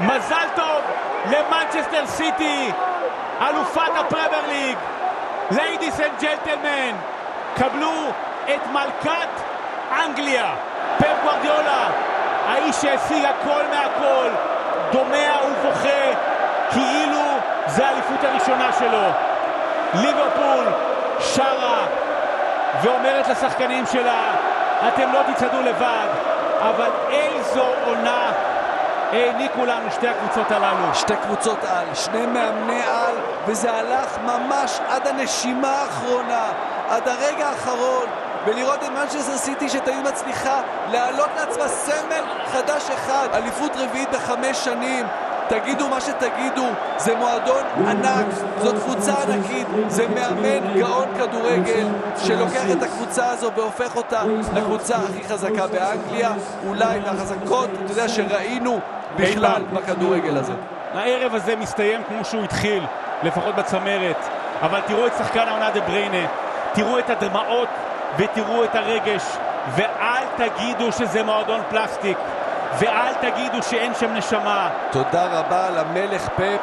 מזל טוב למנצ'סטר סיטי, אלופת הפרמייר ליג. ladies and gentlemen, קבלו את מלכת אנגליה, פפ גוורדיולה, האיש שהשיג הכל מהכל, דומע ובוכה, כאילו זה האליפות הראשונה שלו. ליברפול שרה ואומרת לשחקנים שלה, אתם לא תצעדו לבד, אבל איזו עונה העניקו לנו שתי הקבוצות הללו. שתי קבוצות על, שני מאמני על, וזה הלך ממש עד הנשימה האחרונה, עד הרגע האחרון. ולראות את מנצ'סטר סיטי שתמיד מצליחה להעלות לעצמה סמל חדש אחד, אליפות רביעית בחמש שנים. תגידו מה שתגידו, זה מועדון ענק, זאת קבוצה ענקית, זה מאמן גאון כדורגל שלוקח את הקבוצה הזו והופך אותה לקבוצה הכי חזקה באנגליה, אולי מהחזקות, אתה יודע, שראינו בכלל בכדורגל הזה. הערב הזה מסתיים כמו שהוא התחיל, לפחות בצמרת, אבל תראו את שחקן העונה דה בריינה, תראו את הדמעות ותראו את הרגש, ואל תגידו שזה מועדון פלסטיק. ואל תגידו שאין שם נשמה. תודה רבה למלך פפ.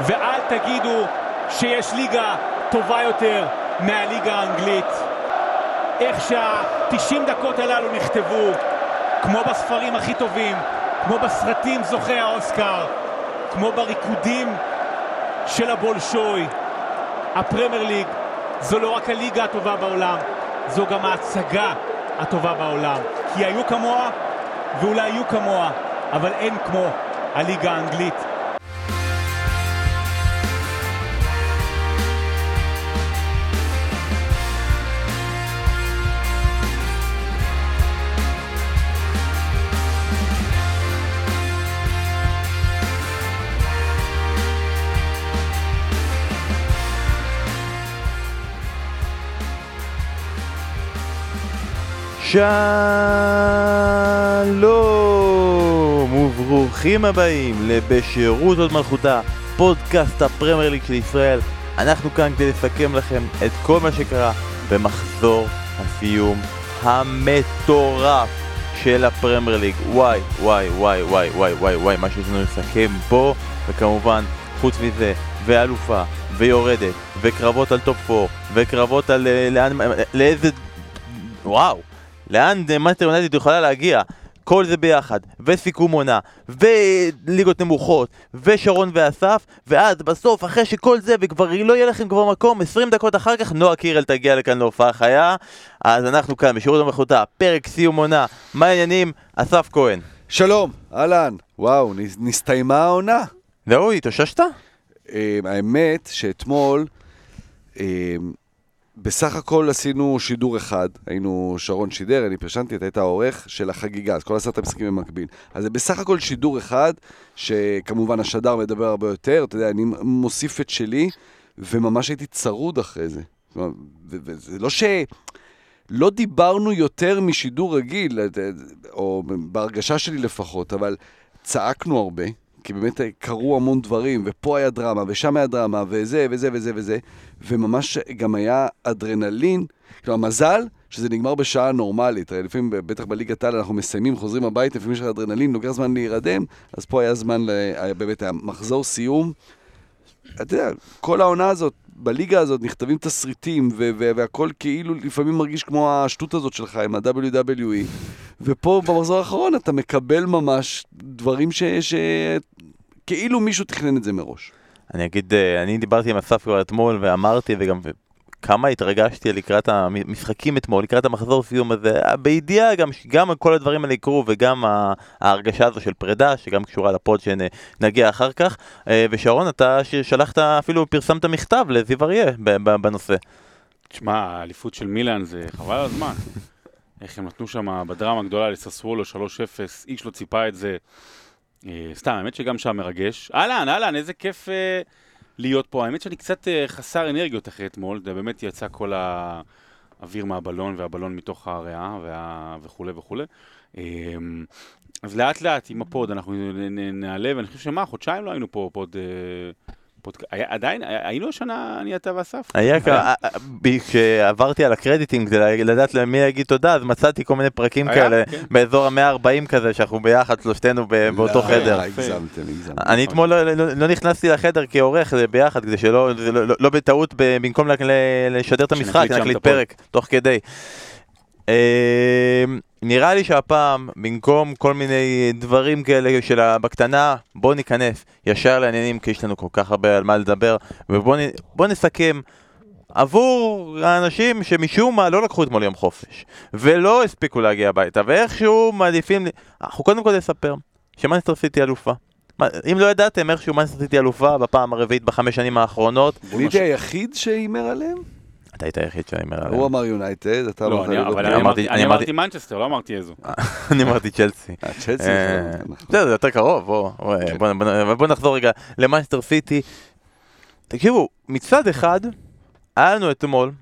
ואל תגידו שיש ליגה טובה יותר מהליגה האנגלית. איך שה-90 דקות הללו נכתבו, כמו בספרים הכי טובים, כמו בסרטים זוכי האוסקר, כמו בריקודים של הבולשוי. הפרמייר ליג זו לא רק הליגה הטובה בעולם, זו גם ההצגה הטובה בעולם. כי היו כמוה ואולי יהיו כמוה, אבל אין כמו הליגה האנגלית. שלום וברוכים הבאים לבשירות הוד מלכותה, פודקאסט הפרמייר ליג של ישראל. אנחנו כאן כדי לסכם לכם את כל מה שקרה במחזור הסיום המטורף של הפרמייר ליג. וואי וואי וואי וואי וואי וואי וואי מה שיש לנו לסכם פה, וכמובן חוץ מזה, ואלופה, ויורדת, וקרבות על top 4, וקרבות על אה, לאן, לאיזה... וואו. לאן מנטר יונייטד יכולה להגיע. כל זה ביחד, וסיכום עונה, וליגות נמוכות, ושרון ואסף, ואז בסוף, אחרי שכל זה, וכבר לא יהיה לכם כבר מקום, 20 דקות אחר כך, נועה קירל תגיע לכאן להופעה חיה. אז אנחנו כאן בשירות המלכותה, פרק סיום עונה, מה העניינים? אסף כהן. שלום, אהלן. וואו, נסתיימה העונה. זהו, התאוששת? אה, האמת שאתמול... בסך הכל עשינו שידור אחד, היינו, שרון שידר, אני פרשנתי, אתה היית העורך של החגיגה, אז כל עשרת המשחקים במקביל. אז זה בסך הכל שידור אחד, שכמובן השדר מדבר הרבה יותר, אתה יודע, אני מוסיף את שלי, וממש הייתי צרוד אחרי זה. וזה לא ש... לא דיברנו יותר משידור רגיל, או בהרגשה שלי לפחות, אבל צעקנו הרבה. כי באמת קרו המון דברים, ופה היה דרמה, ושם היה דרמה, וזה, וזה, וזה, וזה, וממש גם היה אדרנלין. כלומר, מזל שזה נגמר בשעה נורמלית. הרי לפעמים, בטח בליגת העל, אנחנו מסיימים, חוזרים הביתה, לפעמים יש לך אדרנלין, לוקח זמן להירדם, אז פה היה זמן, היה באמת היה מחזור סיום. אתה יודע, כל העונה הזאת, בליגה הזאת נכתבים תסריטים, והכל כאילו לפעמים מרגיש כמו השטות הזאת שלך עם ה-WWE. ופה במחזור האחרון אתה מקבל ממש דברים ש... ש... כאילו מישהו תכנן את זה מראש. אני אגיד, אה, אני דיברתי עם אסף כבר אתמול ואמרתי וגם כמה התרגשתי לקראת המשחקים אתמול, לקראת המחזור סיום הזה, בידיעה גם גם כל הדברים האלה יקרו וגם ההרגשה הזו של פרידה, שגם קשורה לפוד שנגיע אחר כך. אה, ושרון, אתה שלחת, אפילו פרסמת מכתב לזיו אריה בנושא. תשמע, האליפות של מילאן זה חבל הזמן. איך הם נתנו שם בדרמה הגדולה לססוולו 3-0, איש לא ציפה את זה. אה, סתם, האמת שגם שם מרגש. אהלן, אהלן, איזה כיף אה, להיות פה. האמת שאני קצת אה, חסר אנרגיות אחרי אתמול, זה באמת יצא כל האוויר מהבלון והבלון מתוך הריאה וה... וכולי וכולי. אה, אז לאט לאט עם ה pod אנחנו נעלה, ואני חושב שמה, חודשיים לא היינו פה pod, אה, הפודקאסט. עדיין, היינו השנה, אני, אתה ואסף. היה ככה, כשעברתי על הקרדיטים כדי לדעת למי להגיד תודה, אז מצאתי כל מיני פרקים? כאלה, כן. באזור המאה ה-40 כזה, שאנחנו ביחד, שלושתנו ב- באותו לא, חדר. הגזמתם. אני אתמול לא- לא לא נכנסתי לחדר כעורך זה ביחד, כדי שלא, לא- לא- לא בטעות, ב- במקום ל- ל- לשדר את המשחק, נקליט. פרק, תוך כדי. אה, נראה לי שהפעם, במקום כל מיני דברים כאלה של בקטנה, בוא ניכנס ישר לעניינים, כי יש לנו כל כך הרבה על מה לדבר, ובוא נ- בוא נסכם. עבור האנשים שמשום מה לא לקחו אתמול יום חופש ולא הספיקו להגיע הביתה ואיכשהו מעדיפים, אנחנו קודם כל נספר שמנסטר סיטי אלופה. אם לא ידעתם איכשהו מנסטר סיטי אלופה בפעם הרביעית בחמש שנים האחרונות, הייתי היחיד שהימר עליהם? אתה היית היחיד שאני אומר הוא עליהם. אמר יונייטד, אתה לא, אמרת אני- אבל. אני אמרתי- מנצ'סטר, לא אמרתי איזו. אני אמרתי צ'לסי. אה, צ'לסי, אה, נכון, נכון. בסדר, זה יותר קרוב, בוא, בוא, כן. נחזור רגע למנצ'סטר סיטי. תקשיבו, מצד אחד, היה לנו אתמול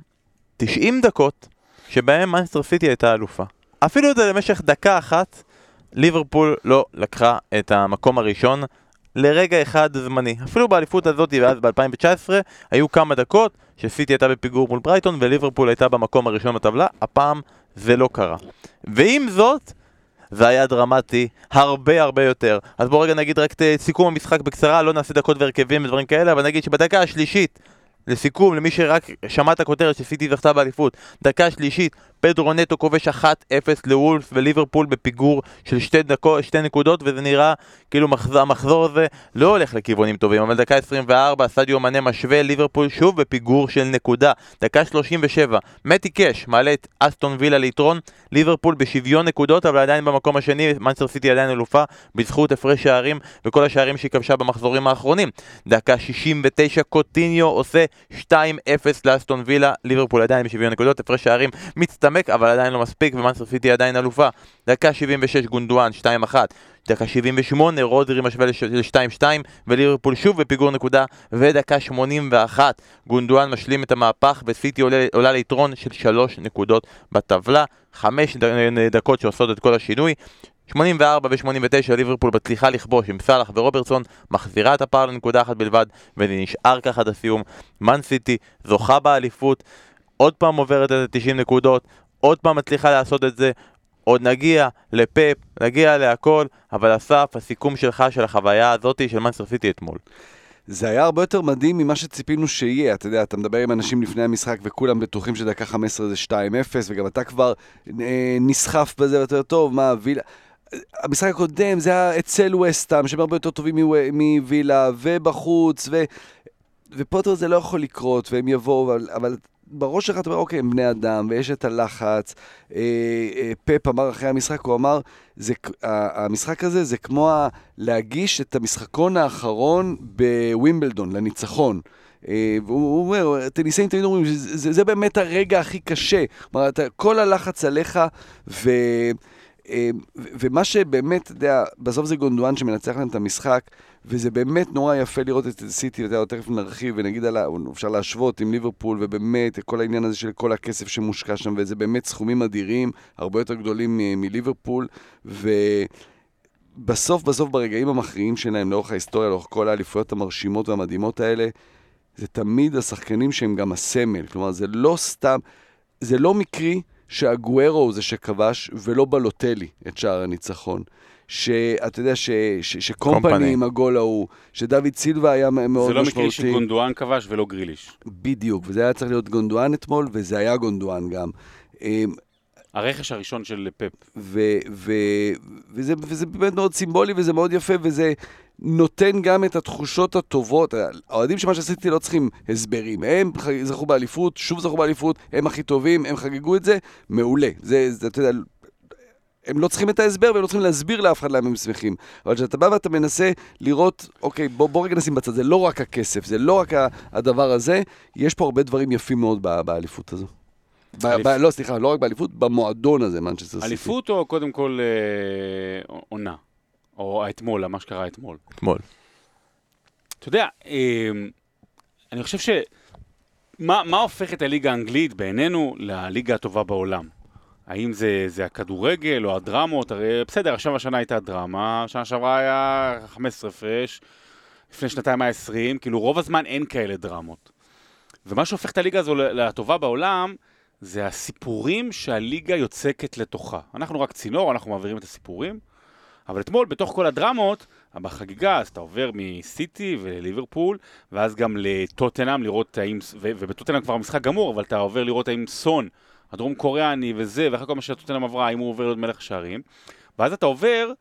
90 דקות שבהם מנצ'סטר סיטי הייתה אלופה. אפילו את זה למשך דקה אחת, ליברפול לא לקחה את המקום הראשון לרגע אחד זמני. אפילו באליפות הזאת ואז ב-2019 היו כמה דקות שסיטי הייתה בפיגור מול ברייטון וליברפול הייתה במקום הראשון בטבלה, הפעם זה לא קרה. ועם זאת, זה היה דרמטי הרבה הרבה יותר. אז בואו רגע נגיד רק את אה, סיכום המשחק בקצרה, לא נעשה דקות והרכבים ודברים כאלה, אבל נגיד שבדקה השלישית, לסיכום, למי שרק שמע את הכותרת שסיטי זכתה באליפות, דקה שלישית, פדרו נטו כובש 1-0 לוולף וליברפול בפיגור של שתי, דקו, שתי נקודות, וזה נראה כאילו מחזור, המחזור הזה לא הולך לכיוונים טובים, אבל דקה 24, סדיו מנה משווה, ליברפול שוב בפיגור של נקודה. דקה 37, מתי קאש מעלה את אסטון וילה ליתרון, ליברפול בשוויון נקודות, אבל עדיין במקום השני, מנצ'סטר סיטי עדיין אלופה, בזכות הפרש שערים וכל השערים שהיא כבשה במחזורים האחרונים. דקה 69, קוטיניו עושה 2-0 לאסטון וילה, ליברפול עדיין בשוויון נקודות, הפרש שערים מצטמק, אבל עדיין לא מספיק, ומנצ'סטר סיטי עדיין אלופה. דקה 76, גונדואן, 2-1. דקה 78, רודרי משווה ל-2-2, וליברפול שוב בפיגור נקודה, ודקה 81, גונדואן משלים את המהפך, וסיטי עולה, עולה ליתרון של 3 נקודות בטבלה, 5 דקות שעושות את כל השינוי. 84 ו-89 ליברפול מצליחה לכבוש עם סאלח ורוברטסון, מחזירה את הפער לנקודה אחת בלבד, וזה נשאר ככה עד הסיום. מן סיטי זוכה באליפות, עוד פעם עוברת את ה-90 נקודות, עוד פעם מצליחה לעשות את זה, עוד נגיע לפאפ, נגיע להכל, אבל אסף, הסיכום שלך של החוויה הזאתי של מנסטר סיטי אתמול. זה היה הרבה יותר מדהים ממה שציפינו שיהיה. אתה יודע, אתה מדבר עם אנשים לפני המשחק וכולם בטוחים שדקה 15 זה 2-0, וגם אתה כבר אה, נסחף בזה יותר טוב, מה, וילה... המשחק הקודם זה היה אצל וסטאם, שהם הרבה יותר טובים מוו- מווילה, ובחוץ, ו... ופוטר זה לא יכול לקרות, והם יבואו, אבל, אבל בראש שלך אתה אומר, אוקיי, הם בני אדם, ויש את הלחץ. אה, אה, פפ אמר אחרי המשחק, הוא אמר, המשחק הזה זה כמו להגיש את המשחקון האחרון בווימבלדון, לניצחון. אה, והוא הוא אומר, טניסאים תמיד אומרים, זה, זה, באמת הרגע הכי קשה. כלומר, כל הלחץ עליך, ו... אה, ו- ומה שבאמת, אתה יודע, בסוף זה גונדואן שמנצח להם את המשחק, וזה באמת נורא יפה לראות את סיטי, אתה יודע, תכף נרחיב ונגיד על ה... אפשר להשוות עם ליברפול, ובאמת, כל העניין הזה של כל הכסף שמושקע שם, וזה באמת סכומים אדירים, הרבה יותר גדולים מליברפול, ובסוף, בסוף, ברגעים המכריעים שלהם, לאורך ההיסטוריה, לאורך כל האליפויות המרשימות והמדהימות האלה, זה תמיד השחקנים שהם גם הסמל. כלומר, זה לא סתם, זה לא מקרי שהגוארו הוא זה שכבש, ולא בלוטלי את שער הניצחון. שאתה יודע, ש, ש, שקומפני קומפני. עם הגול ההוא, שדוד סילבה היה מ- מאוד זה לא משמעותי. מקרי שגונדואן כבש ולא גריליש. בדיוק, וזה היה צריך להיות גונדואן אתמול, וזה היה גונדואן גם. הרכש הראשון של פפ. ו, ו, וזה, וזה באמת מאוד סימבולי וזה מאוד יפה, וזה נותן גם את התחושות הטובות. האוהדים של מה שעשיתי לא צריכים הסברים. הם זכו באליפות, שוב זכו באליפות, הם הכי טובים, הם חגגו את זה, מעולה. זה, זה אתה יודע, הם לא צריכים את ההסבר והם לא צריכים להסביר לאף אחד למה הם שמחים. אבל כשאתה בא ואתה מנסה לראות, אוקיי, בוא, בוא רגע נשים בצד, זה לא רק הכסף, זה לא רק הדבר הזה, יש פה הרבה דברים יפים מאוד באליפות הזו. ב- אליפ- ב- לא, סליחה, לא רק באליפות, במועדון הזה, מנצ'סטר סיטי. אליפות או קודם כל אה, עונה? או האתמול, מה שקרה אתמול. אתמול. אתה יודע, אה, אני חושב ש... מה, מה הופך את הליגה האנגלית בעינינו לליגה הטובה בעולם? האם זה, זה הכדורגל או הדרמות? הרי בסדר, עכשיו השנה הייתה דרמה, שנה שעברה היה 15 הפרש, לפני שנתיים היה 20, כאילו רוב הזמן אין כאלה דרמות. ומה שהופך את הליגה הזו לטובה בעולם, זה הסיפורים שהליגה יוצקת לתוכה. אנחנו רק צינור, אנחנו מעבירים את הסיפורים, אבל אתמול, בתוך כל הדרמות, בחגיגה, אז אתה עובר מסיטי ולליברפול, ואז גם לטוטנאם לראות האם, ובטוטנאם כבר המשחק גמור, אבל אתה עובר לראות האם סון, הדרום קוריאני וזה, ואחרי כל מה שטוטנאם עברה, האם הוא עובר להיות מלך שערים. ואז אתה עובר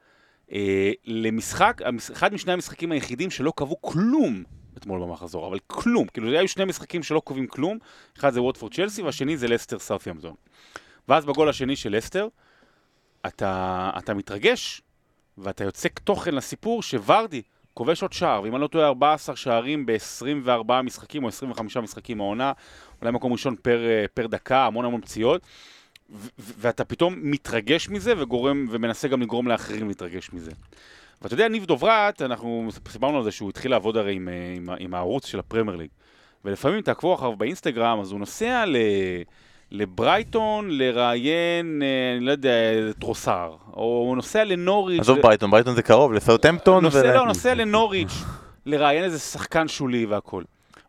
אה, למשחק, אחד משני המשחקים היחידים שלא קבעו כלום אתמול במחזור, אבל כלום. כאילו, היו שני משחקים שלא קובעים כלום, אחד זה ווטפורד צ'לסי והשני זה לסטר סאות'יאמזון. ואז בגול השני של לסטר, אתה, אתה מתרגש, ואתה יוצק תוכן לסיפור שוורדי כובש עוד שער, ואם אני לא טועה 14 שערים ב-24 משחקים או 25 משחקים העונה, אולי מקום ראשון פר, פר דקה, המון המון פציעות, ואתה פתאום מתרגש מזה וגורם, ומנסה גם לגרום לאחרים להתרגש מזה. ואתה יודע, ניב דוברת, אנחנו סיפרנו על זה שהוא התחיל לעבוד הרי עם, אה, עם, עם הערוץ של הפרמייר ליג. ולפעמים תעקבו אחריו באינסטגרם, אז הוא נוסע ל... לברייטון לראיין, אה, אני לא יודע, טרוסארד, או הוא נוסע לנוריץ'. עזוב ברייטון, ברייטון זה קרוב, לסאוטמפטון. נוסע, ול... לא, נוסע לנוריץ', לראיין איזה שחקן שולי והכל.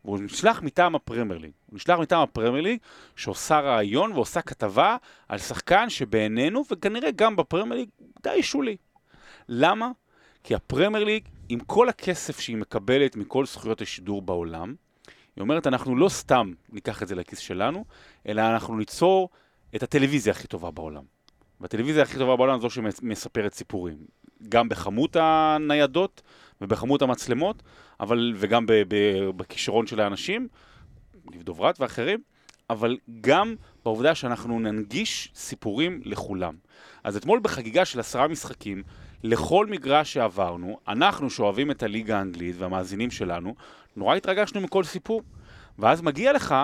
והוא נשלח מטעם הפרמייר ליג. הוא נשלח מטעם הפרמייר ליג, שעושה רעיון ועושה כתבה על שחקן שבעינינו, וכנראה גם בפרמייר ליג, די שולי. למה? כי הפרמייר ליג, עם כל הכסף שהיא מקבלת מכל זכויות השידור בעולם, היא אומרת, אנחנו לא סתם ניקח את זה לכיס שלנו, אלא אנחנו ניצור את הטלוויזיה הכי טובה בעולם. והטלוויזיה הכי טובה בעולם זו שמספרת סיפורים. גם בכמות הניידות ובכמות המצלמות, אבל, וגם בכישרון של האנשים, דוברת ואחרים, אבל גם בעובדה שאנחנו ננגיש סיפורים לכולם. אז אתמול בחגיגה של עשרה משחקים, לכל מגרש שעברנו, אנחנו שאוהבים את הליגה האנגלית והמאזינים שלנו, נורא התרגשנו מכל סיפור. ואז מגיע לך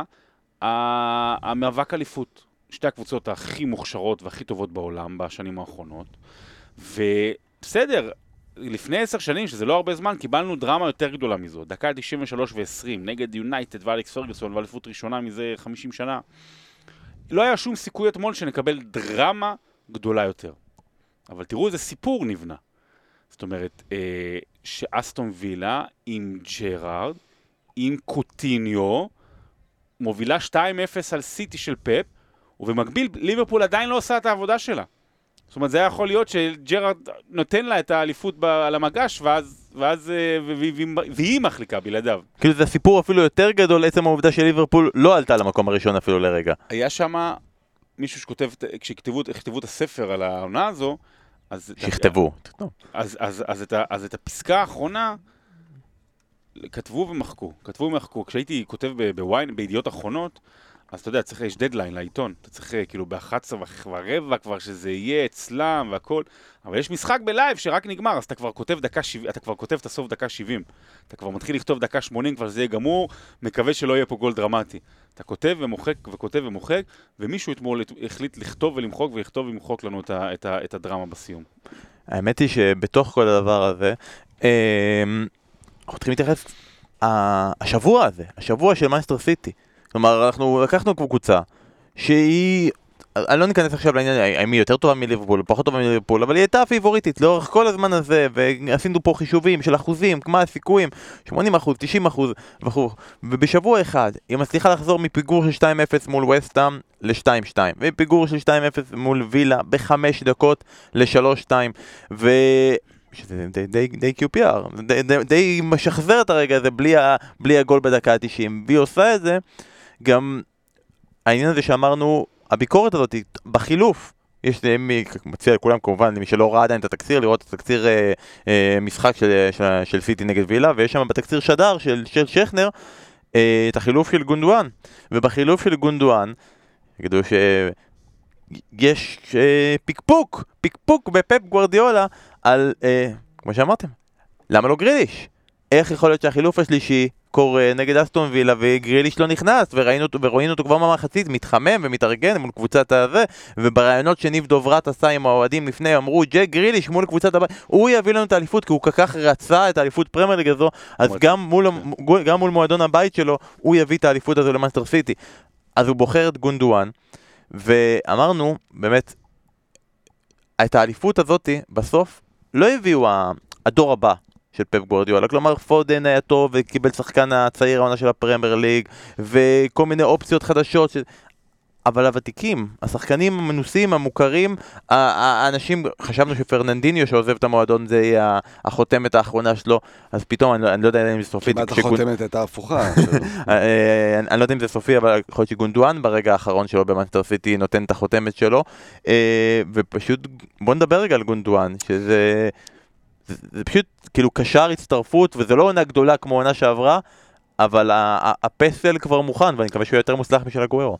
המאבק אליפות. שתי הקבוצות הכי מוכשרות והכי טובות בעולם בשנים האחרונות. ובסדר, לפני עשר שנים, שזה לא הרבה זמן, קיבלנו דרמה יותר גדולה מזו. דקה 93 ו-20, נגד יונייטד ואלכס פרגוסון ואליפות ראשונה מזה 50 שנה. לא היה שום סיכוי אתמול שנקבל דרמה גדולה יותר. אבל תראו איזה סיפור נבנה. זאת אומרת, אה, שאסטון וילה עם ג'רארד, עם קוטיניו, מובילה 2-0 על סיטי של פפ, ובמקביל ליברפול עדיין לא עושה את העבודה שלה. זאת אומרת, זה היה יכול להיות שג'רארד נותן לה את האליפות על המגש, ואז, ואז אה, והיא, והיא מחליקה בלעדיו. כאילו זה סיפור אפילו יותר גדול, עצם העובדה שליברפול לא עלתה למקום הראשון אפילו לרגע. היה שם מישהו שכותב, כשכתבו את הספר על העונה הזו, אז... שיכתבו. אז, אז, אז, את, אז את הפסקה האחרונה כתבו ומחקו, כתבו ומחקו. כשהייתי כותב בוויין, בידיעות אחרונות, אז אתה יודע, צריך, יש דדליין לעיתון. אתה צריך אה, כאילו ב-11 ורבע כבר שזה יהיה אצלם והכל. אבל יש משחק בלייב שרק נגמר, אז אתה כבר כותב דקה 70, אתה כבר כותב את הסוף דקה 70. אתה כבר מתחיל לכתוב דקה 80, כבר שזה יהיה גמור, מקווה שלא יהיה פה גול דרמטי. אתה כותב ומוחק וכותב ומוחק, ומישהו אתמול החליט לכתוב ולמחוק ולכתוב ולמחוק לנו את, ה, את, ה, את הדרמה בסיום. האמת היא שבתוך כל הדבר הזה, אמ, אנחנו צריכים להתייחס, השבוע הזה, השבוע של מייסטר סיטי. כלומר, אנחנו לקחנו קבוצה שהיא... אני לא ניכנס עכשיו לעניין האם היא יותר טובה מליברפול פחות טובה מליברפול, אבל היא הייתה פיבוריטית לאורך כל הזמן הזה, ועשינו פה חישובים של אחוזים, מה הסיכויים, 80 אחוז, 90 אחוז וכו', ובשבוע אחד היא מצליחה לחזור מפיגור של 2-0 מול וסטאם ל-2-2, ופיגור של 2-0 מול וילה בחמש דקות ל-3-2, ו... שזה די, די, די QPR, די, די, די משחזר את הרגע הזה בלי, ה, בלי הגול בדקה ה-90, והיא עושה את זה גם העניין הזה שאמרנו, הביקורת הזאת בחילוף, יש, אני מציע לכולם כמובן, למי שלא ראה עדיין את התקציר, לראות את התקציר אה, אה, משחק של, של, של סיטי נגד וילה, ויש שם בתקציר שדר של, של שכנר אה, את החילוף של גונדואן, ובחילוף של גונדואן, יגידו שיש אה, פיקפוק, פיקפוק בפפ גוורדיולה על, אה, כמו שאמרתם, למה לא גריליש? איך יכול להיות שהחילוף השלישי קורה נגד אסטון וילה וגריליש לא נכנס וראינו, ורואים אותו כבר במחצית מתחמם ומתארגן מול קבוצת הזה וברעיונות שניב דוברת עשה עם האוהדים לפני אמרו ג'ק גריליש מול קבוצת הבית הוא יביא לנו את האליפות כי הוא כל כך רצה את האליפות פרמייר ליג הזו אז גם מול, גם מול מועדון הבית שלו הוא יביא את האליפות הזו למנצ'סטר סיטי. אז הוא בוחר את גונדואן ואמרנו באמת את האליפות הזאתי בסוף לא הביאו הדור הבא של פפ גוורדיולה, כלומר פודן היה טוב וקיבל שחקן הצעיר העונה של הפרמייר ליג וכל מיני אופציות חדשות, ש... אבל הוותיקים, השחקנים המנוסים, המוכרים, האנשים, חשבנו שפרננדיניו שעוזב את המועדון זה יהיה החותמת האחרונה שלו, אז פתאום, אני לא, אני לא יודע אם זה סופי, כמעט כשגונ- החותמת הייתה הפוכה. אה, אני לא יודע אם זה סופי, אבל יכול להיות שגונדואן ברגע האחרון שלו במאנסטר סיטי נותן את החותמת שלו. אה, ופשוט, בוא נדבר רגע על גונדואן, שזה זה, פשוט כאילו קשר הצטרפות, וזה לא עונה גדולה כמו עונה שעברה, אבל הפסל כבר מוכן, ואני מקווה שהוא יהיה יותר מוצלח משל אגוארו.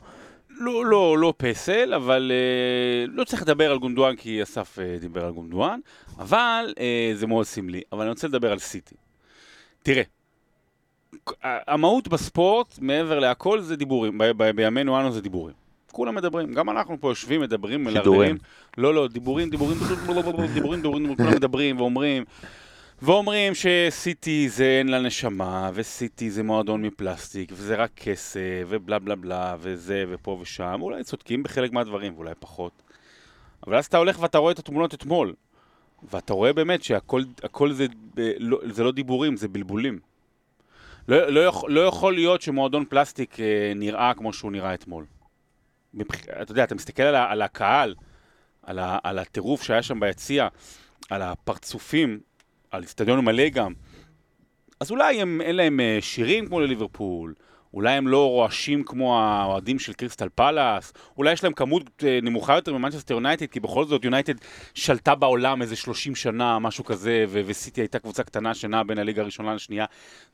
לא, לא, לא פסל, אבל אה, לא צריך לדבר על גונדואן כי אסף אה, דיבר על גונדואן, אבל אה, זה מאוד סמלי. אבל אני רוצה לדבר על סיטי. תראה, המהות בספורט, מעבר להכל, זה דיבורים. ב- ב- בימינו אנו זה דיבורים. כולם מדברים, גם אנחנו פה יושבים, מדברים. מלרלרים. לא, לא, דיבורים, דיבורים, דיבורים, דיבורים, כולם מדברים ואומרים. ואומרים שסיטי זה אין לה נשמה, וסיטי זה מועדון מפלסטיק, וזה רק כסף, ובלה בלה בלה, וזה, ופה ושם. אולי צודקים בחלק מהדברים, ואולי פחות. אבל אז אתה הולך ואתה רואה את התמונות אתמול, ואתה רואה באמת שהכל הכל זה, ב- לא, זה לא דיבורים, זה בלבולים. לא, לא, יכול, לא יכול להיות שמועדון פלסטיק אה, נראה כמו שהוא נראה אתמול. מבח... אתה יודע, אתה מסתכל על, על הקהל, על, על הטירוף שהיה שם ביציע, על הפרצופים, על אצטדיון מלא גם. אז אולי הם, אין להם אה, שירים כמו לליברפול, אולי הם לא רועשים כמו האוהדים של קריסטל פאלאס, אולי יש להם כמות אה, נמוכה יותר ממנצ'סטר יונייטד, כי בכל זאת יונייטד שלטה בעולם איזה 30 שנה, משהו כזה, ו- וסיטי הייתה קבוצה קטנה שנעה בין הליגה הראשונה לשנייה.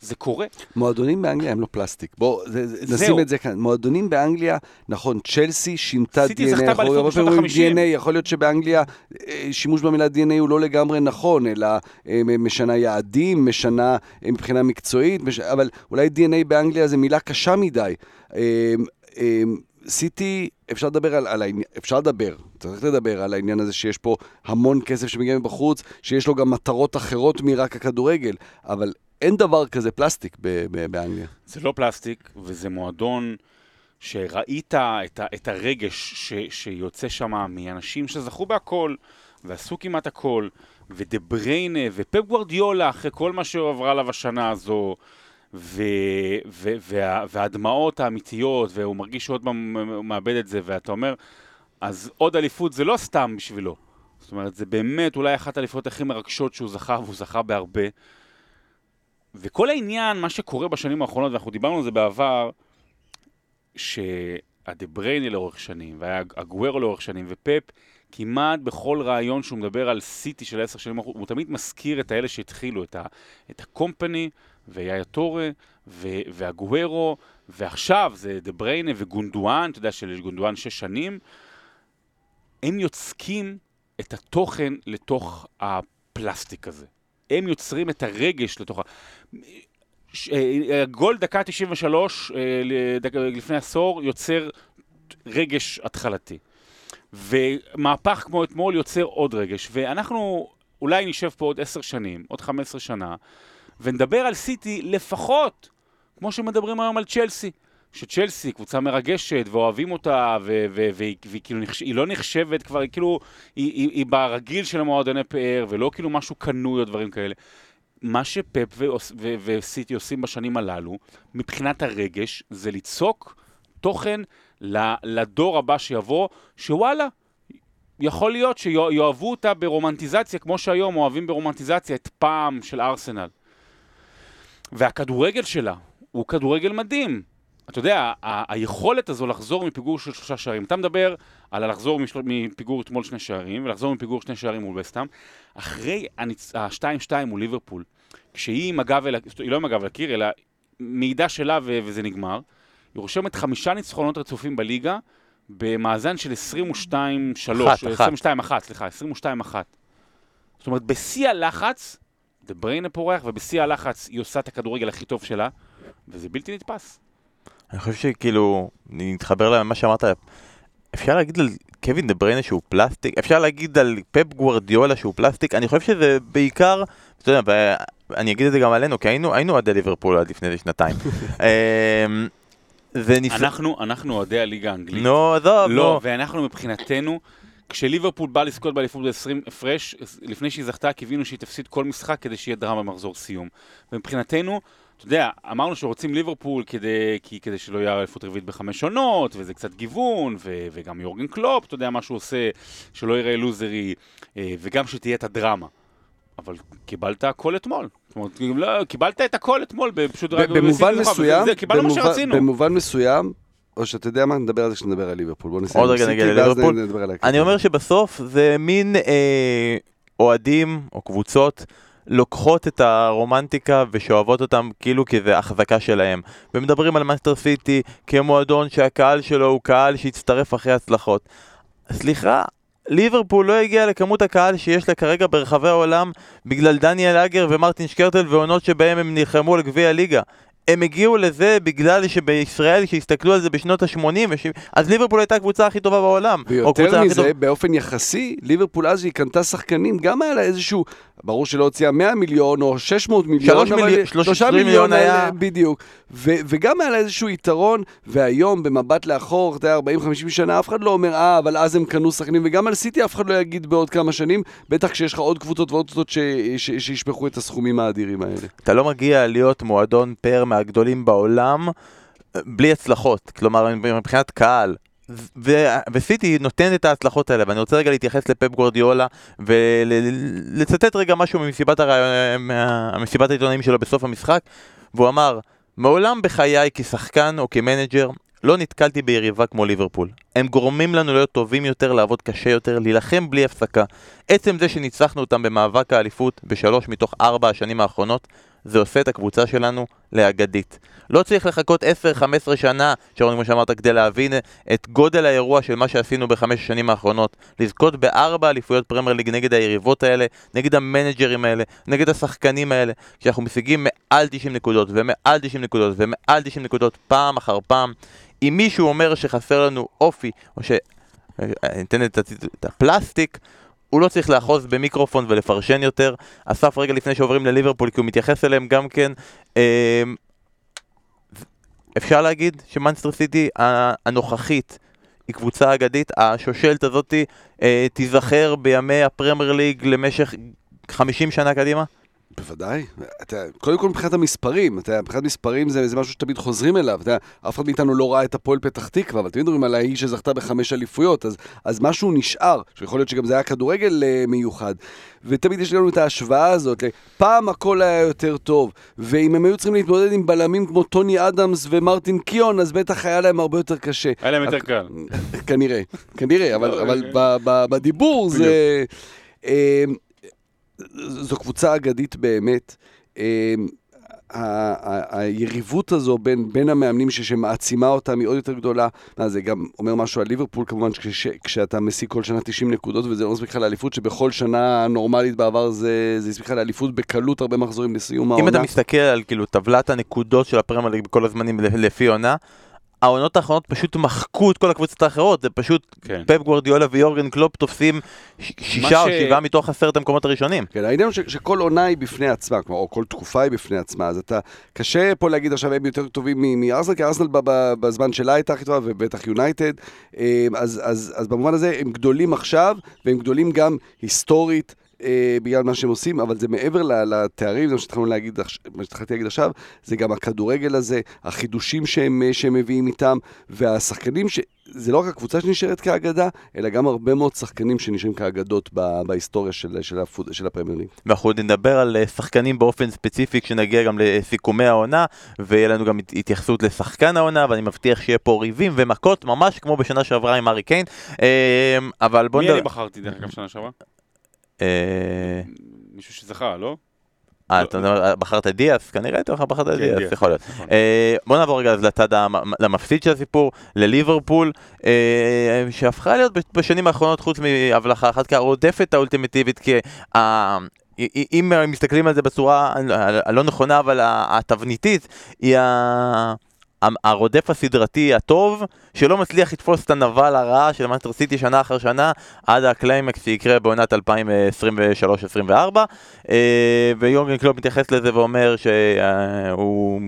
זה קורה. מועדונים באנגליה הם לא פלסטיק. בוא, זה- זה- זהו. נשים את זה כאן. מועדונים באנגליה, נכון, צ'לסי שינתה סיטי DNA, זכתה יכול- באליפות בשנות פעמים ה-50. DNA, יכול להיות שבאנגליה אה, שימוש במילה DNA הוא לא לגמרי נכון, אלא אה, משנה יעדים, משנה מבחינה מקצועית, מש- אבל אולי DNA באנגליה זה מילה קשה מדי. אה, אה, סיטי, אפשר לדבר על, על העניין, אפשר לדבר, צריך לדבר על העניין הזה שיש פה המון כסף שמגיע מבחוץ, שיש לו גם מטרות אחרות מרק הכדורגל, אבל אין דבר כזה פלסטיק ב- ב- באנגליה. זה לא פלסטיק, וזה מועדון שראית את, ה, את הרגש ש, שיוצא שם מאנשים שזכו בהכל, ועשו כמעט הכל, ודה בריינה, ופפ גוורדיולה, אחרי כל מה שעברה עליו השנה הזו, ו, ו, וה, והדמעות האמיתיות, והוא מרגיש שעוד פעם הוא מאבד את זה, ואתה אומר, אז עוד אליפות זה לא סתם בשבילו. זאת אומרת, זה באמת אולי אחת האליפויות הכי מרגשות שהוא זכה, והוא זכה בהרבה. וכל העניין, מה שקורה בשנים האחרונות, ואנחנו דיברנו על זה בעבר, שהדה בריינה לאורך שנים, והיה הגוורו לאורך שנים, ופפ, כמעט בכל רעיון שהוא מדבר על סיטי של עשר שנים, הוא תמיד מזכיר את האלה שהתחילו, את, ה, את הקומפני, ויאיה טורה, והגוורו, ועכשיו זה דה בריינה וגונדואן, אתה יודע שלגונדואן שש שנים, הם יוצקים את התוכן לתוך הפלסטיק הזה. הם יוצרים את הרגש לתוך ה... ש- אה, גול דקה 93 אה, לפני עשור יוצר רגש התחלתי. ומהפך כמו אתמול יוצר עוד רגש. ואנחנו אולי נשב פה עוד עשר שנים, עוד 15 שנה, ונדבר על סיטי לפחות כמו שמדברים היום על צ'לסי. שצ'לסי, קבוצה מרגשת, ואוהבים אותה, והיא כאילו נחש... לא נחשבת כבר, היא כאילו, היא, היא, היא ברגיל של המועדוני פאר, ולא כאילו משהו קנוי או דברים כאלה. מה שפפ וסיטי עושים בשנים הללו, מבחינת הרגש, זה ליצוק תוכן לדור הבא שיבוא, שוואלה, יכול להיות שיאהבו אותה ברומנטיזציה, כמו שהיום אוהבים ברומנטיזציה את פעם של ארסנל. והכדורגל שלה הוא כדורגל מדהים. אתה יודע, ה- היכולת הזו לחזור מפיגור של שלושה שערים. אתה מדבר על הלחזור משל... מפיגור אתמול שני שערים, ולחזור מפיגור שני שערים מול וסטאם, אחרי הניצ... ה-2-2 מול ליברפול, כשהיא עם הגב אל... היא לא עם הגב אל הקיר, אלא מעידה שלה ו... וזה נגמר, היא רושמת חמישה ניצחונות רצופים בליגה, במאזן של 22-3, אחת, אחת. 22-1, סליחה, 22-1. זאת אומרת, בשיא הלחץ, דה בריינה פורח, ובשיא הלחץ היא עושה את הכדורגל הכי טוב שלה, וזה בלתי נתפס. אני חושב שכאילו, אני מתחבר למה שאמרת, אפשר להגיד על קווין דה בריינה שהוא פלסטיק, אפשר להגיד על פפ גוורדיולה שהוא פלסטיק, אני חושב שזה בעיקר, אתה יודע, ואני אגיד את זה גם עלינו, כי היינו, אוהדי ליברפול עד לפני שנתיים. אמ, זה ניס... אנחנו, אנחנו אוהדי הליגה האנגלית. נו, עזוב, לא, נו. ואנחנו מבחינתנו, כשליברפול באה לזכות באליפות ב-20 הפרש, לפני שהיא זכתה קיווינו שהיא תפסיד כל משחק כדי שיהיה דרמה במחזור סיום. ומבחינתנו, אתה יודע, אמרנו שרוצים ליברפול כדי, כי, כדי שלא יהיה אליפות רביעית בחמש עונות, וזה קצת גיוון, ו, וגם יורגן קלופ, אתה יודע מה שהוא עושה, שלא יראה לוזרי, אה, וגם שתהיה את הדרמה. אבל קיבלת הכל אתמול. זאת אומרת, לא, קיבלת את הכל אתמול, פשוט רק... במובן מסוים, מה במובן- שרצינו. במובן מסוים, או שאתה יודע מה, נדבר על זה כשנדבר על ליברפול. בוא נסיים עוד רגע נגיע לליברפול. אני אומר שבסוף זה מין אה, אוהדים או קבוצות לוקחות את הרומנטיקה ושואבות אותם כאילו כי זה החזקה שלהם. ומדברים על מנצ'סטר סיטי כמועדון שהקהל שלו הוא קהל שהצטרף אחרי הצלחות. סליחה, ליברפול לא הגיעה לכמות הקהל שיש לה כרגע ברחבי העולם בגלל דניאל אגר ומרטין שקרטל ועונות שבהם הם נלחמו על גביע הליגה. הם הגיעו לזה בגלל שבישראל, כשהסתכלו על זה בשנות ה-80, אז ליברפול הייתה הקבוצה הכי טובה בעולם. ויותר מזה, טובה- באופן יחסי, ליברפול אז היא קנתה שחקנים, גם היה לה איזשהו, ברור שלא הוציאה 100 מיליון או 600 מיליון, שלוש אבל מיליון- שלושה 30 מיליון מיליון היה- בדיוק. ו- וגם היה לה איזשהו יתרון, והיום במבט לאחור, אתה יודע, 40-50 שנה, אף אחד לא אומר, אה, אבל אז הם קנו שחקנים, וגם על סיטי אף אחד לא יגיד בעוד כמה שנים, בטח כשיש לך עוד קבוצות ועוד קבוצות ש- ש- שישפכו את הסכומים האדירים האלה. אתה לא מגיע להיות מועדון פאר מהגדולים בעולם אה, בלי הצלחות, כלומר מבחינת קהל. ו- וסיטי נותנת את ההצלחות האלה, ואני רוצה רגע להתייחס לפפ גורדיולה ולצטט רגע משהו ממסיבת, הר... מה- מסיבת העיתונאים שלו בסוף המשחק, והוא אמר, מעולם בחיי כשחקן או כמנג'ר לא נתקלתי ביריבה כמו ליברפול. הם גורמים לנו להיות טובים יותר, לעבוד קשה יותר, להילחם בלי הפסקה. עצם זה שניצחנו אותם במאבק האליפות בשלוש מתוך ארבע השנים האחרונות, זה עושה את הקבוצה שלנו לאגדית. לא צריך לחכות 10-15 שנה, שרון, כמו שאמרת, כדי להבין את גודל האירוע של מה שעשינו בחמש השנים האחרונות. לזכות בארבע אליפויות פרמייר ליג נגד היריבות האלה, נגד המנג'רים האלה, נגד השחקנים האלה, כשאנחנו משיגים מעל 90 נקודות, ומעל 90 נקודות, ומעל 90 נקודות פעם אחר פעם. אם מישהו אומר שחסר לנו אופי, או ש... אני אתן את הפלסטיק, הוא לא צריך לאחוז במיקרופון ולפרשן יותר. אסף רגע לפני שעוברים לליברפול, כי הוא מתייחס אליהם גם כן. אמ, אפשר להגיד שמאנסטר סיטי הנוכחית היא קבוצה אגדית, השושלת הזאתי אה, תיזכר בימי הפרמייר ליג למשך 50 שנה קדימה? בוודאי. אתה, קודם כל מבחינת המספרים, אתה מבחינת מספרים זה, זה משהו שתמיד חוזרים אליו. אתה אף אחד מאיתנו לא ראה את הפועל פתח תקווה, אבל תמיד מדברים על ההיא שזכתה בחמש אליפויות, אז, אז משהו נשאר, שיכול להיות שגם זה היה כדורגל uh, מיוחד. ותמיד יש לנו את ההשוואה הזאת, פעם הכל היה יותר טוב, ואם הם היו צריכים להתמודד עם בלמים כמו טוני אדמס ומרטין קיון, אז בטח היה להם הרבה יותר קשה. היה להם יותר קל. כנראה, כנראה, אבל, לא, אבל אה, בדיבור זה... זו קבוצה אגדית באמת. ה- היריבות הזו בין, בין המאמנים ש- שמעצימה אותם היא עוד יותר גדולה. מה, זה גם אומר משהו על ליברפול כמובן, כש, כשאתה משיג כל שנה 90 נקודות וזה לא מספיק לך לאליפות, שבכל שנה נורמלית בעבר זה, זה הספיק לך לאליפות בקלות הרבה מחזורים לסיום העונה. אם אתה מסתכל על כאילו טבלת הנקודות של הפרמייר ליג בכל הזמנים לפי עונה, העונות האחרונות פשוט מחקו את כל הקבוצות האחרות, זה פשוט כן. פפ גוורדיולה ויורגן קלופ תופסים שישה או ש- שבעה מתוך עשרת המקומות הראשונים. כן, העניין הוא ש- שכל עונה היא בפני עצמה, כלומר, או כל תקופה היא בפני עצמה, אז אתה, קשה פה להגיד עכשיו הם יותר טובים מ- מארסנל, כי ארסנל ב- ב- בזמן שלה הייתה הכי טובה, ובטח יונייטד, אה, אז, אז, אז במובן הזה הם גדולים עכשיו, והם גדולים גם היסטורית. אה, בגלל מה שהם עושים, אבל זה מעבר לתארים, זה מה שהתחלנו להגיד, מה שהתחלתי להגיד עכשיו, זה גם הכדורגל הזה, החידושים שהם, אה, שהם מביאים איתם, והשחקנים, ש... זה לא רק הקבוצה שנשארת כאגדה, אלא גם הרבה מאוד שחקנים שנשארים כאגדות ב- בהיסטוריה של, של, הפוד... של הפרמייר ליג. ואנחנו עוד נדבר על אה, שחקנים באופן ספציפי כשנגיע גם לסיכומי העונה, ויהיה לנו גם הת- התייחסות לשחקן העונה, ואני מבטיח שיהיה פה ריבים ומכות, ממש כמו בשנה שעברה עם ארי קיין. אה, אבל בוא מי אני נדבר... בחרתי דרך אגב שנה שעברה? אה, מישהו שזכה, לא? אה, אתה מדבר, בחרת דיאס? כנראה הייתי לך בחרת כן, דיאס, יכול להיות. נכון. אה, בוא נעבור רגע לצד המ- למפסיד של הסיפור, לליברפול, אה, שהפכה להיות בשנים האחרונות, חוץ מהבלחה אחת, כהרודפת האולטימטיבית, כי אם מסתכלים על זה בצורה הלא נכונה, אבל התבניתית, היא ה- הרודף הסדרתי הטוב, שלא מצליח לתפוס את הנבל הרע של מנצ'סטר סיטי שנה אחר שנה, עד הקליימקס שיקרה בעונת 2023-2024, אה, ויורגן קלופ מתייחס לזה ואומר שהוא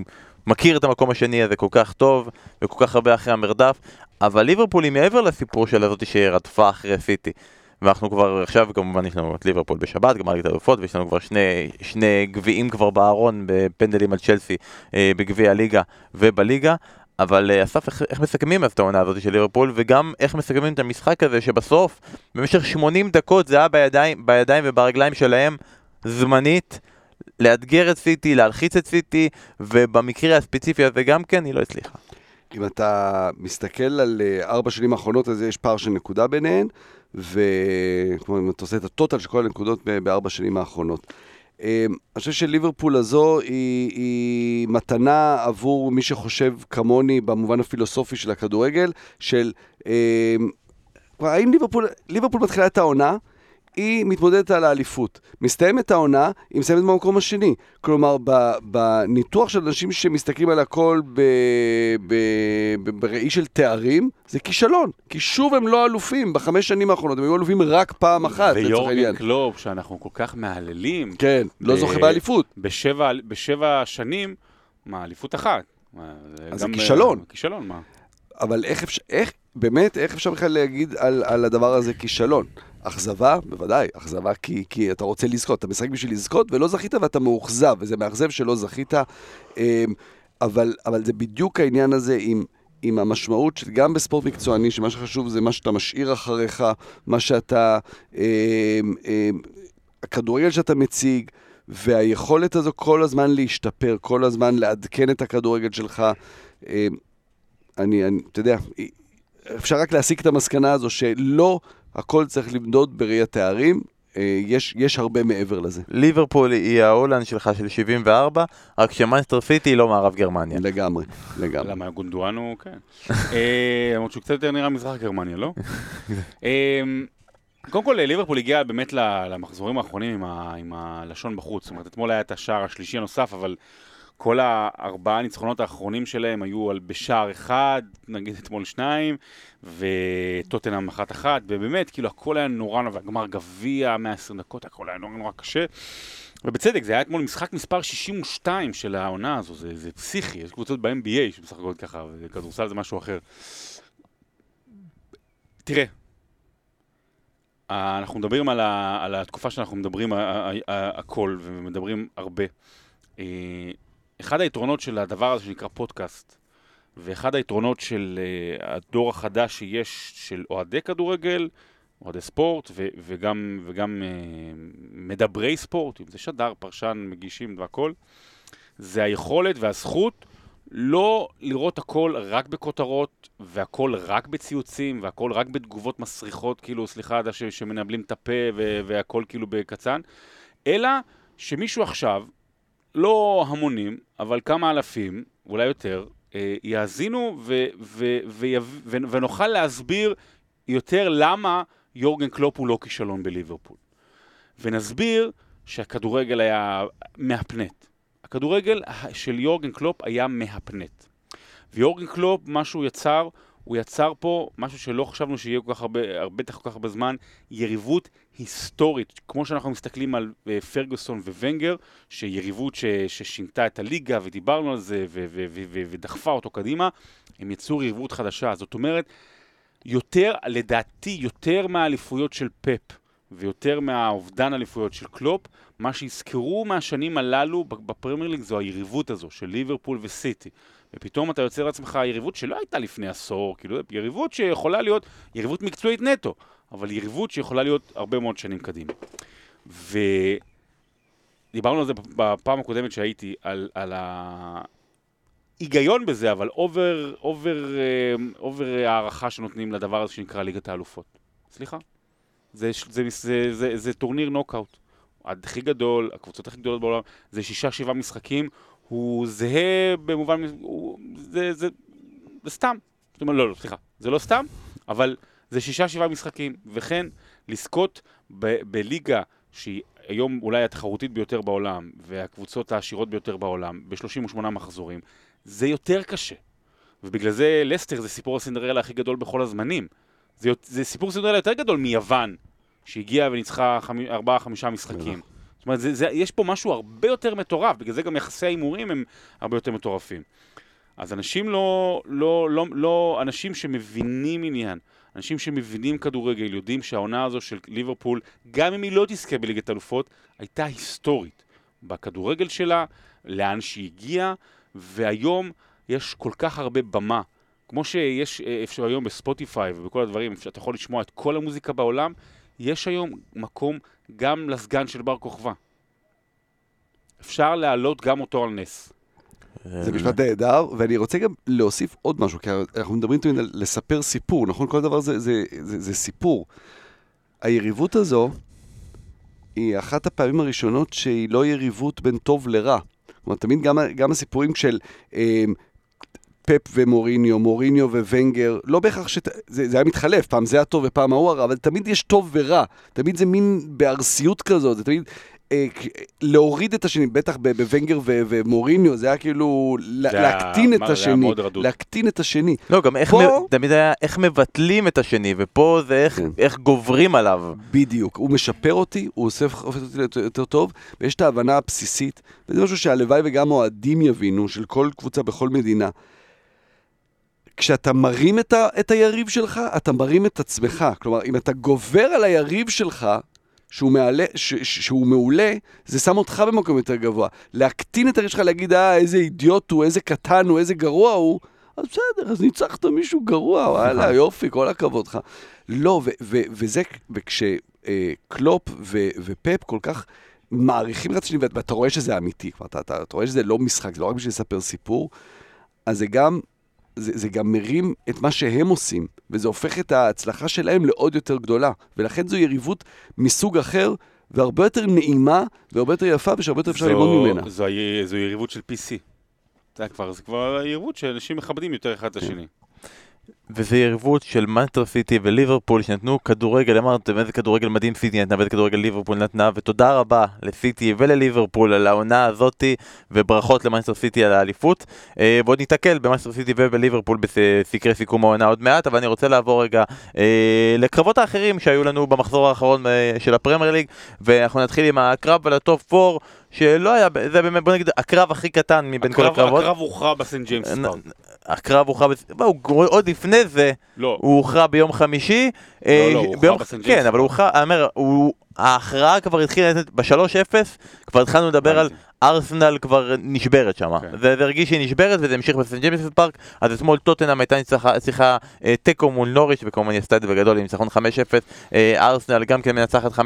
מכיר את המקום השני הזה כל כך טוב, וכל כך הרבה אחרי המרדף, אבל ליברפול היא מעבר לסיפור של הזאתי שרדפה אחרי סיטי. ואנחנו כבר עכשיו כמובן יש לנו את ליברפול בשבת, גמר ליגת האלופות, ויש לנו כבר שני, שני גביעים כבר בארון בפנדלים על צ'לסי אה, בגביע הליגה ובליגה. אבל אה, אסף, איך, איך מסכמים את העונה הזאת של ליברפול, וגם איך מסכמים את המשחק הזה שבסוף, במשך 80 דקות זה היה בידיים, בידיים וברגליים שלהם זמנית, לאתגר את סיטי, להלחיץ את סיטי, ובמקרה הספציפי הזה גם כן, היא לא הצליחה. אם אתה מסתכל על אה, ארבע שנים האחרונות, אז יש פער של נקודה ביניהן, וכלומר, אם אתה עושה את הטוטל של כל הנקודות בארבע שנים האחרונות. אה, אני חושב שליברפול הזו היא, היא מתנה עבור מי שחושב כמוני במובן הפילוסופי של הכדורגל, של אה, האם ליברפול, ליברפול מתחילה את העונה היא מתמודדת על האליפות. מסתיימת העונה, היא מסיימת במקום השני. כלומר, בניתוח של אנשים שמסתכלים על הכל בראי של תארים, זה כישלון. כי שוב הם לא אלופים בחמש שנים האחרונות, הם היו אלופים רק פעם אחת, לצורך העניין. ויורגן קלופ, שאנחנו כל כך מהללים. כן, לא זוכה באליפות. בשבע, בשבע שנים, מה, אליפות אחת. אז זה כישלון. כישלון, מה? אבל איך אפשר, איך, באמת, איך אפשר בכלל להגיד על, על הדבר הזה כישלון? אכזבה, בוודאי, אכזבה כי, כי אתה רוצה לזכות, אתה משחק בשביל לזכות ולא זכית ואתה מאוכזב, וזה מאכזב שלא זכית, אמ, אבל, אבל זה בדיוק העניין הזה עם... עם המשמעות שגם בספורט מקצועני, שמה שחשוב זה מה שאתה משאיר אחריך, מה שאתה, אה, אה, הכדורגל שאתה מציג, והיכולת הזו כל הזמן להשתפר, כל הזמן לעדכן את הכדורגל שלך. אני, אתה יודע, אפשר רק להסיק את המסקנה הזו שלא הכל צריך למדוד בראי התארים. אה, יש, יש הרבה מעבר לזה. ליברפול היא ההולנד שלך של 74, רק שמאנסטר סיטי היא לא מערב גרמניה. לגמרי, לגמרי. למה גונדואן הוא, כן. אה, למרות שהוא קצת יותר נראה מזרח גרמניה, לא? אה, קודם כל, ליברפול הגיע באמת למחזורים האחרונים עם, ה, עם הלשון בחוץ. זאת אומרת, אתמול היה את השער השלישי הנוסף, אבל כל הארבעה ניצחונות האחרונים שלהם היו על בשער אחד, נגיד אתמול שניים, וטוטנאם אחת אחת, ובאמת, כאילו הכל היה נורא נורא, גמר גביע, 120 דקות, הכל היה נורא נורא קשה. ובצדק, זה היה אתמול משחק מספר 62 של העונה הזו, זה, זה פסיכי, יש קבוצות שבסך הכל ככה, וכדורסל זה משהו אחר. תראה, אנחנו מדברים על, ה, על התקופה שאנחנו מדברים הכל, ומדברים הרבה. אה, אחד היתרונות של הדבר הזה שנקרא פודקאסט, ואחד היתרונות של uh, הדור החדש שיש של אוהדי כדורגל, אוהדי ספורט, ו- וגם, וגם uh, מדברי ספורט, אם זה שדר, פרשן, מגישים והכל, זה היכולת והזכות לא לראות הכל רק בכותרות, והכל רק בציוצים, והכל רק בתגובות מסריחות, כאילו, סליחה, ש- שמנבלים את הפה והכל כאילו בקצן, אלא שמישהו עכשיו לא המונים, אבל כמה אלפים, אולי יותר, אה, יאזינו ו- ו- ו- ונוכל להסביר יותר למה יורגן קלופ הוא לא כישלון בליברפול. ונסביר שהכדורגל היה מהפנט. הכדורגל של יורגן קלופ היה מהפנט. ויורגן קלופ, מה שהוא יצר, הוא יצר פה משהו שלא חשבנו שיהיה כל כך הרבה, הרבה כל כך הרבה זמן, יריבות היסטורית. כמו שאנחנו מסתכלים על uh, פרגוסון וונגר, שיריבות ש, ששינתה את הליגה, ודיברנו על זה, ו, ו, ו, ו, ודחפה אותו קדימה, הם יצאו יריבות חדשה. זאת אומרת, יותר, לדעתי, יותר מהאליפויות של פפ, ויותר מהאובדן אליפויות של קלופ, מה שיזכרו מהשנים הללו בפרמייר ליג זו היריבות הזו של ליברפול וסיטי. ופתאום אתה יוצר לעצמך יריבות שלא הייתה לפני עשור, כאילו, יריבות שיכולה להיות יריבות מקצועית נטו, אבל יריבות שיכולה להיות הרבה מאוד שנים קדימה. ודיברנו על זה בפעם הקודמת שהייתי, על, על ההיגיון בזה, אבל over, over, over הערכה שנותנים לדבר הזה שנקרא ליגת האלופות. סליחה. זה, זה, זה, זה, זה, טורניר נוקאוט. הכי גדול, הקבוצות הכי גדולות בעולם, זה שישה שבעה משחקים, הוא זהה במובן, הוא, זה, זה, זה סתם. זאת אומרת, לא, לא, סליחה, זה לא סתם, אבל זה שישה שבעה משחקים, וכן לזכות ב- בליגה שהיא היום אולי התחרותית ביותר בעולם, והקבוצות העשירות ביותר בעולם, ב-38 מחזורים, זה יותר קשה. ובגלל זה לסטר זה סיפור הסינדרלה הכי גדול בכל הזמנים. זה, זה סיפור סינדרלה יותר גדול מיוון, שהגיעה וניצחה ארבעה, חמישה משחקים. זאת אומרת, זה, זה, יש פה משהו הרבה יותר מטורף, בגלל זה גם יחסי ההימורים הם הרבה יותר מטורפים. אז אנשים לא, לא, לא, לא, אנשים שמבינים עניין, אנשים שמבינים כדורגל, יודעים שהעונה הזו של ליברפול, גם אם היא לא תזכה בליגת אלופות, הייתה היסטורית. בכדורגל שלה, לאן שהיא הגיעה, והיום יש כל כך הרבה במה. כמו שיש אה, אפשר היום בספוטיפיי ובכל הדברים, שאתה יכול לשמוע את כל המוזיקה בעולם, יש היום מקום גם לסגן של בר כוכבא. אפשר להעלות גם אותו על נס. זה משפט נהדר, ואני רוצה גם להוסיף עוד משהו, כי אנחנו מדברים תמיד על לספר סיפור, נכון? כל דבר זה, זה, זה, זה סיפור. היריבות הזו היא אחת הפעמים הראשונות שהיא לא יריבות בין טוב לרע. כלומר, תמיד גם, גם הסיפורים של אה, פפ ומוריניו, מוריניו וונגר, לא בהכרח שזה זה היה מתחלף, פעם זה הטוב ופעם ההוא הרע, אבל תמיד יש טוב ורע. תמיד זה מין בארסיות כזאת, זה תמיד... אה, להוריד את השני, בטח בוונגר ומוריניו, זה היה כאילו להקטין את השני, להקטין את השני. לא, גם איך, פה... תמיד היה איך מבטלים את השני, ופה זה איך, כן. איך גוברים עליו. בדיוק, הוא משפר אותי, הוא עושה אותי יותר טוב, ויש את ההבנה הבסיסית, וזה משהו שהלוואי וגם אוהדים יבינו, של כל קבוצה בכל מדינה. כשאתה מרים את, ה, את היריב שלך, אתה מרים את עצמך. כלומר, אם אתה גובר על היריב שלך, שהוא, מעלה, ש, ש, שהוא מעולה, זה שם אותך במקום יותר גבוה. להקטין את הרגש שלך, להגיד, אה, איזה אידיוט הוא, איזה קטן הוא, איזה גרוע הוא, אז בסדר, אז ניצחת מישהו גרוע, וואלה, יופי, כל הכבוד לך. לא, ו, ו, וזה, וכשקלופ אה, ופפ כל כך מעריכים את עצמי, ואתה רואה שזה אמיתי, אתה, אתה, אתה רואה שזה לא משחק, זה לא רק בשביל לספר סיפור, אז זה גם זה, זה גם מרים את מה שהם עושים, וזה הופך את ההצלחה שלהם לעוד יותר גדולה. ולכן זו יריבות מסוג אחר, והרבה יותר נעימה, והרבה יותר יפה, ושהרבה יותר אפשר ללמוד ממנה. זו, זו יריבות של PC. זה כבר, זה כבר יריבות שאנשים מכבדים יותר אחד את השני. וזה יריבות של מנצ'סטר סיטי וליברפול שנתנו כדורגל, אמרתם איזה כדורגל מדהים סיטי נתנה ואיזה כדורגל ליברפול נתנה ותודה רבה לסיטי ולליברפול על העונה הזאתי וברכות למנצ'סטר סיטי על האליפות אה, ועוד ניתקל במנצ'סטר סיטי ובליברפול בסקרי סיכום העונה עוד מעט אבל אני רוצה לעבור רגע אה, לקרבות האחרים שהיו לנו במחזור האחרון אה, של הפרמייר ליג ואנחנו נתחיל עם הקרב על ה top 4 שלא היה, זה באמת, בוא נגיד, הקרב הכי קטן מבין הקרב, כל הקרבות. הקרב הוכרע בסנט ג'יימס פארק. הקרב הוכרע, עוד לפני זה, לא. הוא הוכרע ביום חמישי. לא, אה, לא, הוא הוכרע בסנט ג'יימס כן, אבל הוא הוכרע, אני אומר, ההכרעה כבר התחילה ב-3-0, כבר התחלנו לדבר על ארסנל כבר נשברת שם. Okay. כן. זה, זה הרגיש שהיא נשברת וזה המשיך בסנט ג'יימס פארק, אז אתמול טוטנאם הייתה צריכה אה, תיקו מול נוריץ' וכמובן היא עשתה את זה בגדול עם ניצחון 5-0, אה, ארסנל גם כן מנצחת 5-1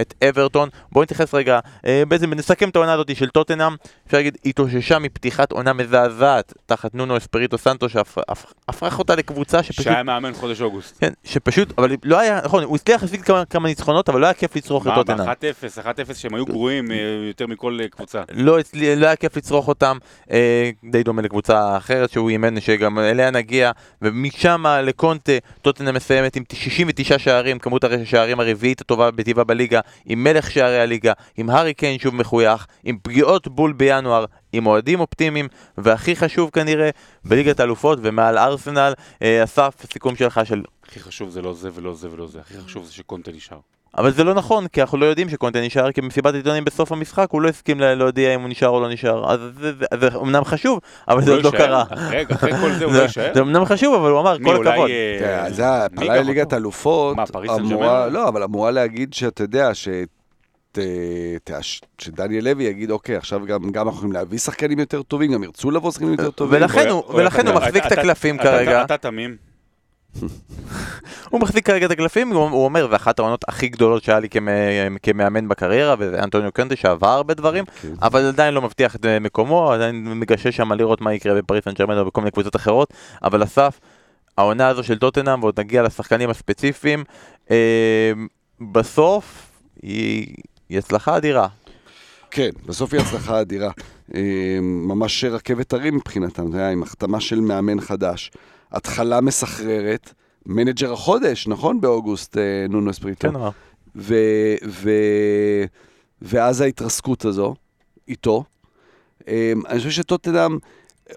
את אברטון. בואו נתייחס רגע, אה, בעצם נסכם את העונה הזאת של טוטנאם, אפשר להגיד התאוששה מפתיחת עונה מזעזעת תחת נונו אספריטו סנטו שהפך אותה לקבוצה שפשוט... שהיה מאמן חודש אוגוסט. כן, שפשוט, אבל לא היה, נכון, הוא הצליח להשיג כמה, כמה ניצחונות, אבל לא היה כיף לצרוך את טוטנאם. מה, ב-1-0, 1-0 שהם היו גרועים יותר מכל קבוצה. לא, לא היה כיף לצרוך אותם, אה, די דומה לקבוצה אחרת שהוא אימן, שגם אליה נגיע, ומשם לקונטה, טוטנה מסיימת עם 69 שערים, כמות השערים הרביעית הטובה בטבעה בליגה, עם מלך שערי הליגה, עם הארי קיין שוב מחוייך, עם פגיעות בול בינואר, עם אוהדים אופטימיים, והכי חשוב כנראה, בליגת האלופות ומעל ארסנל, אה, אסף, סיכום שלך של... הכי חשוב זה לא זה ולא זה ולא זה, הכי חשוב זה שקונטה נשאר. אבל זה לא נכון, כי אנחנו לא יודעים שקונטה נשאר, כי במסיבת עיתונים בסוף המשחק הוא לא הסכים להודיע אם הוא נשאר או לא נשאר. אז זה, זה, זה אמנם חשוב, אבל זה עוד לא קרה. רגע, אחרי כל זה הוא לא יישאר? זה אמנם חשוב, אבל הוא אמר, כל הכבוד. אה, זה הפעלה לליגת אלופות, לא, אבל אמורה להגיד שאתה יודע, ש... שדניאל לוי יגיד, אוקיי, עכשיו גם, גם אנחנו יכולים להביא שחקנים יותר טובים, גם ירצו לבוא שחקנים יותר טובים. ולכן הוא מחזיק את הקלפים כרגע. אתה תמים. הוא מחזיק כרגע את הקלפים, הוא אומר, זה אחת העונות הכי גדולות שהיה לי כמאמן בקריירה, וזה אנטוניו קנטה שעבר הרבה דברים, כן. אבל עדיין לא מבטיח את מקומו, עדיין מגשש שם לראות מה יקרה בפריס סן ג'רמן או בכל מיני קבוצות אחרות, אבל אסף, העונה הזו של טוטנאם, ועוד נגיע לשחקנים הספציפיים, אה, בסוף היא הצלחה אדירה. כן, בסוף היא הצלחה אדירה. אה, ממש רכבת הרים מבחינתם, זה היה עם החתמה של מאמן חדש. התחלה מסחררת, מנג'ר החודש, נכון? באוגוסט, אה, נונו אספיריטו. כן, אמר. ואז ההתרסקות הזו, איתו. אה, אני חושב שטוטנאם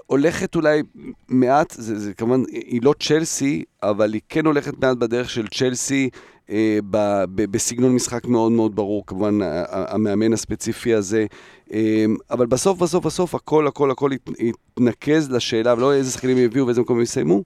הולכת אולי מעט, זה, זה כמובן, היא לא צ'לסי, אבל היא כן הולכת מעט בדרך של צ'לסי בסגנון משחק מאוד מאוד ברור, כמובן המאמן הספציפי הזה, אה, אבל בסוף, בסוף, בסוף, הכל, הכל, הכל יתנקז לשאלה, ולא איזה שחקנים יביאו ואיזה מקום יסיימו,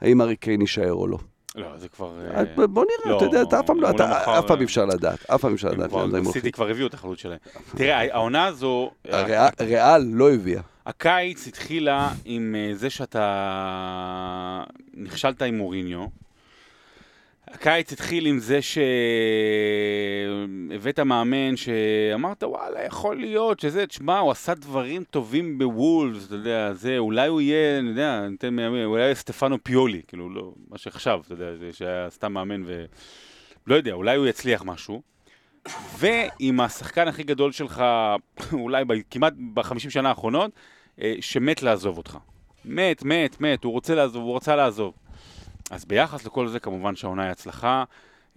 האם ארי קיין יישאר או לא. לא, זה כבר... אה, בוא נראה, לא, אתה יודע, אתה אף פעם לא, לא אתה- מכר, אף פעם אה, אי אפשר לדעת, אף פעם אי אפשר לדעת. סיטי. כבר הביאו את החלוץ שלהם. תראה, העונה הזו, הריאל- ריאל לא הביאה. הקיץ התחילה עם אה, זה שאתה נכשלת עם מוריניו. הקיץ התחיל עם זה שהבאת מאמן שאמרת וואלה יכול להיות שזה, תשמע הוא עשה דברים טובים בוולס, אתה יודע, זה, אולי הוא יהיה, אני יודע, ניתן מאמן, אולי יהיה סטפנו פיולי, כאילו לא, מה שעכשיו, אתה יודע, זה שהיה סתם מאמן ו... לא יודע, אולי הוא יצליח משהו. ועם השחקן הכי גדול שלך, אולי ב, כמעט בחמישים שנה האחרונות, אה, שמת לעזוב אותך. מת, מת, מת, הוא רוצה לעזוב, הוא רצה לעזוב. אז ביחס לכל זה, כמובן שהעונה היא הצלחה.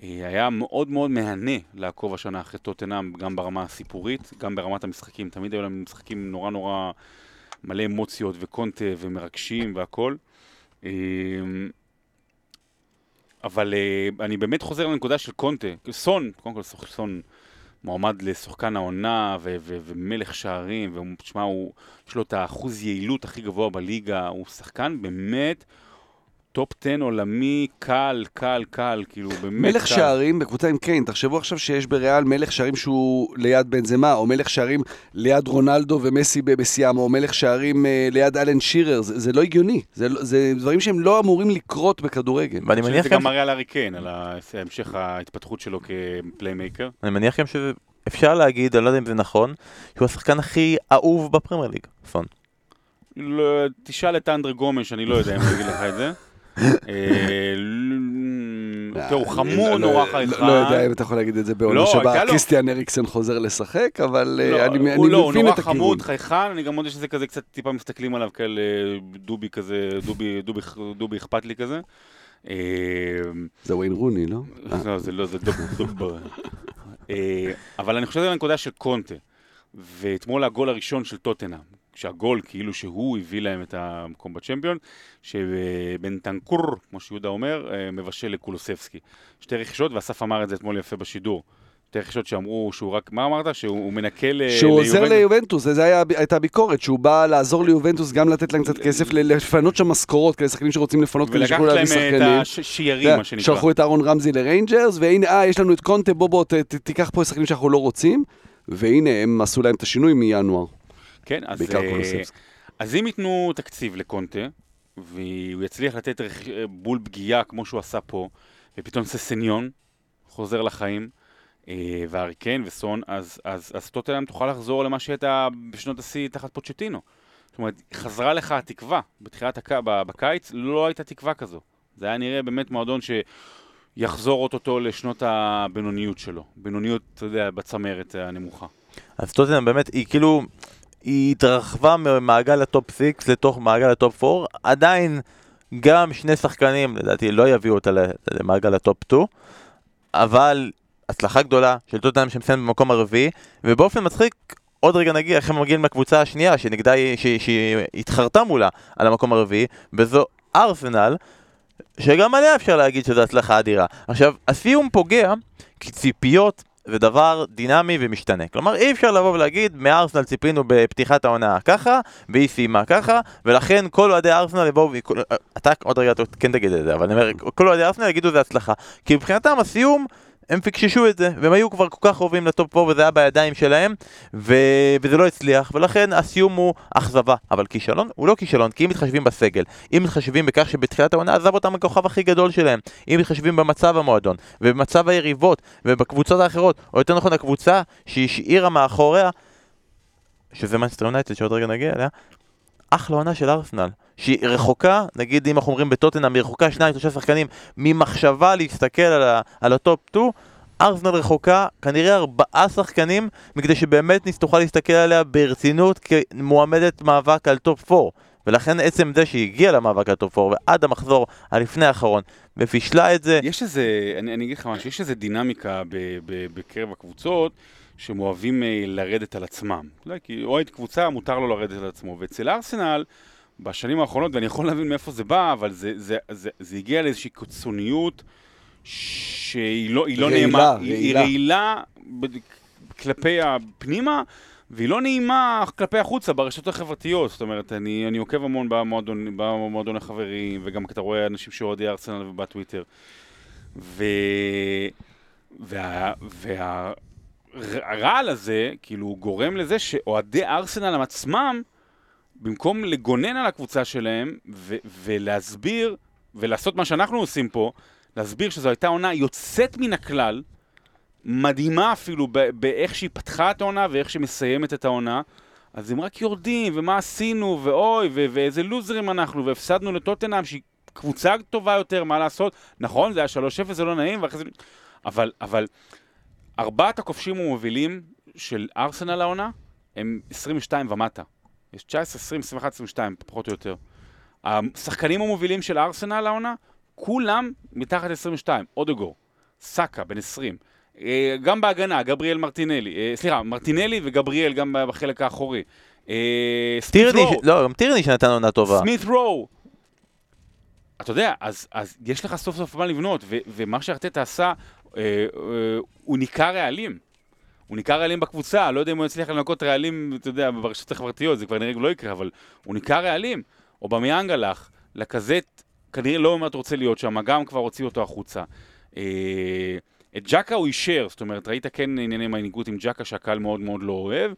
אה, היה מאוד מאוד מהנה לעקוב השנה אחרי טוטנאם, גם ברמה הסיפורית, גם ברמת המשחקים. תמיד היו להם משחקים נורא נורא מלא אמוציות וקונטה ומרגשים והכל. אה, אבל אה, אני באמת חוזר לנקודה של קונטה. סון, קודם כל סון מועמד לשחקן העונה ו- ו- ומלך שערים, ותשמע, יש לו את האחוז יעילות הכי גבוה בליגה, הוא שחקן באמת top 10 עולמי, קל, קל, קל, כאילו באמת מלך קל. שערים בקבוצה עם קיין, תחשבו עכשיו שיש בריאל מלך שערים שהוא ליד בנזמה, או מלך שערים ליד רונלדו ומסי בשיאם, או מלך שערים אה, ליד אלן שירר, זה, זה לא הגיוני, זה, לא- זה דברים שהם לא אמורים לקרות בכדורגל. ואני אני מניח זה גם גם מראה על הארי קיין, על המשך ההתפתחות שלו כפליימייקר. אני מניח גם שאפשר להגיד, אני לא יודע אם זה נכון, שהוא השחקן הכי אהוב בפרמייר ליג, סון. לא, תשאל את אנדרה גומש, אני לא יודע אם הוא יגיד לך את זה. אה, תראו, הוא חמוד לא- נורא לא- חייכן. לא יודע אם אתה יכול להגיד את זה בעונה לא, שבה קריסטיאן אריקסן חוזר לשחק, אבל אה, אני אני הוא לא, הוא מבין נורא את הכיוון. חמוד, חייכן, אני גם מודה שזה כזה קצת טיפה מסתכלים עליו כאלה דובי כזה, דובי, אכפת לי כזה. אה, זה וויין רוני, לא? אה, לא, זה לא, זה דוב, דוב. אה, אבל אני חושב על הנקודה של קונטה, ואתמול הגול הראשון של טוטנאם, כשהגול כאילו שהוא הביא להם את המקום בצ'מפיון, שבנטנקור, כמו שיהודה אומר, אה, מבשל לקולוסבסקי. שתי רכישות, ואסף אמר את זה אתמול יפה בשידור. שתי רכישות שאמרו שהוא רק, מה אמרת? שהוא הוא מנקה ל... שהוא עוזר ליובנטוס? ליובנטוס, היה, הייתה ביקורת, שהוא בא לעזור ליובנטוס גם לתת להם קצת כסף, לפנות שם משכורות, כאלה שחקנים שרוצים לפנות כדי ולקחת שיוכלו להביא להם את שחקנים. השיירים, מה שנקרא. שלחו את אהרון רמזי לריינג'רס, והנה, אה, יש לנו את קונטה, בוא בוא, תיקח פה שחקנים שאנחנו לא רוצים, והנה, הם עשו להם את השינוי מינואר, כן, אז, בעיקר אה, קולוסבסקי. אז אם ייתנו תקציב לקונטה, והוא יצליח לתת רכ- בול פגיעה כמו שהוא עשה פה, ופתאום ססניון חוזר לחיים, אה, והארי קיין וסון, אז, אז, אז טוטנאם תוכל לחזור למה שהייתה בשנות השיא תחת פוצ'טינו. זאת אומרת, חזרה לך התקווה. בתחילת הק... בקיץ לא הייתה תקווה כזו. זה היה נראה באמת מועדון שיחזור אוטוטו לשנות הבינוניות שלו. בינוניות, אתה יודע, בצמרת הנמוכה. אז טוטנאם באמת, היא כאילו, היא התרחבה ממעגל הטופ 6 לתוך מעגל הטופ 4, עדיין גם שני שחקנים, לדעתי, לא יביאו אותה למעגל הטופ 2, אבל הצלחה גדולה של טוטנאם שמסיימת במקום הרביעי, ובאופן מצחיק, עוד רגע נגיע איך הם מגיעים לקבוצה השנייה, שנגדה היא, שהיא- שהיא התחרתה מולה על המקום הרביעי, וזו ארסנל, שגם עליה אפשר להגיד שזו הצלחה אדירה. עכשיו, הסיום פוגע, כי ציפיות זה דבר דינמי ומשתנה. כלומר, אי אפשר לבוא ולהגיד, מארסנל ציפינו בפתיחת העונה ככה, והיא סיימה ככה, ולכן כל אוהדי ארסנל יבואו, וכל- אתה עוד רגע כן תגיד את זה, אבל אני אומר, כל אוהדי ארסנל יגידו זה הצלחה. כי מבחינתם הסיום, הם פיקששו את זה, והם היו כבר כל כך קרובים לטופ 4 וזה היה בידיים שלהם, ו... וזה לא הצליח, ולכן הסיום הוא אכזבה. אבל כישלון הוא לא כישלון, כי אם מתחשבים בסגל, אם מתחשבים בכך שבתחילת העונה עזב אותם הכוכב הכי גדול שלהם, אם מתחשבים במצב המועדון, ובמצב היריבות, ובקבוצות האחרות, או יותר נכון הקבוצה שהשאירה מאחוריה, שזה מנסטר יונייטד שעוד רגע נגיע אליה, אחלה עונה של ארסנל, שהיא רחוקה, נגיד אם אנחנו אומרים בטוטנאם, היא רחוקה שניים שלושה שחקנים ממחשבה להסתכל על, ה, על הטופ 2, ארסנל רחוקה כנראה ארבעה שחקנים מכדי שבאמת תוכל להסתכל עליה ברצינות כמועמדת מאבק על טופ 4 ולכן עצם זה שהיא הגיעה למאבק על טופ 4 ועד המחזור הלפני האחרון ופישלה את זה יש איזה, אני, אני אגיד לך משהו, יש איזה דינמיקה ב, ב, בקרב הקבוצות שהם אוהבים אה, לרדת על עצמם. כי אוהד קבוצה מותר לו לרדת על עצמו, ואצל ארסנל, בשנים האחרונות, ואני יכול להבין מאיפה זה בא, אבל זה, זה, זה, זה הגיע לאיזושהי קיצוניות שהיא לא, לא נעימה, היא- רעילה. כלפי הפנימה, והיא לא נעימה כלפי החוצה ברשתות החברתיות. זאת אומרת, אני, אני עוקב המון במועדון, במועדון החברים, וגם אתה רואה אנשים שאוהדי ארסנל בטוויטר. ו... וה... וה... הרעל הזה, כאילו, הוא גורם לזה שאוהדי ארסנל עצמם, במקום לגונן על הקבוצה שלהם ו- ולהסביר, ולעשות מה שאנחנו עושים פה, להסביר שזו הייתה עונה יוצאת מן הכלל, מדהימה אפילו באיך שהיא פתחה את העונה ואיך שהיא מסיימת את העונה, אז הם רק יורדים, ומה עשינו, ואוי, ו- ואיזה לוזרים אנחנו, והפסדנו לטוטנאם, שהיא קבוצה טובה יותר, מה לעשות? נכון, זה היה 3-0, זה לא נעים, ואחרי זה... אבל, אבל ארבעת הכובשים המובילים של ארסנל העונה הם 22 ומטה. יש 19, 20, 21, 22, פחות או יותר. השחקנים המובילים של ארסנל העונה, כולם מתחת ל-22. אודגור, סאקה, בן 20. אה, גם בהגנה, גבריאל מרטינלי. אה, סליחה, מרטינלי וגבריאל גם בחלק האחורי. אה, טירני, לא, גם טירני שנתן עונה טובה. סמית רו. אתה יודע, אז, אז יש לך סוף סוף מה לבנות, ו, ומה שארטטה עשה, הוא ניקה רעלים. הוא ניקה רעלים בקבוצה, לא יודע אם הוא יצליח לנקות רעלים, אתה יודע, ברשתות החברתיות, זה כבר נראה לא יקרה, אבל הוא ניקה רעלים. אובמיאנג הלך, לקזט כנראה לא באמת רוצה להיות שם, גם כבר הוציא אותו החוצה. אה, את ג'קה הוא אישר, זאת אומרת, ראית כן ענייני מנהיגות עם ג'קה שהקהל מאוד מאוד לא אוהב.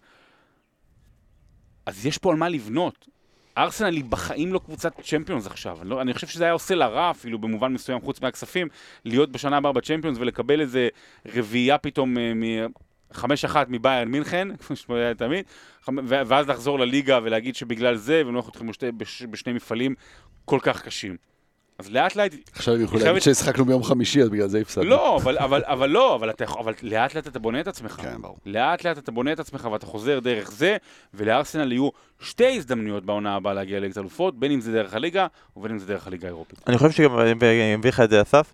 אז יש פה על מה לבנות. ארסנל היא בחיים לא קבוצת צ'מפיונס עכשיו. אני, לא, אני חושב שזה היה עושה לה רע אפילו במובן מסוים, חוץ מהכספים, להיות בשנה הבאה בצ'מפיונס ולקבל איזה רביעייה פתאום אה, מ... חמש אחת מביירן מינכן, כמו שהיה תמיד, חמ- ו- ואז לחזור לליגה ולהגיד שבגלל זה, אתכם בשתי, בש, בשני מפעלים כל כך קשים. אז לאט לאט, עכשיו הם יכולים להגיד שהשחקנו ביום חמישי, אז בגלל זה הפסדנו. לא, אבל, אבל, אבל לא, אבל, אתה, אבל לאט לאט אתה בונה את עצמך. כן, ברור. לאט לאט אתה בונה את עצמך ואתה חוזר דרך זה, ולארסנל יהיו שתי הזדמנויות בעונה הבאה להגיע לליגת אלופות, בין אם זה דרך הליגה, ובין אם זה דרך הליגה האירופית. אני חושב שגם, ואני מביא לך את זה אסף,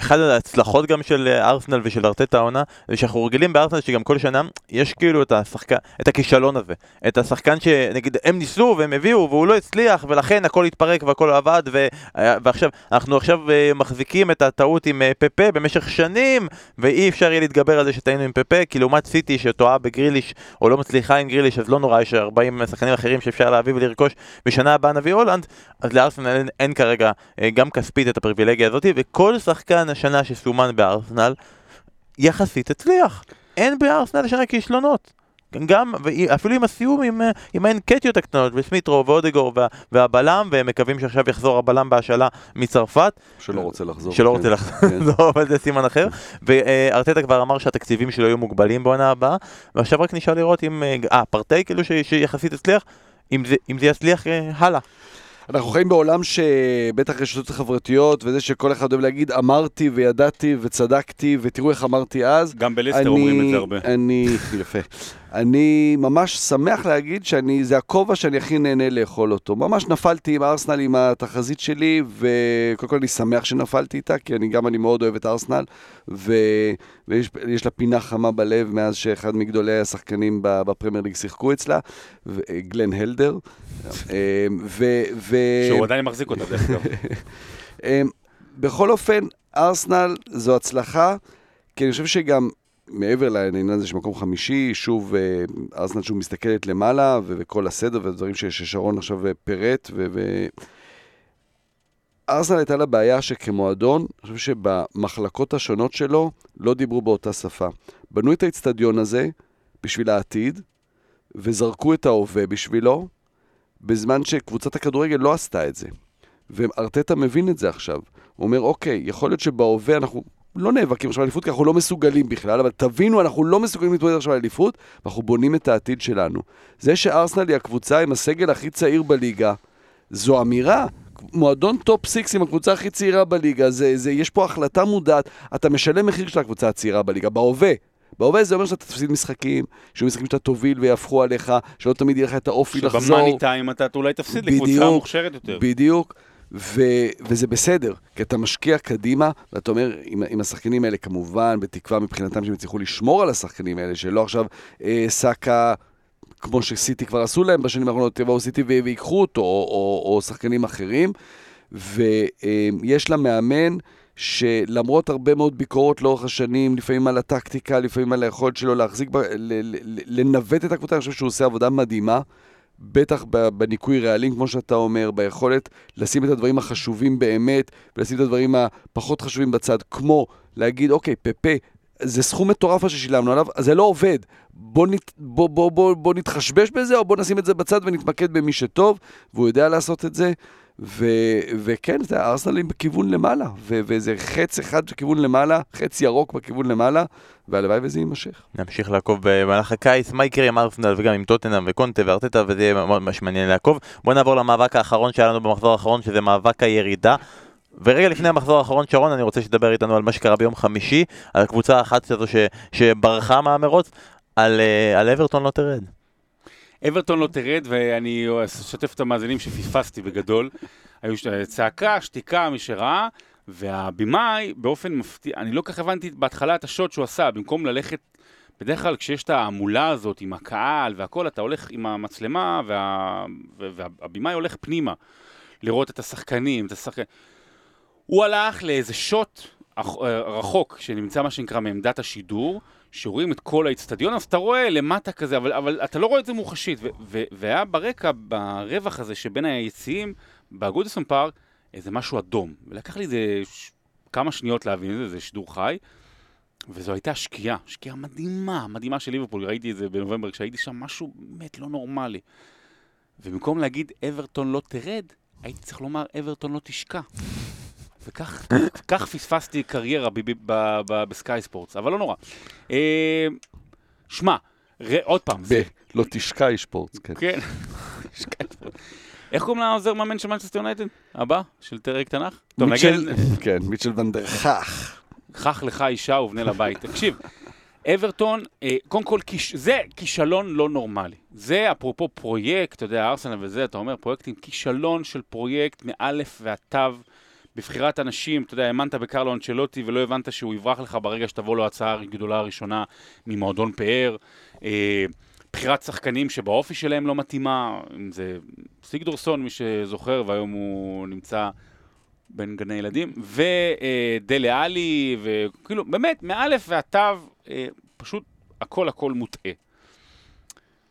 אחת ההצלחות גם של אה, ארסנל ושל ארטטה העונה, זה שאנחנו רגילים בארסנל שגם כל שנה יש כאילו את השחקן, את הכישלון הזה. את השחקן שנגיד הם ניסו והם הביאו והוא לא הצליח ולכן הכל התפרק והכל עבד ו, אה, ועכשיו אנחנו עכשיו אה, מחזיקים את הטעות עם פפה במשך שנים ואי אפשר יהיה להתגבר על זה שטעינו עם פפה כי לעומת סיטי שטועה בגריליש או לא מצליחה עם גריליש אז לא נורא יש 40 שחקנים אחרים שאפשר להביא ולרכוש בשנה הבאה נביא הולנד אז לארסנל אין, אין כרגע גם כספית את הפריבילגיה הזאת וכל שחקן השנה שסומן בארסנל יחסית הצליח אין בארסנל השנה כישלונות גם, ואפילו עם הסיום עם, אה, עם האנקטיות הקטנות, וסמיטרו ואודגור וה, והבלם, והם מקווים שעכשיו יחזור הבלם בהשאלה מצרפת, שלא רוצה לחזור. שלא כן. רוצה לחזור, כן. לא, אבל זה סימן אחר. וארטטה כבר אמר שהתקציבים שלו יהיו מוגבלים בעונה הבאה, ועכשיו רק נשאר לראות אם, אה, אה, פרטי כאילו שיחסית הצליח, אם זה, אם זה יצליח אה, הלאה. אנחנו חיים בעולם שבטח רשתות חברתיות, וזה שכל אחד אוהב להגיד, אמרתי וידעתי וצדקתי, ותראו איך אמרתי אז. גם בליסטר אומרים את זה הרבה. אני, יפה. אני ממש שמח להגיד שאני, זה הכובע שאני הכי נהנה לאכול אותו. ממש נפלתי עם ארסנל עם התחזית שלי, וקודם כל אני שמח שנפלתי איתה, כי אני גם אני מאוד אוהב את ארסנל, ו, ויש יש לה פינה חמה בלב מאז שאחד מגדולי השחקנים בפרמייר ליג שיחקו אצלה, ו- גלן הלדר. אה, ו, ו, שהוא עדיין מחזיק אותה, דרך אגב. אמ, בכל אופן, ארסנל זו הצלחה, כי אני חושב שגם מעבר לעניין הזה של מקום חמישי, שוב, אה, ארסנל שוב מסתכלת למעלה, וכל הסדר והדברים ששרון עכשיו אה, פירט. ו... ארסנל הייתה לה בעיה שכמועדון, אני חושב שבמחלקות השונות שלו לא דיברו באותה שפה. בנו את האיצטדיון הזה בשביל העתיד, וזרקו את ההווה בשבילו, בזמן שקבוצת הכדורגל לא עשתה את זה. וארטטה מבין את זה עכשיו. הוא אומר, אוקיי, יכול להיות שבהווה אנחנו לא נאבקים עכשיו על אליפות, כי אנחנו לא מסוגלים בכלל, אבל תבינו, אנחנו לא מסוגלים להתמודד עכשיו על אליפות, ואנחנו בונים את העתיד שלנו. זה שארסנל היא הקבוצה עם הסגל הכי צעיר בליגה, זו אמירה. מועדון טופ סיקס עם הקבוצה הכי צעירה בליגה, זה, זה, יש פה החלטה מודעת, אתה משלם מחיר של הקבוצה הצעירה בליגה, בהווה. בהווה זה אומר שאתה תפסיד משחקים, שיהיו משחקים שאתה תוביל ויהפכו עליך, שלא תמיד יהיה לך את האופי לחזור. שבמאני טיים אתה אולי תפסיד לקבוצה מוכשרת יותר. בדיוק, ו, וזה בסדר, כי אתה משקיע קדימה, ואתה אומר, עם, עם השחקנים האלה, כמובן, בתקווה מבחינתם שהם יצליחו לשמור על השחקנים האלה, שלא עכשיו אה, סאקה, כמו שסיטי כבר עשו להם בשנים האחרונות, יבואו סיטי ויקחו אותו, או, או, או שחקנים אחרים, ויש לה מאמן שלמרות הרבה מאוד ביקורות לאורך השנים, לפעמים על הטקטיקה, לפעמים על היכולת שלו להחזיק, ב- ל- ל- ל- לנווט את הקבוצה, אני חושב שהוא עושה עבודה מדהימה. בטח בניקוי רעלים, כמו שאתה אומר, ביכולת לשים את הדברים החשובים באמת, ולשים את הדברים הפחות חשובים בצד, כמו להגיד, אוקיי, פפה, זה סכום מטורף מה ששילמנו עליו, זה לא עובד. בוא, נת, בוא, בוא, בוא, בוא נתחשבש בזה, או בוא נשים את זה בצד ונתמקד במי שטוב, והוא יודע לעשות את זה. ו, וכן, זה הארסנלים בכיוון למעלה, ו, וזה חץ אחד בכיוון למעלה, חץ ירוק בכיוון למעלה, והלוואי וזה יימשך. נמשיך לעקוב במהלך הקיץ, מה יקרה עם ארסנל וגם עם טוטנאם וקונטה וארטטה וזה יהיה ממש מעניין לעקוב. בוא נעבור למאבק האחרון שהיה לנו במחזור האחרון שזה מאבק הירידה. ורגע לפני המחזור האחרון שרון אני רוצה שתדבר איתנו על מה שקרה ביום חמישי, על הקבוצה האחת הזו ש, שברחה מהמרוץ, על, אה, על אברטון לא תרד. אברטון לא תרד, ואני אשתף את המאזינים שפספסתי בגדול. היו צעקה, שתיקה, מי שראה, והבימאי, באופן מפתיע, אני לא כך הבנתי בהתחלה את השוט שהוא עשה, במקום ללכת, בדרך כלל כשיש את ההמולה הזאת עם הקהל והכל, אתה הולך עם המצלמה, וה, וה- והבימאי הולך פנימה, לראות את השחקנים, את השחקנים. הוא הלך לאיזה שוט אח- רחוק, שנמצא מה שנקרא מעמדת השידור, שרואים את כל האיצטדיון, אז אתה רואה למטה כזה, אבל, אבל אתה לא רואה את זה מוחשית. והיה ברקע, ברווח הזה שבין היציעים, בגודסון פארק, איזה משהו אדום. ולקח לי איזה ש... כמה שניות להבין את זה, זה שידור חי. וזו הייתה שקיעה, שקיעה מדהימה, מדהימה של ליברפול, ראיתי את זה בנובמבר כשהייתי שם, משהו באמת לא נורמלי. ובמקום להגיד אברטון לא תרד, הייתי צריך לומר אברטון לא תשקע. וכך כך פספסתי קריירה בסקאי ספורטס, אבל לא נורא. אה, שמע, עוד פעם, לא תשקע איש פורץ, כן. כן, סקאי ספורטס. איך קוראים לעוזר מאמן של מנצ'סטר יונייטד? הבא? של טרק תנ"ך? טוב, נגיד, מיטשל, כן, מיטשל ונדרחך. קח לך אישה ובנה לבית. תקשיב, אברטון, אה, קודם כל, זה כישלון לא נורמלי. זה אפרופו פרויקט, אתה יודע, ארסנל וזה, אתה אומר פרויקטים, כישלון של פרויקט מאלף ועד תו. בבחירת אנשים, אתה יודע, האמנת בקרלו אנצ'לוטי ולא הבנת שהוא יברח לך ברגע שתבוא לו הצעה הגדולה הראשונה ממועדון פאר. אה, בחירת שחקנים שבאופי שלהם לא מתאימה, אם זה סיגדורסון, מי שזוכר, והיום הוא נמצא בין גני ילדים, ודלה עלי, וכאילו, באמת, מאלף ועד תו, אה, פשוט הכל הכל מוטעה.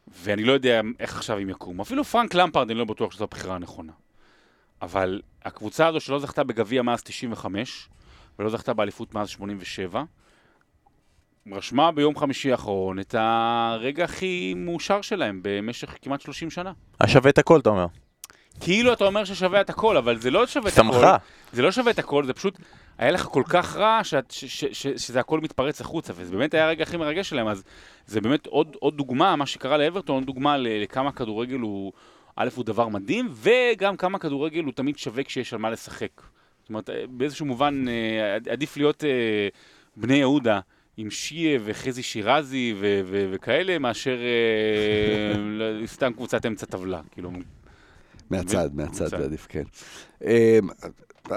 ואני לא יודע איך עכשיו הם יקומו. אפילו פרנק למפרד, אני לא בטוח שזו הבחירה הנכונה. אבל הקבוצה הזו שלא זכתה בגביע מאז 95, ולא זכתה באליפות מאז 87, רשמה ביום חמישי האחרון את הרגע הכי מאושר שלהם במשך כמעט 30 שנה. השווה את הכל אתה אומר. כאילו אתה אומר ששווה את הכל, אבל זה לא שווה את הכל. שמחה. זה לא שווה את הכל, זה פשוט היה לך כל כך רע שאת, ש, ש, ש, שזה הכל מתפרץ החוצה, וזה באמת היה הרגע הכי מרגש שלהם, אז זה באמת עוד, עוד דוגמה, מה שקרה לאברטון, דוגמה לכמה כדורגל הוא, א', הוא דבר מדהים, וגם כמה כדורגל הוא תמיד שווה כשיש על מה לשחק. זאת אומרת, אה, באיזשהו מובן אה, עד- עדיף להיות אה, בני יהודה. עם שיה וחזי שירזי ו- ו- וכאלה, מאשר לא- סתם קבוצת אמצע טבלה. כאילו, מהצד, מהצד, מהצד. זה עדיף, כן. אמ,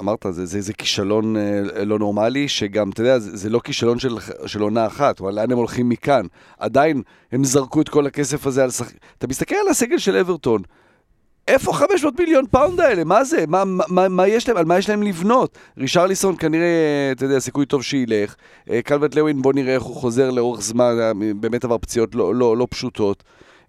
אמרת, זה, זה, זה כישלון אה, לא נורמלי, שגם, אתה יודע, זה, זה לא כישלון של, של עונה אחת, אבל לאן הם הולכים מכאן? עדיין, הם זרקו את כל הכסף הזה על שחק... אתה מסתכל על הסגל של אברטון, איפה 500 מיליון פאונד האלה? מה זה? מה, מה, מה, מה יש להם? על מה יש להם לבנות? רישרליסון כנראה, אתה יודע, סיכוי טוב שילך. אה, קלבט לוין, בוא נראה איך הוא חוזר לאורך זמן, אה, באמת עבר פציעות לא, לא, לא פשוטות.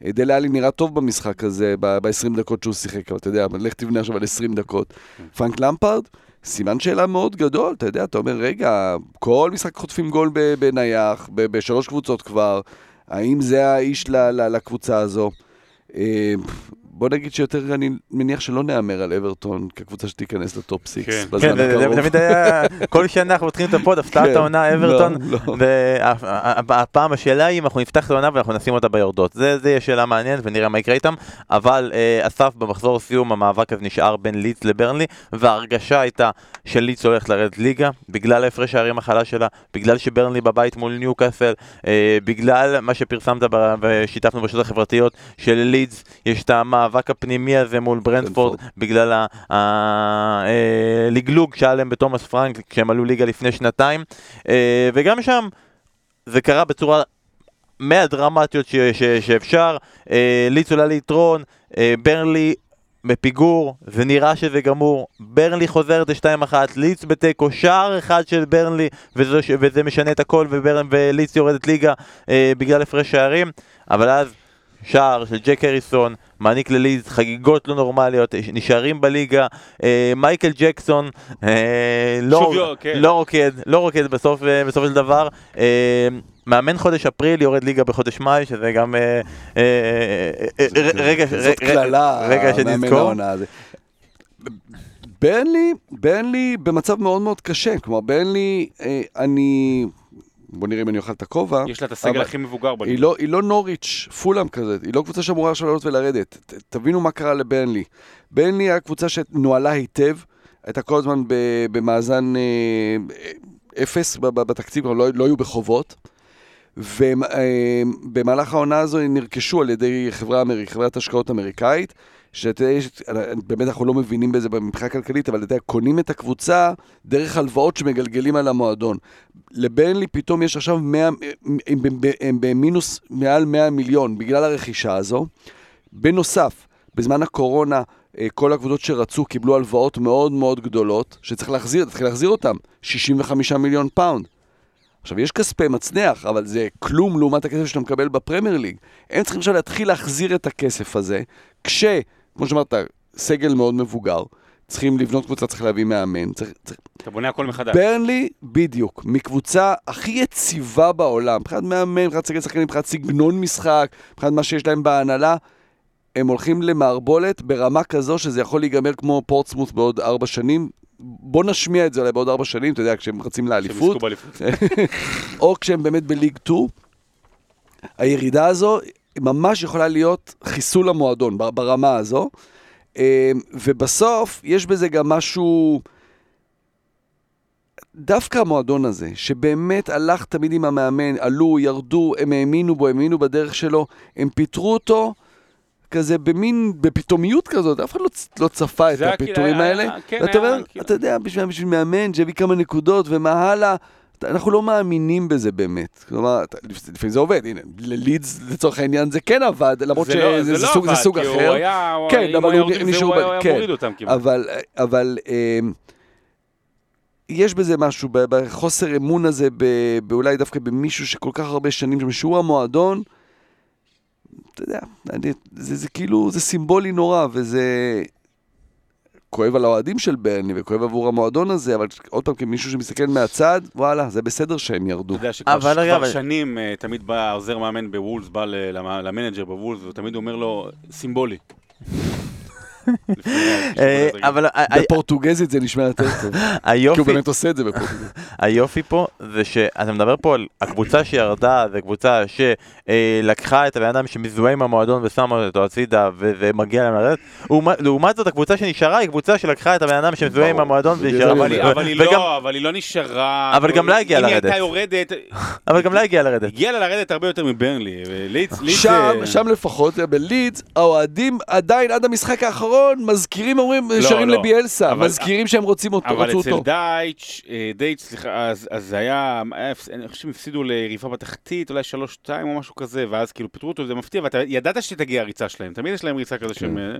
אה, דלה עלי נראה טוב במשחק הזה, ב-20 דקות שהוא שיחק, אבל אתה יודע, לך תבנה עכשיו על 20 דקות. פרנק למפרד, סימן שאלה מאוד גדול, אתה יודע, אתה אומר, רגע, כל משחק חוטפים גול בנייח, בשלוש קבוצות כבר, האם זה האיש לקבוצה הזו? בוא נגיד שיותר, אני מניח שלא נהמר על אברטון כקבוצה שתיכנס לטופ 6 כן. בזמן כן, הקרוב. תמיד היה, כל שנה אנחנו מתחילים את הפוד, הפתעת כן, העונה אברטון, לא, לא. והפעם השאלה היא אם אנחנו נפתח את העונה ואנחנו נשים אותה ביורדות. זה זה יהיה שאלה מעניינת ונראה מה יקרה איתם, אבל אה, אסף במחזור סיום המאבק הזה נשאר בין לידס לברנלי, וההרגשה הייתה שלידס הולכת לרדת ליגה, בגלל ההפרש שערים החלש שלה, בגלל שברנלי בבית מול ניוקאסל, אה, בגלל מה שפרסמת ושיתפנו ברשתות החברתיות, שללידס יש את המאבק הפנימי הזה מול ברנדפורד. בגלל הלגלוג שהיה להם בתומאס פרנק כשהם עלו ליגה לפני שנתיים, אה, וגם שם זה קרה בצורה מהדרמטיות ש- ש- שאפשר, אה, ליץ עולה ליתרון, אה, ברנלי בפיגור, זה נראה שזה גמור, ברנלי חוזרת ל-2-1, ליץ בתיקו, שער אחד של ברנלי, וזה, וזה משנה את הכל, וברן, וליץ יורדת ליגה אה, בגלל הפרש שערים, אבל אז שער של ג'ק הריסון, מעניק לליז חגיגות לא נורמליות, נשארים בליגה, אה, מייקל ג'קסון אה, לא, שוב יו, כן. לא רוקד, לא רוקד בסוף, אה, בסופו של דבר. אה, מאמן חודש אפריל יורד ליגה בחודש מאי, שזה גם אה, אה, אה, אה, רגע, זאת רגע, קללה, רגע שנזכור. ברנלי, ברנלי במצב מאוד מאוד קשה. כלומר, ברנלי, אה, אני... בוא נראה אם אני אוכל את הכובע. יש לה את הסגל הכי מבוגר בליגה. היא לא, היא לא נוריץ', פולאם כזה, היא לא קבוצה שאמורה עכשיו לעלות ולרדת. ת, תבינו מה קרה לבנלי. בנלי היה קבוצה שנוהלה היטב, הייתה כל הזמן ב, במאזן אה, אפס בתקציב, לא, לא היו בחובות. ובמהלך העונה הזו נרכשו על ידי חברה אמריק, חברת השקעות אמריקאית, שאתה יודע, באמת אנחנו לא מבינים בזה מבחינה כלכלית, אבל אתה יודע, קונים את הקבוצה דרך הלוואות שמגלגלים על המועדון. לבנלי פתאום יש עכשיו 100, הם, הם, במינוס מעל 100 מיליון בגלל הרכישה הזו. בנוסף, בזמן הקורונה, אה, כל הקבוצות שרצו קיבלו הלוואות מאוד מאוד גדולות, שצריך להחזיר, צריך להחזיר אותם, 65 מיליון פאונד. עכשיו, יש כספי מצנח, אבל זה כלום לעומת הכסף שאתה מקבל בפרמייר ליג. הם צריכים עכשיו להתחיל להחזיר את הכסף הזה, כש, כמו שאמרת, סגל מאוד מבוגר, צריכים לבנות קבוצה, צריך להביא מאמן, צריך, צריך אתה בונה הכל מחדש. ברנלי, בדיוק, מקבוצה הכי יציבה בעולם, מבחינת מאמן, מבחינת סגל שחקנים, מבחינת סגנון משחק, מבחינת מה שיש להם בהנהלה, הם הולכים למערבולת ברמה כזו שזה יכול להיגמר כמו פורטסמוט בעוד ארבע שנים. בוא נשמיע את זה אולי בעוד ארבע שנים, אתה יודע, כשהם רצים לאליפות. או כשהם באמת בליג 2. הירידה הזו ממש יכולה להיות חיסול המועדון ברמה הזו. אה, ובסוף יש בזה גם משהו... דווקא המועדון הזה, שבאמת הלך תמיד עם המאמן, עלו, ירדו, הם האמינו בו, הם האמינו בדרך שלו, הם פיטרו אותו כזה במין, בפתאומיות כזאת, אף אחד לא, לא צפה את כאילו, הפיטורים היה- האלה. כן, ואתה אומר, כאילו- אתה יודע, בשביל, בשביל מאמן שיביא כמה נקודות ומה הלאה, אנחנו לא מאמינים בזה באמת. כלומר, לפעמים זה עובד, הנה, ללידס לצורך העניין זה כן עבד, למרות זה לא- שזה זה לא סוג, זה עבד, סוג כי הוא אחר. היה- כן, אם אבל הוא היה הוא יורד נשארו כן. מוריד אותם כמעט. אבל, אבל אמ, יש בזה משהו, בחוסר אמון הזה, ב- באולי דווקא במישהו שכל כך הרבה שנים שם, שהוא המועדון, אתה יודע, אני, זה, זה כאילו, זה סימבולי נורא, וזה כואב על האוהדים של ברנלי, וכואב עבור המועדון הזה, אבל עוד פעם, כמישהו שמסתכל מהצד, וואלה, זה בסדר שהם ירדו. אתה יודע שכבר אבל שנים אה, תמיד בא עוזר מאמן בוולבס, בא למנג'ר בוולבס, ותמיד אומר לו, סימבולי. לפני, אה, כשהוא בא אבל ה- ה- בפורטוגזית זה נשמע יותר טוב, כי הוא היופי, באמת עושה את זה בפורטוגזית. היופי פה זה שאתה מדבר פה על הקבוצה שירדה, זו קבוצה שלקחה את הבן אדם שמזוהה עם המועדון ושמה אותו הצידה וזה מגיע להם לרדת. לעומת- זאת הקבוצה שנשארה היא קבוצה שלקחה את הבן אדם שמזוהה עם. המועדון ונשארה. אבל היא- אבל לא, אבל היא לא נשארה. אבל גם לה הגיעה אם היא לרדת. הייתה יורדת, אבל גם לא הגיע לרדת. הגיעה לה לרדת הרבה יותר מברנלי. אה, שם לפחות, בלידס, האוהדים עדיין עד המשחק האחרון מזכירים, אומרים, שרים לא. לביאלסה, אבל- מזכירים שהם רוצים אותו, אבל רצו אצל אותו. דייטש, אה, דייטש, סליחה, אז, אז זה היה, הפס- אני חושב שהם הפסידו ליריבה בתחתית, אולי שלוש שתיים או משהו כזה, ואז כאילו פיטרו אותו, וזה מפתיע, ואתה ידעת שתגיע הריצה שלהם, תמיד יש להם ריצה כזה שהם... כן. אה,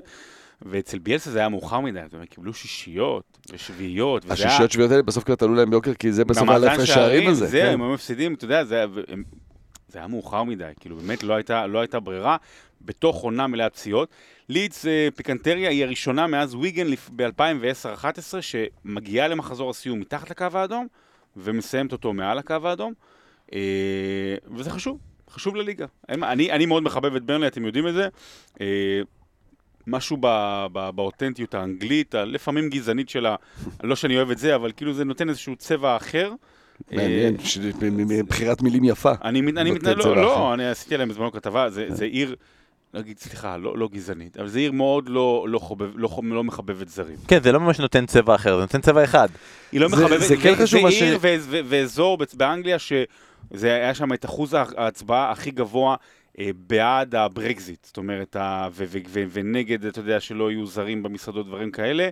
ואצל ביאלסה זה היה מאוחר מדי, הם קיבלו שישיות ושביעיות. השישיות שביעות האלה בסוף כבר תלו להם ביוקר, כי זה בסוף במאזן להפרש שערים הזה. זה, כן. הם היו מפסידים, אתה יודע, זה היה, מאוחר מדי, כאילו באמת לא הייתה, לא הייתה ברירה, בתוך עונה מלאה פציעות. לידס אה, פיקנטריה היא הראשונה מאז ויגן ב-2010-2011 שמגיעה למחזור הסיום מתחת לקו האדום ומסיימת אותו מעל הקו האדום, אה, וזה חשוב, חשוב לליגה. אני, אני מאוד מחבב את ברנלי, אתם יודעים את זה. אה, משהו ב- ב- באותנטיות האנגלית, הלפעמים גזענית שלה, לא שאני אוהב את זה, אבל כאילו זה נותן איזשהו צבע אחר. מעניין, בחירת מילים יפה. אני, מתנהל, לא. לא, אני עשיתי עליהם בזמנו כתבה, זה, זה עיר, נגיד, סליחה, לא, לא גזענית, אבל זה עיר מאוד לא, לא, חובב, לא, חוב- לא מחבבת זרים. כן, זה לא ממש נותן צבע אחר, זה נותן צבע אחד. היא לא זה- מחבבת, זה כן חשוב מה ש- זה עיר ו- ו- ואזור בצ- באנגליה שזה היה שם את אחוז ההצבעה הכי גבוה אה, בעד הברקזיט, זאת אומרת, ה- ו- ו- ו- ונגד, אתה יודע, שלא יהיו זרים במסעדות, דברים כאלה.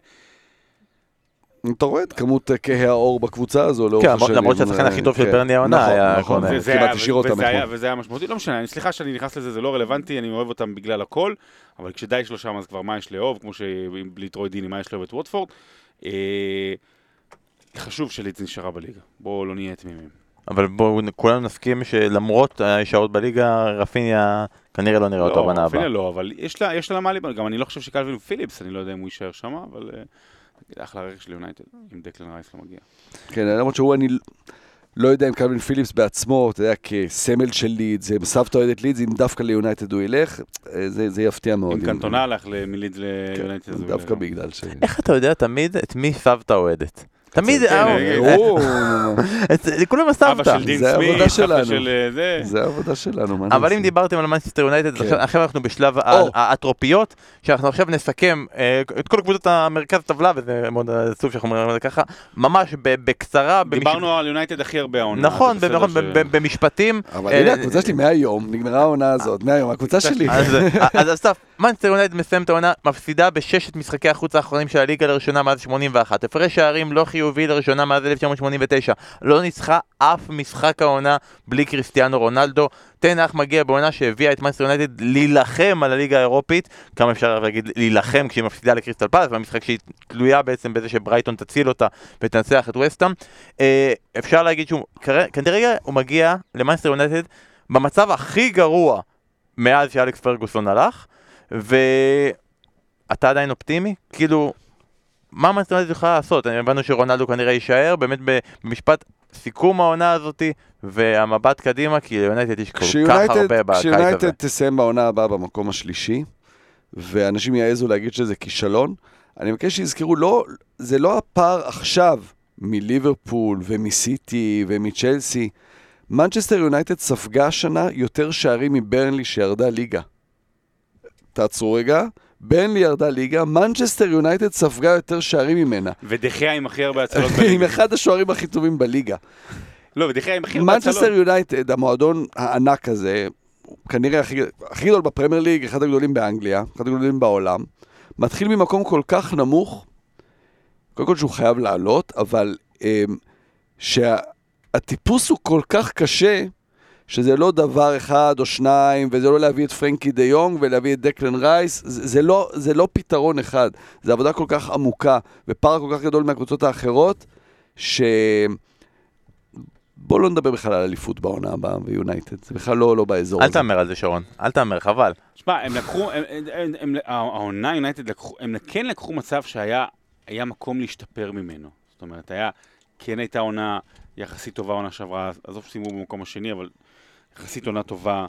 אתה רואה את כמות אה, כהי העור בקבוצה הזו לאורך כן, השנים. למרות שהשחקן הכי טוב של כן. ברני העונה נכון, היה נכון, כמעט השאיר אותם וזה היה- אתמול. וזה היה משמעותי, לא משנה, סליחה שאני נכנס לזה, זה לא רלוונטי, אני אוהב אותם בגלל הכל, אבל כשדייש לא שם אז כבר מה יש לאהוב, כמו שבלי טרוי דיני, מה יש לאהוב את ווטפורד. אה, חשוב שלידס נשארה בליגה, בואו לא נהיה תמימים. אבל בואו כולנו נסכים שלמרות ההישארות בליגה, רפיניה כנראה לא נראה אותו לא, בעונה הבאה. רפיניה לא, אבל יש לה, מה לבנות, גם אני לא חושב שקלווין פיליפס, אני לא יודע אם הוא יישאר שם, אבל אה, אחלה רכש של יונייטד, אם דקלן רייס לא מגיע. כן, למרות שהוא, אני לא יודע אם קלווין פיליפס בעצמו, אתה יודע, כסמל של לידס, עם סבתא אוהדת לידס, אם דווקא ליונייטד הוא ילך, אה, זה, זה יפתיע מאוד. אם קנטונה הלך מלידס כן, ליונייטד, הוא דווקא. בגלל ש... איך אתה יודע תמיד את מי סבתא אוהדת? תמיד, כן, אה, אה, אה, הוא- את- כולם אבא הסבתא. של דין זה סמית, העבודה אבא שלנו. של אה, זה. זה העבודה שלנו, מה אבל נעשה? אם דיברתם על מנצ'סטר יונייטד, כן. עכשיו- אנחנו בשלב. האטרופיות, שאנחנו עכשיו נסכם אה, את כל קבוצות המרכז הטבלה, וזה מאוד עצוב שאנחנו אומרים את זה ככה, ממש בקצרה, דיברנו על יונייטד הכי הרבה העונה. נכון, נכון, ש- ב- ב- במשפטים. אבל אה, הנה, הקבוצה שלי מהיום, נגמרה העונה הזאת, מהיום, הקבוצה שלי. אז אסף, מנצ'סטר יונייטד מסיים את העונה, מפסידה בששת משחקי החוץ האחרונים של הליגה לראשונה מאז 81. הפרש שערים לא חיובי לראשונה מאז 1989. לא ניצחה אף משחק העונה בלי קריסטיאנו רונלדו. טן האח מגיע בעונה שהביאה את מנצ'סטר יונייטד להילחם על הליגה האירופית. כמה אפשר להגיד להילחם כשהיא מפסידה לקריסטל פלאס, והמשחק שהיא תלויה בעצם בזה שברייטון תציל אותה ותנצח את וסטאם. אה, אפשר להגיד שהוא, כרגע הוא מגיע למנצ'סטר יונייטד במצב הכי גרוע מאז שאלכס פרגוסון הלך, ואתה עדיין אופטימי? כאילו, מה יונייטד יכולה לעשות? הבנו שרונלדו כנראה יישאר, באמת במשפט סיכום העונה הזאתי, והמבט קדימה, כי ליונייטד יש כל כך הרבה בקיץ הזה. כשיונייטד תסיים בעונה הבאה במקום השלישי, ואנשים יעזו להגיד שזה כישלון, אני מבקש שיזכרו, לא, זה לא הפער עכשיו מליברפול ומסיטי ומצ'לסי. מנצ'סטר יונייטד ספגה השנה יותר שערים מברנלי שירדה ליגה. תעצרו רגע, ברנלי ירדה ליגה, מנצ'סטר יונייטד ספגה יותר שערים ממנה. ודחיה עם הכי הרבה הצלות עם בליגה. אחד השוערים הכי טובים בליגה. לא, ודה חאה עם הכי הרבה מנצ'סטר הצלות. יונייטד, המועדון הענק הזה, כנראה הכי, הכי גדול בפרמייר ליג, אחד הגדולים באנגליה, אחד הגדולים בעולם, מתחיל ממקום כל כך נמוך, קודם כל שהוא חייב לעלות, אבל um, שהטיפוס הוא כל כך קשה, שזה לא דבר אחד או שניים, וזה לא להביא את פרנקי דה יונג ולהביא את דקלן רייס, זה, זה, לא, זה לא פתרון אחד, זה עבודה כל כך עמוקה, ופער כל כך גדול מהקבוצות האחרות, ש... בוא לא נדבר בכלל על אליפות בעונה הבאה ויונייטד, זה בכלל לא, לא באזור אל הזה. תאמר על זה שרון, אל תאמר, חבל. שמע, הם לקחו, הם- הם- הם- הם- העונה יונייטד לקחו, הם כן לקחו מצב שהיה היה מקום להשתפר ממנו. זאת אומרת, היה, כן הייתה עונה יחסית טובה עונה שעברה, עזוב שסיימו במקום השני, אבל יחסית עונה טובה.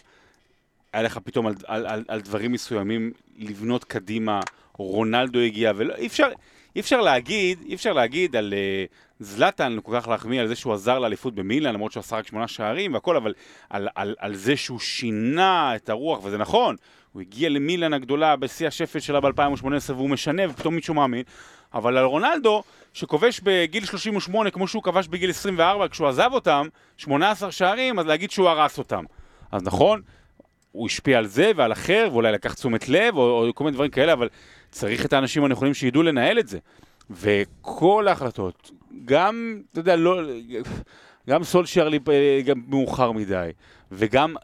היה לך פתאום על, על, על, על דברים מסוימים לבנות קדימה, רונלדו הגיע, ואי אפשר, אי אפשר להגיד, אי אפשר להגיד על uh, זלאטן כל כך להחמיא על זה שהוא עזר לאליפות במילאן, למרות שהוא עשה רק שמונה שערים והכל, אבל על, על, על זה שהוא שינה את הרוח, וזה נכון, הוא הגיע למילאן הגדולה בשיא השפל שלה ב-2018 והוא משנה ופתאום מישהו מאמין, אבל על רונלדו, שכובש בגיל 38 כמו שהוא כבש בגיל 24 כשהוא עזב אותם, 18 שערים, אז להגיד שהוא הרס אותם. אז נכון, הוא השפיע על זה ועל אחר, ואולי לקח תשומת לב, או, או כל מיני דברים כאלה, אבל צריך את האנשים הנכונים שידעו לנהל את זה. וכל ההחלטות, גם, אתה יודע, לא, גם סולשייר לי- גם מאוחר מדי, וגם,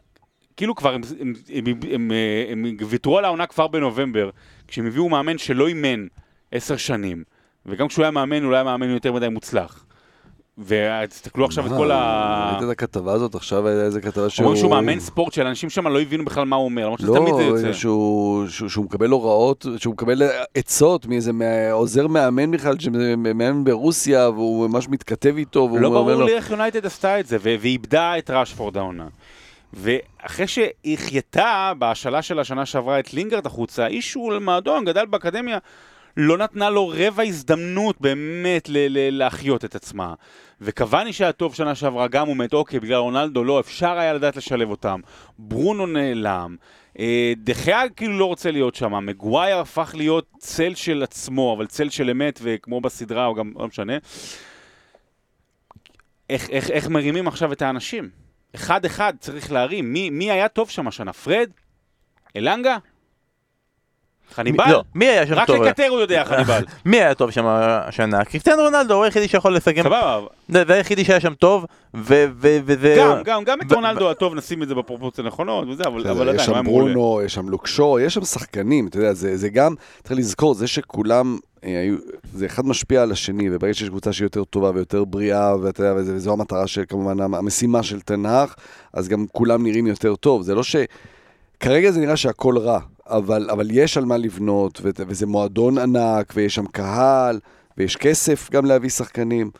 כאילו כבר הם, הם, הם, הם, הם, הם ויתרו על העונה כבר בנובמבר, כשהם הביאו מאמן שלא אימן עשר שנים, וגם כשהוא היה מאמן, הוא לא היה מאמן יותר מדי מוצלח. ותסתכלו עכשיו את כל ה... ראית את הכתבה הזאת עכשיו, איזה כתבה שהוא... אומרים שהוא מאמן ספורט שאנשים שם לא הבינו בכלל מה הוא אומר, למרות שתמיד זה לא, יוצא. שהוא, שהוא, מקבל הוראות, שהוא מקבל עצות מאיזה עוזר מאמן בכלל, שמאמן ברוסיה, והוא ממש מתכתב איתו, לא ברור. לי איך יונייטד עשתה את זה, ואיבדה את ראשפורד העונה. ואחרי שהיא החייתה בהשאלה של השנה שעברה את לינגרד החוצה, איש שהוא למועדון, גדל באקדמיה, לא נתנה לו רבע הזדמנות באמת ל- ל- להחיות את עצמה. וקוואני שהיה טוב שנה שעברה, גם הוא מת, אוקיי, בגלל רונלדו לא, אפשר היה לדעת לשלב אותם. ברונו נעלם. אה, דחיה כאילו לא רוצה להיות שם, מגווייר הפך להיות צל של עצמו, אבל צל של אמת, וכמו בסדרה, או גם, לא משנה. איך, איך, איך מרימים עכשיו את האנשים? אחד-אחד צריך להרים. מי, מי היה טוב שם השנה? פרד? אלנגה? חניבל? לא, מי היה שם רק טוב? לקטר הוא יודע חניבל. מי היה טוב שם השנה? קריסטיאנו רונלדו הוא היחידי שיכול לסכם. סבבה. זה זה היחידי שהיה שם טוב, ו- וזה... גם, גם, גם את רונלדו הטוב, נשים את זה בפרופורציה הנכונות וזה, אבל אבל יש עדיין, היה שם. ברונו, יש שם לוקשו, יש שם שחקנים, אתה יודע, זה, זה גם, צריך לזכור, זה שכולם אה, זה אחד משפיע על השני, וברגע שיש קבוצה שהיא יותר טובה ויותר בריאה, ואתה יודע, וזה- וזו המטרה של, כמובן, המ- המשימה של תנח, אז גם כולם נראים יותר טוב. זה לא ש... כרגע זה נראה שהכל רע, אבל, אבל יש על מה לבנות, ו- וזה מועדון ענק, ויש שם קהל, ויש כסף גם להביא שחקנים.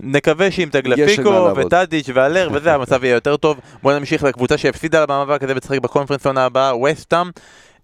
נקווה שעם טגלפיקו לעבוד. וטאדיץ' ואלר וזה, המצב יהיה יותר טוב. בואו נמשיך לקבוצה שהפסידה במאבק הזה ותשחק בקונפרנס העונה הבאה, וסטאם.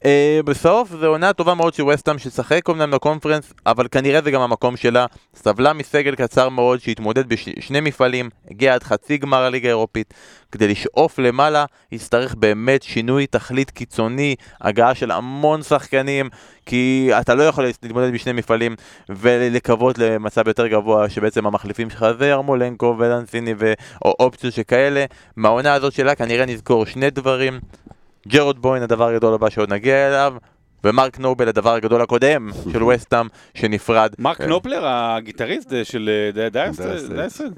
Uh, בסוף זו עונה טובה מאוד של וסטאם ששחק אומנם בקונפרנס, אבל כנראה זה גם המקום שלה. סבלה מסגל קצר מאוד שהתמודד בשני מפעלים, הגיע עד חצי גמר הליגה האירופית. כדי לשאוף למעלה, יצטרך באמת שינוי תכלית קיצוני, הגעה של המון שחקנים, כי אתה לא יכול להתמודד בשני מפעלים ולקוות למצב יותר גבוה, שבעצם המחליפים שלך זה יארמולנקו ולנזיני ואופציות שכאלה. מהעונה הזאת שלה כנראה נזכור שני דברים. ג'ארוד בואן הדבר הגדול הבא שעוד נגיע אליו, ומרק נובל הדבר הגדול הקודם של וסטאם שנפרד. מרק כן. נופלר, הגיטריסט אה, של Dire Straits. Dire Straits.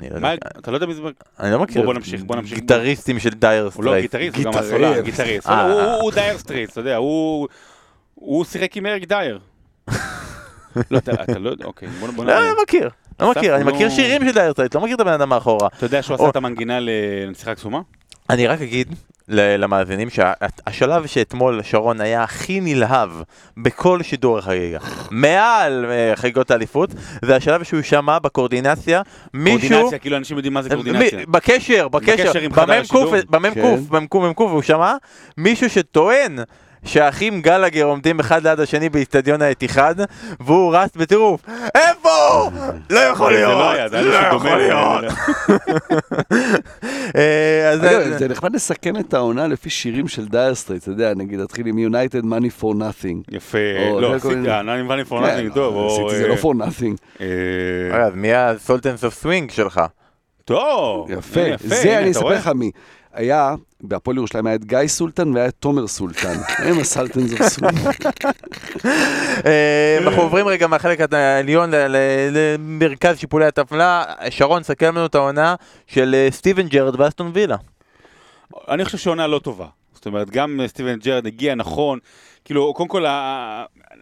אני לא יודע- אתה לא יודע מי זה? אני לא מכיר בוא נמשיך, בוא נמשיך. גיטריסטים של דייר הוא. לא גיטריסט, הוא גם גיטריסט. הסולן, גיטריסט. אה. הוא- הוא- הוא Dire Straits, אתה יודע, הוא... הוא שיחק עם אריק דייר. לא, אתה אתה לא יודע, אוקיי, בוא בוא לא. לא מכיר. לא מכיר, אני מכיר שירים של Dire Straits, לא מכיר את הבן אדם מאחורה. אתה יודע שהוא עשה את המנגינה לנסיכה הקסומה? אני רק אגיד למאזינים שהשלב שאתמול שרון היה הכי נלהב בכל שידור החגיגה, מעל אה, חגיגות האליפות, זה השלב שהוא שמע בקואורדינציה מישהו... קורדינציה, כאילו אנשים יודעים מה זה קורדינציה. מי- בקשר, בקשר, בקשר עם חדר השידור. במ"ק, במ"ק. במ"ק, במ"ק, והוא שמע מישהו שטוען שהאחים גאלגר עומדים אחד ליד השני באיצטדיון האיתיחאד, והוא רץ בטירוף, איפה? לא יכול זה להיות, לא היה, זה היה לא מישהו יכול. להיות. אה, זה- נחמד לסכם את העונה לפי שירים של Dire Straits, אתה יודע, נגיד, להתחיל עם United Money for Nothing. יפה, לא, כל- אני מבני כן, for nothing טוב. עשיתי זה לא for nothing. אה, מי ה Sultans of Swing שלך? טוב, יפה, זה אני אספר? לך מי. היה, בהפועל ירושלים היה את גיא סולטן והיה את תומר סולטן. הם ה Sultans of Swing. אה, אנחנו עוברים רגע מהחלק העליון ל- ל- למרכז שיפולי הטבלה. שרון, סכם לנו את העונה של אה, סטיבן ג'רד באסטון וילה. אני חושב שעונה לא טובה. זאת אומרת, גם אה, סטיבן ג'רד הגיע נכון. כאילו, קודם כל,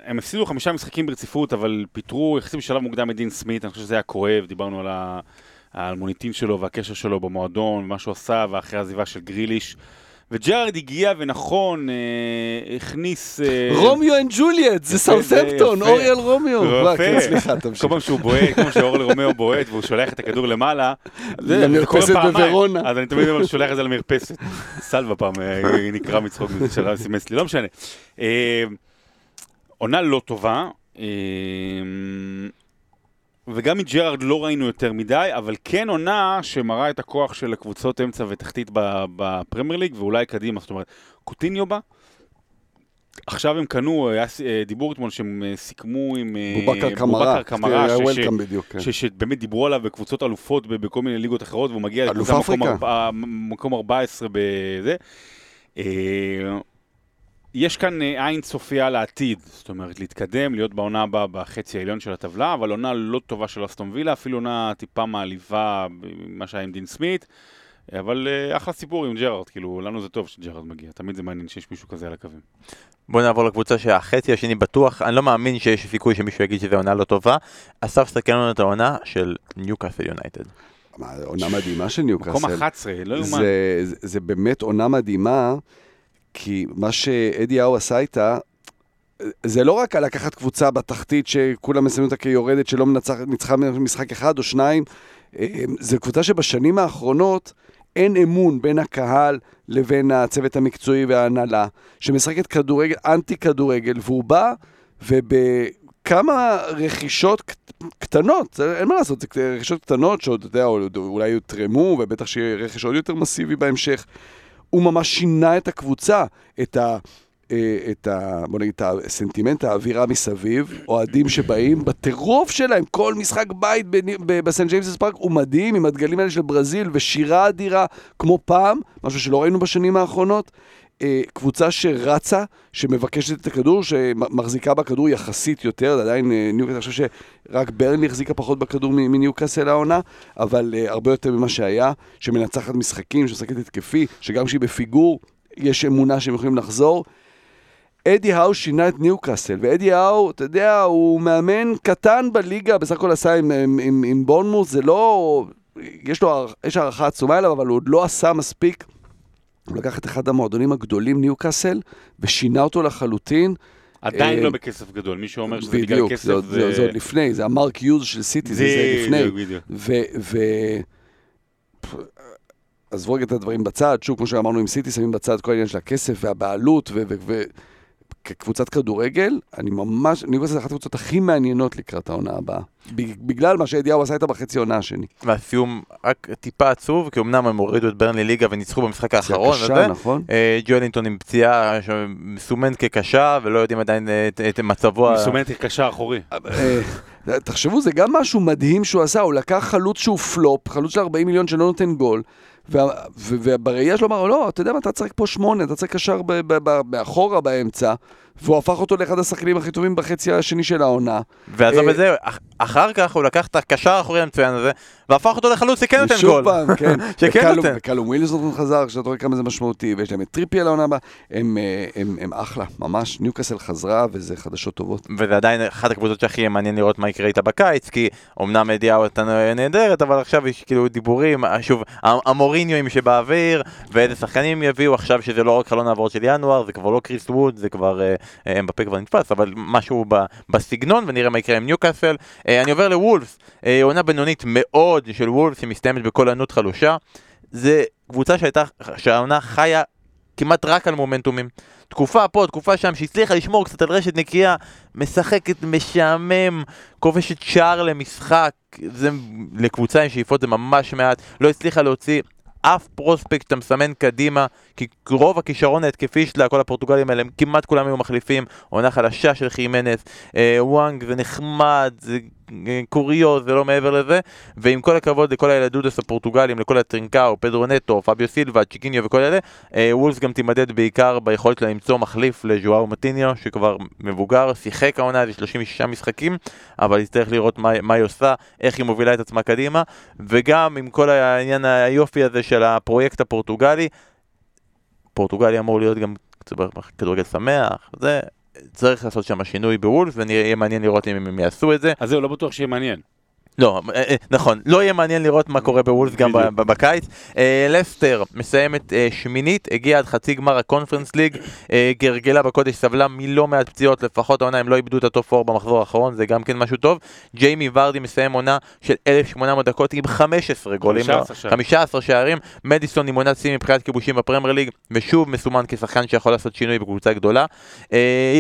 הם הפסידו חמישה משחקים ברציפות, אבל פיטרו יחסית בשלב מוקדם את דין סמית, אני חושב שזה היה כואב, דיברנו על ה- על המוניטין שלו והקשר שלו במועדון, מה שהוא עשה, ואחרי העזיבה של גריליש. וג'רד הגיע ונכון, אה, הכניס... אה, Romeo and Juliet, זה יפה. אוריול רומאו. יפה. כן, סליחה, תמשיך. כל פעם שהוא בועט, כמו שאוריול רומאו בועט והוא שולח את הכדור למעלה, למרפסת. בוורונה. אז אני תמיד שולח את זה למרפסת. סלבה פעם אה, נקרע מצחוק מזה של סימס לי, לא משנה. אה, עונה לא טובה, אה, וגם מג'רארד לא ראינו יותר מדי, אבל כן עונה שמראה את הכוח של הקבוצות אמצע ותחתית בפרמייר ליג, ואולי קדימה, זאת אומרת, קוטיניו בא. עכשיו הם קנו, היה ס- אה, דיבור אתמול שהם אה, סיכמו עם אה, בובקר קמרה. בובקר קמרה, ש- ש- בדיוק, כן. ש- שבאמת דיברו עליו בקבוצות אלופות בכל מיני ליגות אחרות, והוא מגיע לקבוצה מקום מקום 14 בזה. אה, יש כאן אה, עין צופייה לעתיד, זאת אומרת להתקדם, להיות בעונה הבאה בחצי העליון של הטבלה, אבל עונה לא טובה של אסטון וילה, אפילו עונה טיפה מעליבה ממה שהיה עם דין סמית, אבל אה, אחלה סיפור עם ג'רארד, כאילו לנו זה טוב שג'רארד מגיע, תמיד זה מעניין שיש מישהו כזה על הקווים. בואו נעבור לקבוצה שהחצי השני בטוח, אני לא מאמין שיש סיכוי שמישהו יגיד שזו עונה לא טובה. אסף סתכל לנו את העונה של ניוקאסל יונייטד. עונה מדהימה של ניוקאסל. מקום 11, לא יאומן. זה, זה, זה באמת עונה מדהימה, כי מה שאדי האו עשה איתה, זה לא רק על לקחת קבוצה בתחתית שכולם מסיימים אותה כיורדת שלא ניצחה משחק אחד או שניים, אה, זה קבוצה שבשנים האחרונות אין אמון בין הקהל לבין הצוות המקצועי וההנהלה, שמשחקת כדורגל, אנטי כדורגל, והוא בא ובכמה רכישות קט- קטנות, אין מה לעשות, זה רכישות קטנות שעוד, אתה יודע, אולי יותרמו, ובטח שיהיה רכש עוד יותר מסיבי בהמשך. הוא ממש שינה את הקבוצה, את ה... אה, את ה... בוא נגיד, את הסנטימנט, האווירה מסביב, אוהדים שבאים בטירוף שלהם, כל משחק בית בני- ב- בסנט ג'יימסס פארק הוא מדהים, עם הדגלים האלה של ברזיל, ושירה אדירה כמו פעם, משהו שלא ראינו בשנים האחרונות. אה, קבוצה שרצה, שמבקשת את הכדור, שמחזיקה בכדור יחסית יותר, עדיין אה, ניוקאסל, אני חושב שרק ברני החזיקה פחות בכדור מניוקאסל העונה, אבל אה, הרבה יותר ממה שהיה, שמנצחת משחקים, שמשחקת התקפי, שגם כשהיא בפיגור, יש אמונה שהם יכולים לחזור. אדי האו שינה את ניוקאסל, ואדי האו, אתה יודע, הוא מאמן קטן בליגה, בסך הכל עשה עם, עם, עם, עם בונמוס, זה לא... יש לו, יש הערכה עצומה אליו, אבל הוא עוד לא עשה מספיק. הוא לקח את אחד המועדונים הגדולים, ניוקאסל, ושינה אותו לחלוטין. עדיין אה, לא בכסף גדול, מי שאומר שזה בגלל בדיוק, כסף זה, עוד- זה, עוד לפני, זה המרק יוז של סיטי, זה, לפני. בדיוק, בדיוק. ו... עזבו רגע את הדברים בצד, שוב, כמו שאמרנו עם סיטי, שמים בצד כל העניין של הכסף והבעלות. כקבוצת כדורגל, אני ממש, ניוקאסל זה אחת הקבוצות הכי מעניינות לקראת העונה הבאה. ב- בגלל מה שאדיהו עשה איתה בחצי העונה השני. והסיום רק טיפה עצוב, כי אמנם הם הורידו את ברנלי ליגה וניצחו במשחק האחרון, קשה, וזה. נכון? אה, ג'ואלינטון עם פציעה שמסומנת כקשה, ולא יודעים עדיין אה, את, את מצבו. מסומנת כקשר אחורי. תחשבו, זה גם משהו מדהים שהוא עשה, הוא לקח חלוץ שהוא פלופ, חלוץ של 40 מיליון שלא נותן גול, ובראייה שלו אמר, לא, אתה יודע מה, אתה צריך פה שמונה, אתה צריך קשר מאחורה באמצע, והוא הפך אותו לאחד השחקנים הכי טובים בחצי השני של העונה. ועזוב אה, את זה, אח- אחר כך הוא לקח את הקשר האחורי המצוין הזה, והפך אותו לחלוץ שכן נותן גול. פעם, כן. שכן נותן. וקלום ווילסון חזר, שאתה רואה כמה זה משמעותי, ויש להם את טריפי על העונה הבאה, הם, אה, הם, הם אחלה, ממש, ניוקאסל חזרה, וזה חדשות טובות. וזה עדיין אחת הקבוצות שהכי יהיה מעניין לראות מה יקרה איתה בקיץ, כי אמנם ידיעה הייתה נהדרת, אבל עכשיו יש כאילו דיבורים, אה, שוב, המוריניואים שבאוויר, ואיזה שחקנים יביאו עכשיו שזה לא רק חלון העברות של ינואר, זה כבר לא קריס ווד, זה כבר, אה, אמבפה כבר נתפס, אבל משהו בסגנון, ונראה מה יקרה עם ניוקאסל. אני עובר לוולפס, עונה בינונית מאוד של וולפס, שמסתיימת בקול ענות חלושה. זה קבוצה שהייתה, שהעונה חיה כמעט רק על מומנטומים. תקופה פה, תקופה שם, שהצליחה לשמור קצת על רשת נקייה, משחקת משעמם, כובשת שער למשחק, זה לקבוצה עם שאיפות זה ממש מעט, לא הצליחה להוציא אף פרוספקט שאתה מסמן קדימה, כי רוב הכישרון ההתקפי שלה, כל הפורטוגלים האלה, הם כמעט כולם היו מחליפים, עונה חלשה של חימנס, אה, וואנג זה נחמד, זה קוריוז, זה לא מעבר לזה, ועם כל הכבוד לכל הילדודס הפורטוגלים, לכל הטרינקאו, פדרו נטו, פביו סילבה, צ'יקיניו וכל אלה, אה, וולס גם תימדד בעיקר ביכולת שלה למצוא מחליף לז'ואר מטיניו, שכבר מבוגר, שיחק העונה, איזה 36 משחקים, אבל יצטרך לראות מה, מה היא עושה, איך היא מובילה את עצמה קדימה, וגם עם כל העניין היופי הזה של הפרויקט הפורטוגלי, פורטוגלי אמור להיות גם כדורגל שמח, זה... צריך לעשות שם שינוי בוולף, ויהיה מעניין לראות אם הם יעשו את זה. אז זהו, לא בטוח שיהיה מעניין. לא, אה, אה, נכון, לא יהיה מעניין לראות מה קורה בוולף גם בקיץ. אה, לסטר מסיימת שמינית, הגיעה עד חצי גמר הקונפרנס ליג, גרגלה בקודש, סבלה מלא מעט פציעות, לפחות העונה הם לא איבדו את הטופ 4 במחזור האחרון, זה גם כן משהו טוב. ג'יימי ורדי מסיים עונה של 1,800 דקות עם 15 גולים, 15 שערים. 15 שערים, מדיסון עם עונת שיא מבחינת כיבושים בפרמייר ליג, ושוב מסומן כשחקן שיכול לעשות שינוי בקבוצה גדולה.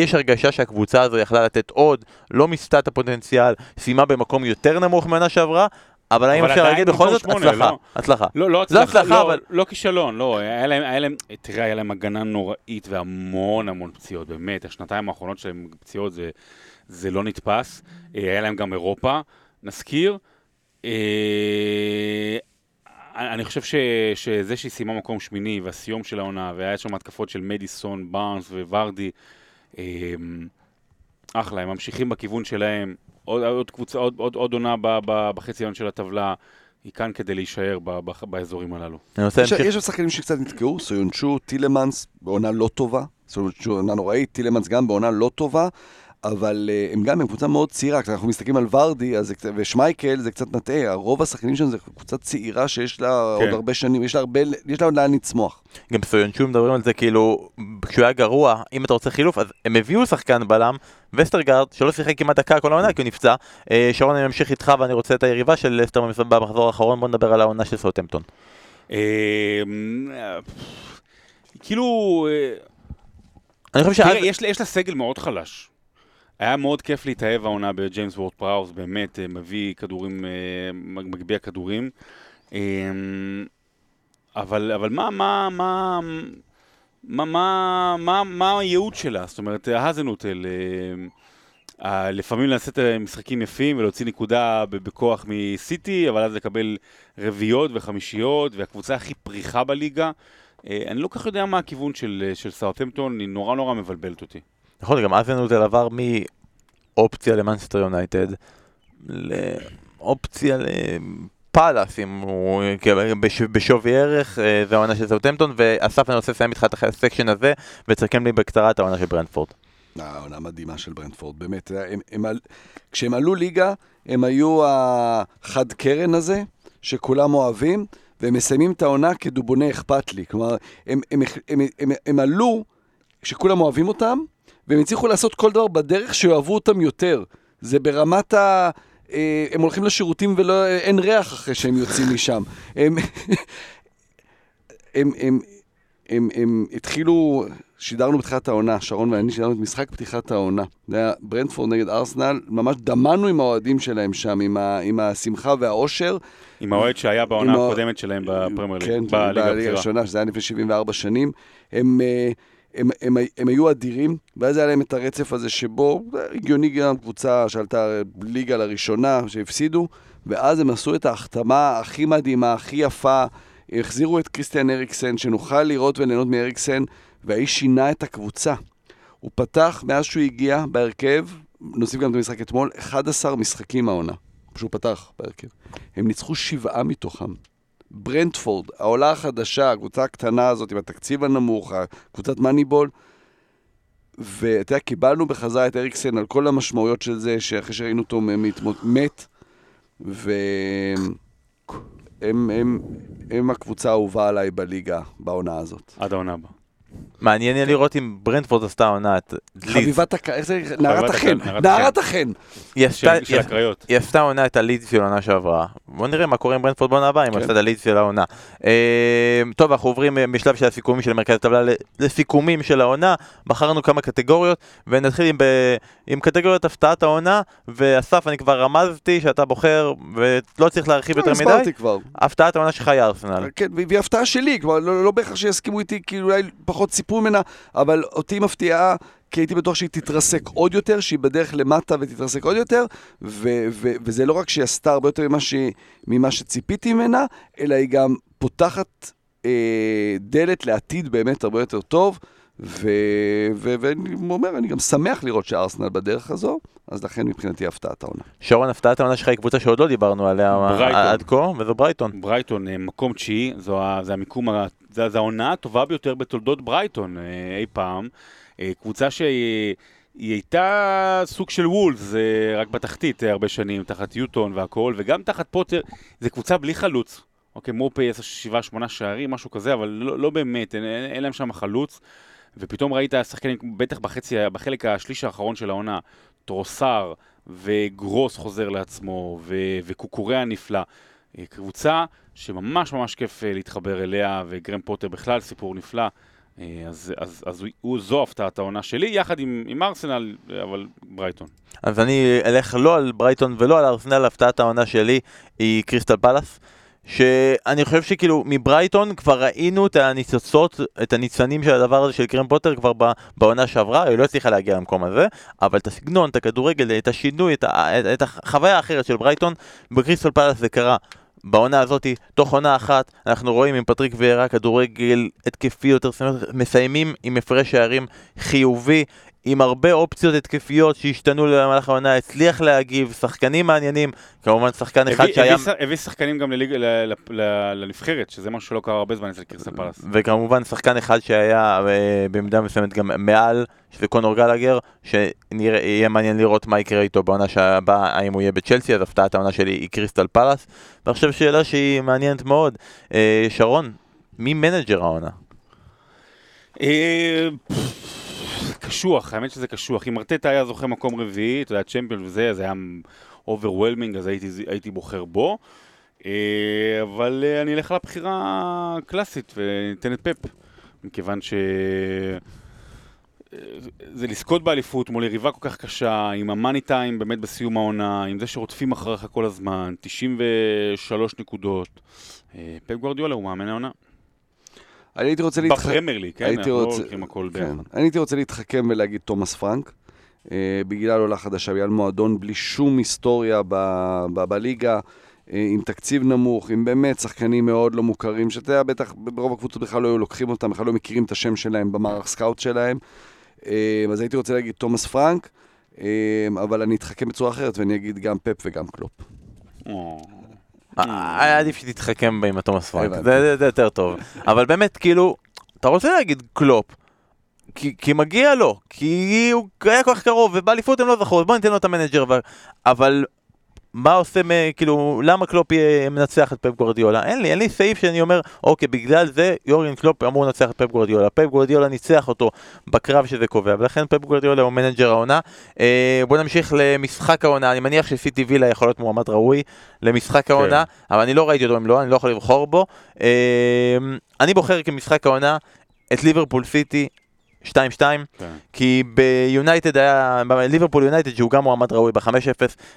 יש הרגשה שהקבוצה הזו יכלה לתת עוד, לא מיצתה את הפוטנציאל, סיימה במקום יותר נמוך מהעונה שעברה, אבל האם אפשר להגיד בכל זאת הצלחה, לא? הצלחה. לא, לא הצלחה, הצלחה, לא, אבל- לא כישלון, לא, היה להם, תראה, היה להם הגנה נוראית והמון המון פציעות, באמת, השנתיים האחרונות שלהם פציעות זה, זה לא נתפס, אה, היה להם גם אירופה, נזכיר, אה, אני חושב ש, שזה שהיא סיימה מקום שמיני והסיום של העונה, והיה שם התקפות של מדיסון, בארנס וורדי, אה, אחלה, הם ממשיכים בכיוון שלהם, עוד, עוד קבוצה, עוד, עוד, עוד עונה ב, ב, בחצי העליון של הטבלה, היא כאן כדי להישאר ב, ב, באזורים הללו. יש להמשיך. יש עוד שחקנים שקצת נתקעו, סויונצ'ו, טילמנס, בעונה לא טובה. סויונצ'ו עונה נוראית, טילמנס גם בעונה לא טובה. אבל אה, הם גם, הם קבוצה מאוד צעירה, כשאנחנו מסתכלים על ורדי אז ושמייקל, זה קצת מטעה, רוב השחקנים שם זה קבוצה צעירה שיש לה כן. עוד הרבה שנים, יש לה הרבה, יש לה עוד לאן לצמוח. גם סויונצ'ו מדברים על זה כאילו, כשהוא היה גרוע, אם אתה רוצה חילוף, אז הם הביאו שחקן בלם, וסטרגרד, שלא שיחק כמעט דקה כל העונה כי הוא נפצע. אה, שרון, אני ממשיך איתך ואני רוצה את היריבה של לסטר במחזור האחרון, בוא נדבר על העונה של סאוטהמפטון. אה, כאילו, אני חושב שאז... תראה, יש לה סגל מאוד חלש. היה מאוד כיף להתאהב העונה בג'יימס וורד פראוס, באמת אה, מביא כדורים, אה, מגביה כדורים. אה, אבל, אבל מה, מה, מה, מה, מה, מה, מה הייעוד שלה? זאת אומרת, הזנהוטל, לפעמים לעשות משחקים יפים ולהוציא נקודה בכוח מסיטי, אבל אז לקבל רביעיות וחמישיות, והקבוצה הכי פריכה בליגה. אני לא כל כך יודע מה הכיוון של, של סאוטהמפטון, היא נורא נורא מבלבלת אותי. נכון, גם אז ארסנל עבר מאופציה למאנסטר יונייטד לאופציה לפאלאס, אם הוא בש- בשווי ערך, אה, זה העונה של סאוטהמפטון, ואסף אני רוצה לסיים איתך את ה section הזה, ותסכם לי בקצרה את העונה של ברנדפורד. אה, עונה מדהימה של ברנדפורד, באמת. הם, הם, על- כשהם עלו ליגה, הם היו החד קרן הזה, שכולם אוהבים, והם מסיימים את העונה כדובוני אכפת לי. כלומר, הם, הם, הם, הם, הם, הם עלו שכולם אוהבים אותם, והם הצליחו לעשות כל דבר בדרך שיאהבו אותם יותר. זה ברמת ה... אה, הם הולכים לשירותים ואין ריח אחרי שהם יוצאים משם. הם, הם, הם, הם, הם התחילו, שידרנו בתחילת העונה, שרון ואני שידרנו את משחק פתיחת העונה. זה היה ברנדפורד נגד ארסנל, ממש דמענו עם האוהדים שלהם שם, עם, ה, עם השמחה והאושר. עם האוהד שהיה בעונה עם ה- הקודמת שלהם בפרמייר ליג, כן, בליגה. הראשונה, שזה היה לפני 74 שנים. הם, אה, הם, הם, הם, היו אדירים, ואז היה להם את הרצף הזה שבו, הגיוני גם קבוצה שעלתה ליגה לראשונה, שהפסידו, ואז הם עשו את ההחתמה הכי מדהימה, הכי יפה, החזירו את קריסטיאן אריקסן, שנוכל לראות וליהנות מאריקסן, והאיש שינה את הקבוצה. הוא פתח, מאז שהוא הגיע בהרכב, נוסיף גם את המשחק אתמול, 11 משחקים העונה, שהוא פתח בהרכב. הם ניצחו שבעה מתוכם. ברנדפורד, העולה החדשה, הקבוצה הקטנה הזאת עם התקציב הנמוך, קבוצת מאניבול, ואתה יודע, קיבלנו בחזרה את אריקסן על כל המשמעויות של זה, שאחרי שראינו אותו מת, והם הם, הם, הם הקבוצה האהובה עליי בליגה בעונה הזאת. עד העונה הבאה. מעניין יהיה לראות אם ברנדפורד עשתה עונה את לידס. חביבת הקהל, איך זה? נערת החן, נערת החן. היא של עשתה- עונה את הלידס של העונה שעברה. בוא נראה מה קורה עם ברנדפורד בעונה הבאה, אם כן. עשתה את הלידס של העונה. אה, טוב, אנחנו עוברים אה, משלב של הסיכומים של מרכז הטבלה לסיכומים של העונה. בחרנו כמה קטגוריות, ונתחיל עם, ב- עם קטגוריית הפתעת העונה, ואסף, אני כבר רמזתי שאתה בוחר, ולא צריך להרחיב יותר מדי. הסברתי כבר. הפתעת העונה שלך היא ארסנל. כן, והיא הפתעה שלי, כבר לא, לא בהכרח שיסכימו איתי, כי אולי פחות ציפו ממנה, אבל אותי מפתיעה, כי הייתי בטוח שהיא תתרסק עוד יותר, שהיא בדרך למטה ותתרסק עוד יותר, ו- ו- וזה לא רק שהיא עשתה הרבה יותר ממה, ש- ממה שציפיתי ממנה, אלא היא גם פותחת אה, דלת לעתיד באמת הרבה יותר טוב, ו- ו- ואני אומר, אני גם שמח לראות שארסנל בדרך הזו, אז לכן מבחינתי הפתעת העונה. שרון, הפתעת העונה שלך היא קבוצה שעוד לא דיברנו עליה ברייטון. עד כה, וזו ברייטון. ברייטון, אה, מקום תשיעי, זה המיקום, זה זה העונה הטובה ביותר בתולדות ברייטון אה, אי פעם. אה, קבוצה שהיא היא הייתה סוג של וולס, אה, רק בתחתית הרבה שנים, תחת יוטון והכל, וגם תחת פוטר, זו קבוצה בלי חלוץ. אוקיי, מופה יש שבעה, שמונה שערים, משהו כזה, אבל לא, לא באמת, אין, אין, אין להם שם חלוץ. ופתאום ראית שחקנים, בטח בחצי, בחלק השליש האחרון של העונה, טרוסר וגרוס חוזר לעצמו, ו, וקוקוריה נפלא. אה, קבוצה שממש ממש כיף אה, להתחבר אליה, וגרם פוטר בכלל סיפור נפלא. אה, אז, אז, אז הוא, הוא, זו הפתעת העונה שלי, יחד עם, עם ארסנל, אה, אבל ברייטון. אז אני אלך לא על ברייטון ולא על ארסנל, הפתעת העונה שלי היא קריסטל פלאס. שאני חושב שכאילו מברייטון כבר ראינו את הניצוצות, את הניצנים של הדבר הזה של קרם פוטר כבר בעונה שעברה, היא לא הצליחה להגיע למקום הזה, אבל את הסגנון, את הכדורגל, את השינוי, את, את, את החוויה האחרת של ברייטון, בקריסטל פלאס זה קרה. בעונה הזאת, תוך עונה אחת, אנחנו רואים עם פטריק ויארה כדורגל התקפי יותר, מסיימים עם הפרש שערים חיובי, עם הרבה אופציות התקפיות שהשתנו במהלך העונה, הצליח להגיב, שחקנים מעניינים, כמובן שחקן אחד הביא, שהיה... הביא, שחקנים גם לליג, ל, ל, ל, לנבחרת, שזה משהו שלא קרה הרבה זמן אצל קריסטל פלאס. וכמובן שחקן אחד שהיה אה, במידה מסוימת גם מעל, שזה קונור גלגר, שיהיה מעניין לראות מה יקרה איתו בעונה הבאה, האם הוא יהיה בצ'לסי, אז הפתעת העונה שלי היא קריסטל פלאס. ועכשיו שאלה שהיא מעניינת מאוד, אה, שרון, מי מנג'ר העונה? קשוח, האמת שזה קשוח. אם ארטטה היה זוכה מקום רביעי, אתה יודע, צ'מפיון וזה, זה היה overwhelming, אז הייתי, הייתי בוחר בו. אה, אבל אה, אני אלך על הבחירה הקלאסית וניתן את פפ, מכיוון ש... אה, זה לזכות באליפות מול יריבה כל כך קשה, עם המאני טיים באמת בסיום העונה, עם זה שרודפים אחריך כל הזמן, 93 נקודות. פפ גוורדיולה הוא מאמן העונה. אני הייתי רוצה להתח... בפרמייר ליג, כן? אנחנו לא רוצה- הולכים הכל כן. ביחד. אני הייתי רוצה להתחכם ולהגיד תומאס פרנק, אה, בגלל עולה חדשה, בגלל מועדון בלי שום היסטוריה ב- ב- בליגה, אה, עם תקציב נמוך, עם באמת שחקנים מאוד לא מוכרים, שאתה יודע, בטח ברוב הקבוצות בכלל לא היו לוקחים אותם, בכלל לא מכירים את השם שלהם במערך סקאוט שלהם. אה, אז הייתי רוצה להגיד תומאס פרנק, אה, אבל אני אתחכם בצורה אחרת ואני אגיד גם פפ וגם קלופ. או. אה, היה עדיף שתתחכם בה עם התומאס פרנק. זה- יותר טוב. אבל באמת, כאילו, אתה רוצה להגיד קלופ, כי כי מגיע לו, כי הוא היה כל כך קרוב, ובאליפות הם לא זכו, אז בוא ניתן לו את המנג'ר, אבל מה עושה, כאילו, למה קלופ מנצח את פפ גורדיולה? אין לי, אין לי סעיף שאני אומר, אוקיי, בגלל זה יורגן קלופ אמור לנצח את פפ גורדיולה. פפ גורדיולה ניצח אותו בקרב שזה קובע, ולכן פפ גורדיולה הוא מנג'ר העונה. אה, בוא נמשיך למשחק העונה, אני מניח שסיטי וילה יכול להיות מועמד ראוי למשחק העונה, אבל אני לא ראיתי אותו אם לא, אני לא יכול לבחור בו. אה, אני בוחר כמשחק העונה את ליברפול סיטי 2-2, כן. כי ביונייטד היה, בליברפול יונייטד שהוא גם מועמד ראוי ב-5-0,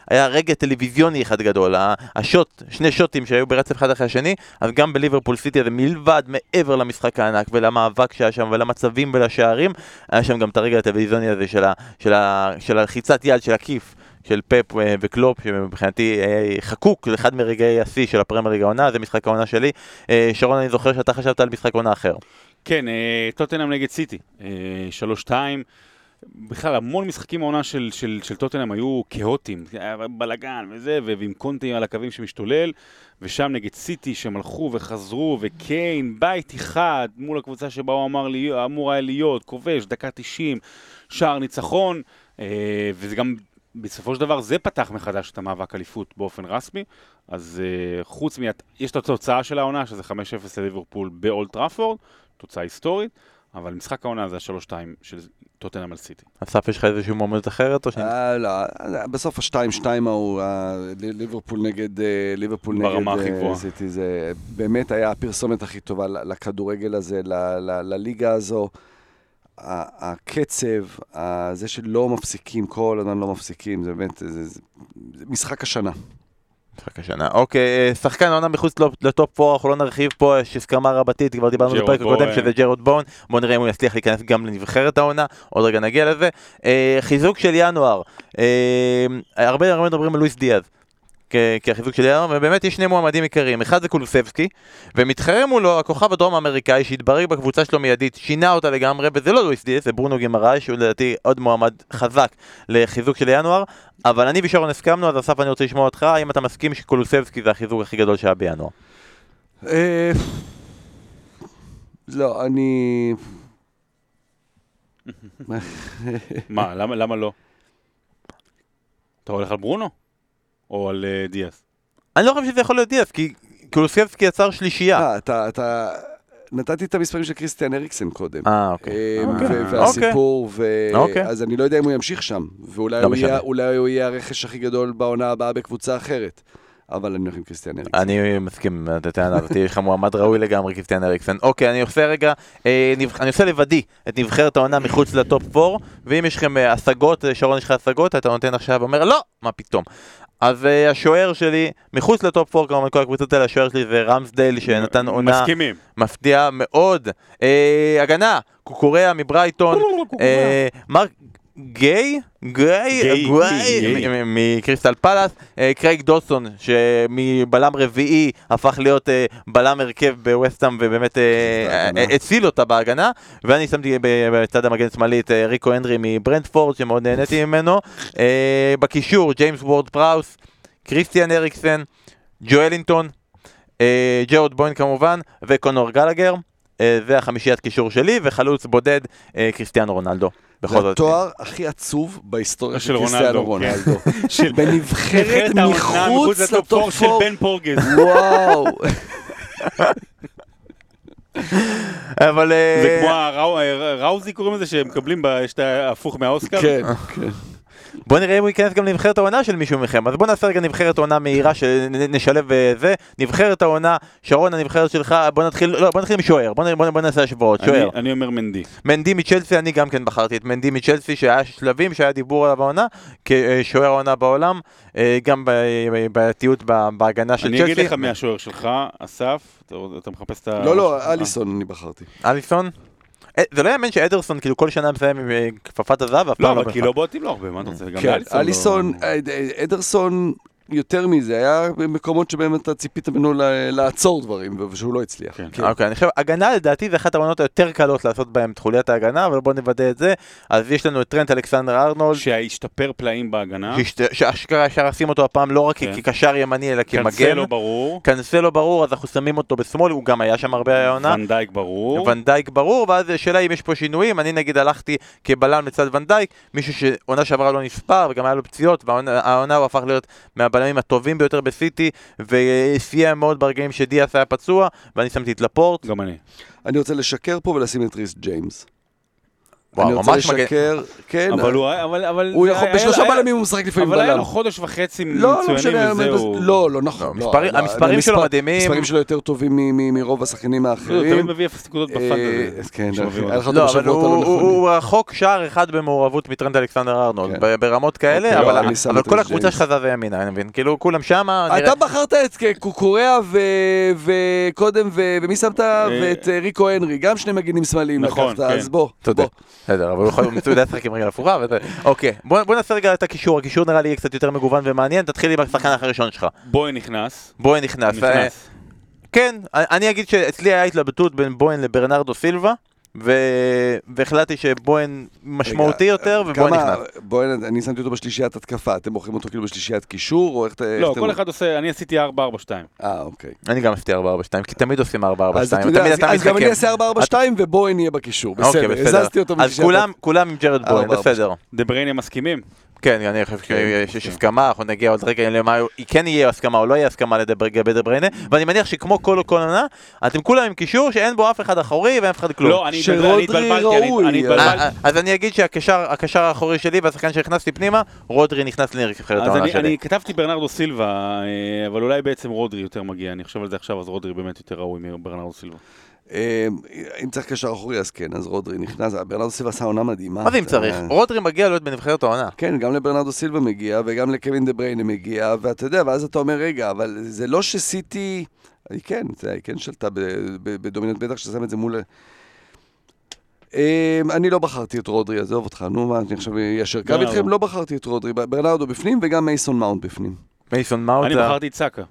היה רגע טלוויזיוני אחד גדול, השוט, שני שוטים שהיו ברצף אחד אחרי השני, אז גם בליברפול סיטי הזה מלבד, מעבר למשחק הענק ולמאבק שהיה שם ולמצבים ולשערים, היה שם גם את הרגע הטלוויזיוני הזה של, ה, של, ה, של הלחיצת יד, של הכיף. של פפ אה, וקלופ, שמבחינתי אה, חקוק לאחד מרגעי השיא של הפרמייר ליג העונה, זה משחק העונה שלי. אה, שרון, אני זוכר שאתה חשבת על משחק עונה אחר. כן, אה, טוטנאם נגד סיטי, אה, שלוש-שתיים. בכלל, המון משחקים העונה של, של, של טוטנאם היו כאוטיים, בלאגן וזה, ועם קונטי על הקווים שמשתולל, ושם נגד סיטי שהם הלכו וחזרו, וקיין, בית אחד מול הקבוצה שבה הוא אמר לי, אמור היה להיות, כובש, דקה 90, שער ניצחון, אה, וזה גם, בסופו של דבר, זה פתח מחדש את המאבק אליפות באופן רסמי, אז אה, חוץ מ... יש את התוצאה של העונה, שזה 5-0 לליברפול באולט טראפורד, תוצאה היסטורית, אבל משחק העונה זה ה-3-2 של טוטנאם על סיטי. אסף, יש לך איזושהי מועמדת אחרת? או שאני... אה, לא, אה, בסוף השתיים שתיים ההוא, ליברפול נגד, אה, ליברפול ברמה נגד הכי גבוהה. סיטי, זה באמת היה הפרסומת הכי טובה ל- לכדורגל הזה, ל- ל- לליגה הזו. הקצב, זה שלא מפסיקים, כל הזמן לא מפסיקים, זה באמת, זה, זה, זה משחק השנה. משחק השנה. אוקיי, אה, שחקן העונה מחוץ לטופ 4, אנחנו לא נרחיב פה, יש הסכמה רבתית, כבר דיברנו בפרק הקודם. שזה ג'רד בון, בוא נראה אם הוא יצליח להיכנס גם לנבחרת העונה, עוד רגע נגיע לזה. אה, חיזוק של ינואר, אה, הרבה הרבה מדברים על לואיס דיאז. כחיזוק של ינואר, ובאמת יש שני מועמדים עיקריים, אחד זה קולוסבסקי, ומתחרה מולו הכוכב הדרום האמריקאי שהתברג בקבוצה שלו מיידית, שינה אותה לגמרי, וזה לא לואיס דיאז, זה ברונו גימראי, שהוא לדעתי עוד מועמד חזק לחיזוק של ינואר, אבל אני ושרון הסכמנו, אז אסף אני רוצה לשמוע אותך, האם אתה מסכים שקולוסבסקי זה החיזוק הכי גדול שהיה בינואר? אה, לא, אני... מה, למה, למה לא? אתה הולך על ברונו? או על uh, דיאס? אני לא חושב שזה יכול להיות דיאס, כי קולוסבסקי יצר שלישייה. אה, אתה, אתה... נתתי את המספרים של קריסטיאן אריקסן קודם. אה, אוקיי. אה, אוקיי. ו- והסיפור, ו... אוקיי. אז אני לא יודע אם הוא ימשיך שם, ואולי לא הוא יהיה- משנה. אולי הוא יהיה הרכש הכי גדול בעונה הבאה בקבוצה אחרת. אבל אני הולך עם קריסטיאן אריקסן. אני מסכים עם הטענה הזאת, יש לך מועמד ראוי לגמרי, קריסטיאן אריקסן. אוקיי, אני עושה רגע, אה, אני עושה לבדי את נבחרת העונה מחוץ לטופ 4, ואם יש לכם אה, השגות, אה, שרון יש לך השגות, אתה נותן עכשיו ואומר, לא, מה פתאום. אז אה, השוער שלי, מחוץ לטופ 4, כמובן כל הקבוצות האלה, השוער שלי זה רמסדייל, שנתן עונה מסכימים. מפתיעה מאוד. אה, הגנה, קוקוריאה מברייטון, אה, מרק... גיי? גיי? גיי, מ- מקריסטל פלאס, אה, קרייג דוסון שמבלם רביעי הפך להיות אה, בלם הרכב בווסטהאם ובאמת אה. אה, הציל אותה בהגנה ואני שמתי בצד המגן השמאלי את אה, ריקו הנדרי מברנדפורד שמאוד נהניתי ממנו אה, בקישור ג'יימס וורד פראוס, קריסטיאן אריקסן, ג'ואלינטון, אה, ג'רד בוין כמובן וקונור גלגר אה, זה החמישיית קישור שלי וחלוץ בודד אה, קריסטיאנו רונלדו. בכל זה זאת. התואר הכי עצוב בהיסטוריה של קריסטיאנו רונלדו, כן. של- בנבחרת מחוץ לטופ של 4. בן פורגס. וואו. אבל אה, זה כמו הראו- ראוזי קוראים לזה, שהם מקבלים, יש את ההפוך מהאוסקר. כן, כן. בוא נראה אם הוא ייכנס גם לנבחרת העונה של מישהו מכם. אז בוא נעשה רגע נבחרת עונה מהירה שנשלב אה, זה. נבחרת העונה, שרון הנבחרת שלך, בוא נתחיל, לא, בוא נתחיל עם שוער, בוא, בוא, בוא נעשה השוואות, אני- שוער. אני אומר מנדי. מנדי מצ'לסי, אני גם כן בחרתי את מנדי מצ'לסי, שהיה שלבים, שהיה דיבור עליו העונה, כשוער העונה בעולם, אה, גם בעייתיות ב- בהגנה של אני צ'לסי. אגיד לך מי השוער שלך, אסף, אתה- אתה מחפש את ה... לא, לא, אה. אליסון אני בחרתי. אליסון? אה, זה לא יאמן שאדרסון כאילו כל שנה מסיים עם אה, כפפת הזהב, לא, פעם אבל כי במשחק. לא בועטים לו הרבה, מה אתה רוצה? גם כן, אליסון, לא- אה, אדרסון, יותר מזה, היה במקומות שבהם אתה ציפית ממנו לעצור דברים, ושהוא לא הצליח. כן. כן. אוקיי, אני חושב, הגנה לדעתי זה אחת העונות היותר קלות לעשות בהן את חוליית ההגנה, אבל בואו נוודא את זה. אז יש לנו את טרנט אלכסנדר ארנולד, שהשתפר פלאים בהגנה. שהשת- שאשכרה אפשר לשים אותו הפעם לא רק כן. כקשר ימני, אלא כמגן. קנסלו ברור. קנסלו ברור, אז אנחנו שמים אותו בשמאל, הוא גם היה שם הרבה העונה. ונדייק ברור. ונדייק ברור, ואז השאלה אם יש פה שינויים, אני נגיד הלכתי כבלם לצד ונדייק, מישהו שעונה שעברה לא נספר וגם היה לו פציעות, והעונה הוא הפך להיות מהבלמים הטובים ביותר בסיטי, וסייע מאוד ברגעים שדיאס היה פצוע, ואני שמתי את לפורט, גם אני. אני רוצה לשקר פה ולשים את ריס ג'יימס. וואו, אני רוצה ממש מגן. לשקר, כן. אבל הוא היה, אבל, אבל... הוא יכול, בשלושה בלמים הוא משחק לפעמים אבל היה בלם. לו חודש וחצי לא, לא מצוינים וזהו. לא, לא נכון. לא, לא, המספרים- לא, המספרים שלו מדהימים. המספרים שלו יותר טובים מ- מ- מרוב השחקנים לא, הוא תמיד האחרים. מביא אפס נקודות אה, בפאנטזי. כן, שמביא היה. לך אותו לא, בשבועות הוא- הלא נכונים. הוא רחוק שער אחד במעורבות מטרנד אלכסנדר ארנולד, כן. ברמות כאלה, אוקיי, אבל- לא, שם אבל כל הקבוצה. שלך זזה ימינה, אני מבין, כאילו כולם שמה, אתה בחרת את קוקוריאה ו- וקודם, ו- ומי שמת? ואת אה, ריקו הנרי, גם שני מגינים שמאליים נכון, לקחת, כן. אז בוא. בסדר, אבל הוא יכול, יודע לשחק עם רגל הפוכה. אוקיי, בוא נעשה רגע את הקישור, הקישור נראה לי קצת יותר מגוון ומעניין, תתחיל עם השחקן הראשון שלך. בואי נכנס. בואי נכנס. אה. כן, אני אגיד שאצלי היה התלבטות בין בוהן לברנרדו סילבה, ו- והחלטתי שבואן משמעותי רגע, יותר, ובואן כמה- נכנס. בואי, אני שמתי אותו בשלישיית התקפה, אתם בוחרים אותו כאילו בשלישיית קישור, או איך אתה... איך לא, אתם- כל אחד עושה, אני עשיתי 4-4-2. אה, אוקיי. אני גם עשיתי 4-4-2, כי תמיד עושים 4-4-2, אז אז- גם. אני אעשה 4-4-2 ובואן יהיה בקישור, אוקיי, בסדר, בסדר. הזזתי אותו אז כולם, כולם עם ג'ארוד בואן, 4-4-2. בסדר. דה בריינה מסכימים? כן, אני חושב כן, שיש כן. הסכמה, אנחנו נגיע עוד רגע למה כן יהיה הסכמה או לא יהיה הסכמה לגבי דה בריינה, ואני מניח שכמו כל כל עונה, אתם כולם עם קישור שאין בו אף אחד אחורי ואין אף אחד כלום. לא, אני התבלבלתי, אני- אני אה, אה, התבלבלתי. אז אני אגיד שהקשר הקשר האחורי שלי והשחקן שהכנסתי פנימה, רודרי נכנס לנבחרת אז העונה שלי. אני כתבתי ברנרדו סילבה, אה, אבל אולי בעצם רודרי יותר מגיע, אני חושב על זה עכשיו, אז רודרי באמת יותר ראוי מברנרדו סילבה. אה, אם צריך קשר אחורי אז כן, אז רודרי נכנס, ברנרדו סילבה עשה עונה מדהימה. מה זה אם צריך? רודרי מגיע להיות בנבחרת העונה. כן, גם לברנרדו סילבה מגיע, וגם לקווין דה בריינה מגיע, ואתה יודע, ואז אתה אומר, רגע, אבל זה לא שסיטי... היא כן, היא כן שלטה בדומיננט, בטח שאתה שם את זה מול... אה, אני לא בחרתי את רודרי, עזוב אותך, נו מה, אני עכשיו איישר קו ברנרדו. איתכם, לא בחרתי את רודרי, ברנרדו בפנים וגם מייסון מאונט בפנים. מייסון מאוט, אני בחרתי את סאקה.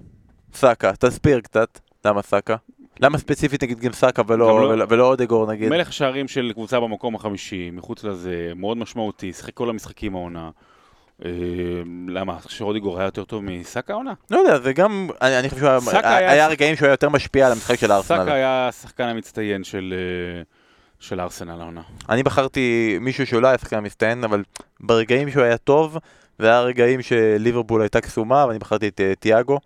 סאקה, תסביר קצת, למה סאקה? למה ספציפית נגיד גם סאקה ולא- לא- ולא- ולא אודגור נגיד? מלך שערים של קבוצה במקום החמישי, מחוץ לזה, מאוד משמעותי, שיחק כל המשחקים העונה. אה, למה, שרודיגור היה יותר טוב מסאקה העונה? לא יודע, זה גם, אני אני חושב שהוא סאקה היה היה- היה רגעים שהוא היה יותר משפיע על המשחק של סאקה הארסנל. היה השחקן המצטיין של אה, של ארסנל העונה. אני בחרתי מישהו שהוא לא היה שחקן מצטיין, אבל ברגעים שהוא היה טוב, זה היה רגעים שליברפול הייתה קסומה, ואני בחרתי את אה, תיאגו.